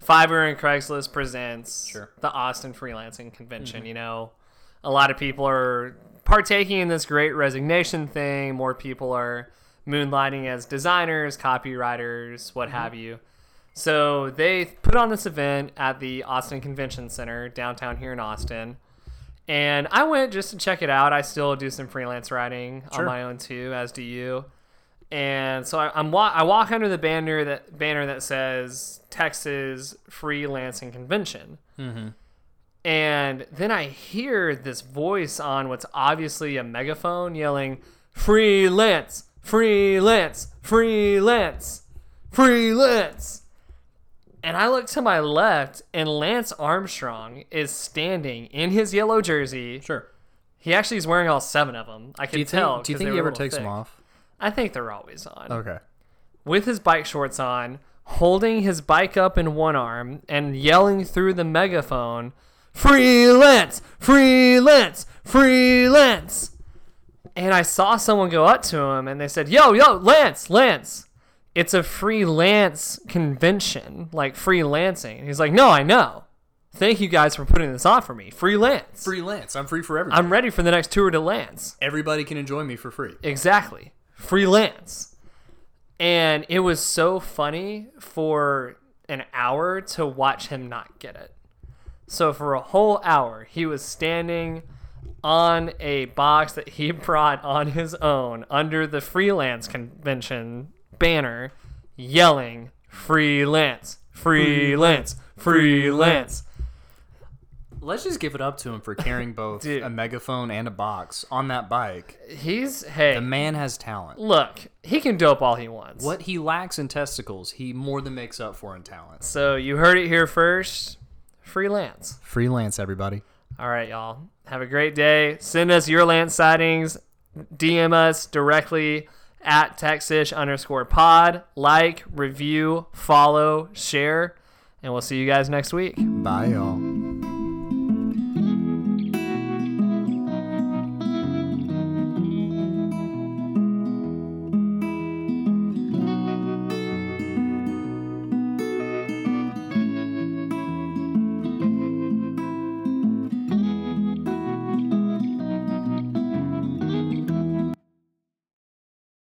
Fiverr and Craigslist presents Sure. the Austin freelancing convention. You know, a lot of people are partaking in this great resignation thing. More people are moonlighting as designers, copywriters, what have you. So they put on this event at the Austin Convention Center downtown here in Austin. And I went just to check it out. I still do some freelance writing on my own too, as do you. And so I, I'm wa- I walk under the banner that banner that says Texas Freelancing Convention. Mm-hmm. And then I hear this voice on what's obviously a megaphone yelling, Freelance, freelance, freelance, freelance. And I look to my left, and Lance Armstrong is standing in his yellow jersey. Sure. He actually is wearing all seven of them. I can Do tell. think? Do you think he ever takes them off? I think they're always on. Okay. with his bike shorts on, holding his bike up in one arm and yelling through the megaphone, "Freelance! Freelance! Freelance!" And I saw someone go up to him and they said, "Yo, yo, Lance, Lance, it's a freelance convention, like freelancing." And he's like, "No, I know. Thank you guys for putting this on for me. Freelance. Freelance. I'm free for everybody. I'm ready for the next tour to Lance." Everybody can enjoy me for free. Exactly. Freelance. And it was so funny for an hour to watch him not get it. So for a whole hour, he was standing on a box that he brought on his own under the freelance convention banner, yelling, Freelance, freelance, freelance. Let's just give it up to him for carrying both Dude. a megaphone and a box on that bike. He's, hey, The man has talent. look, he can dope all he wants. What he lacks in testicles, he more than makes up for in talent. So you heard it here first. Freelance. Freelance, everybody. All right, y'all. Have a great day. Send us your land sightings. DM us directly at Texas underscore pod. Like, review, follow, share, and we'll see you guys next week. Bye, y'all.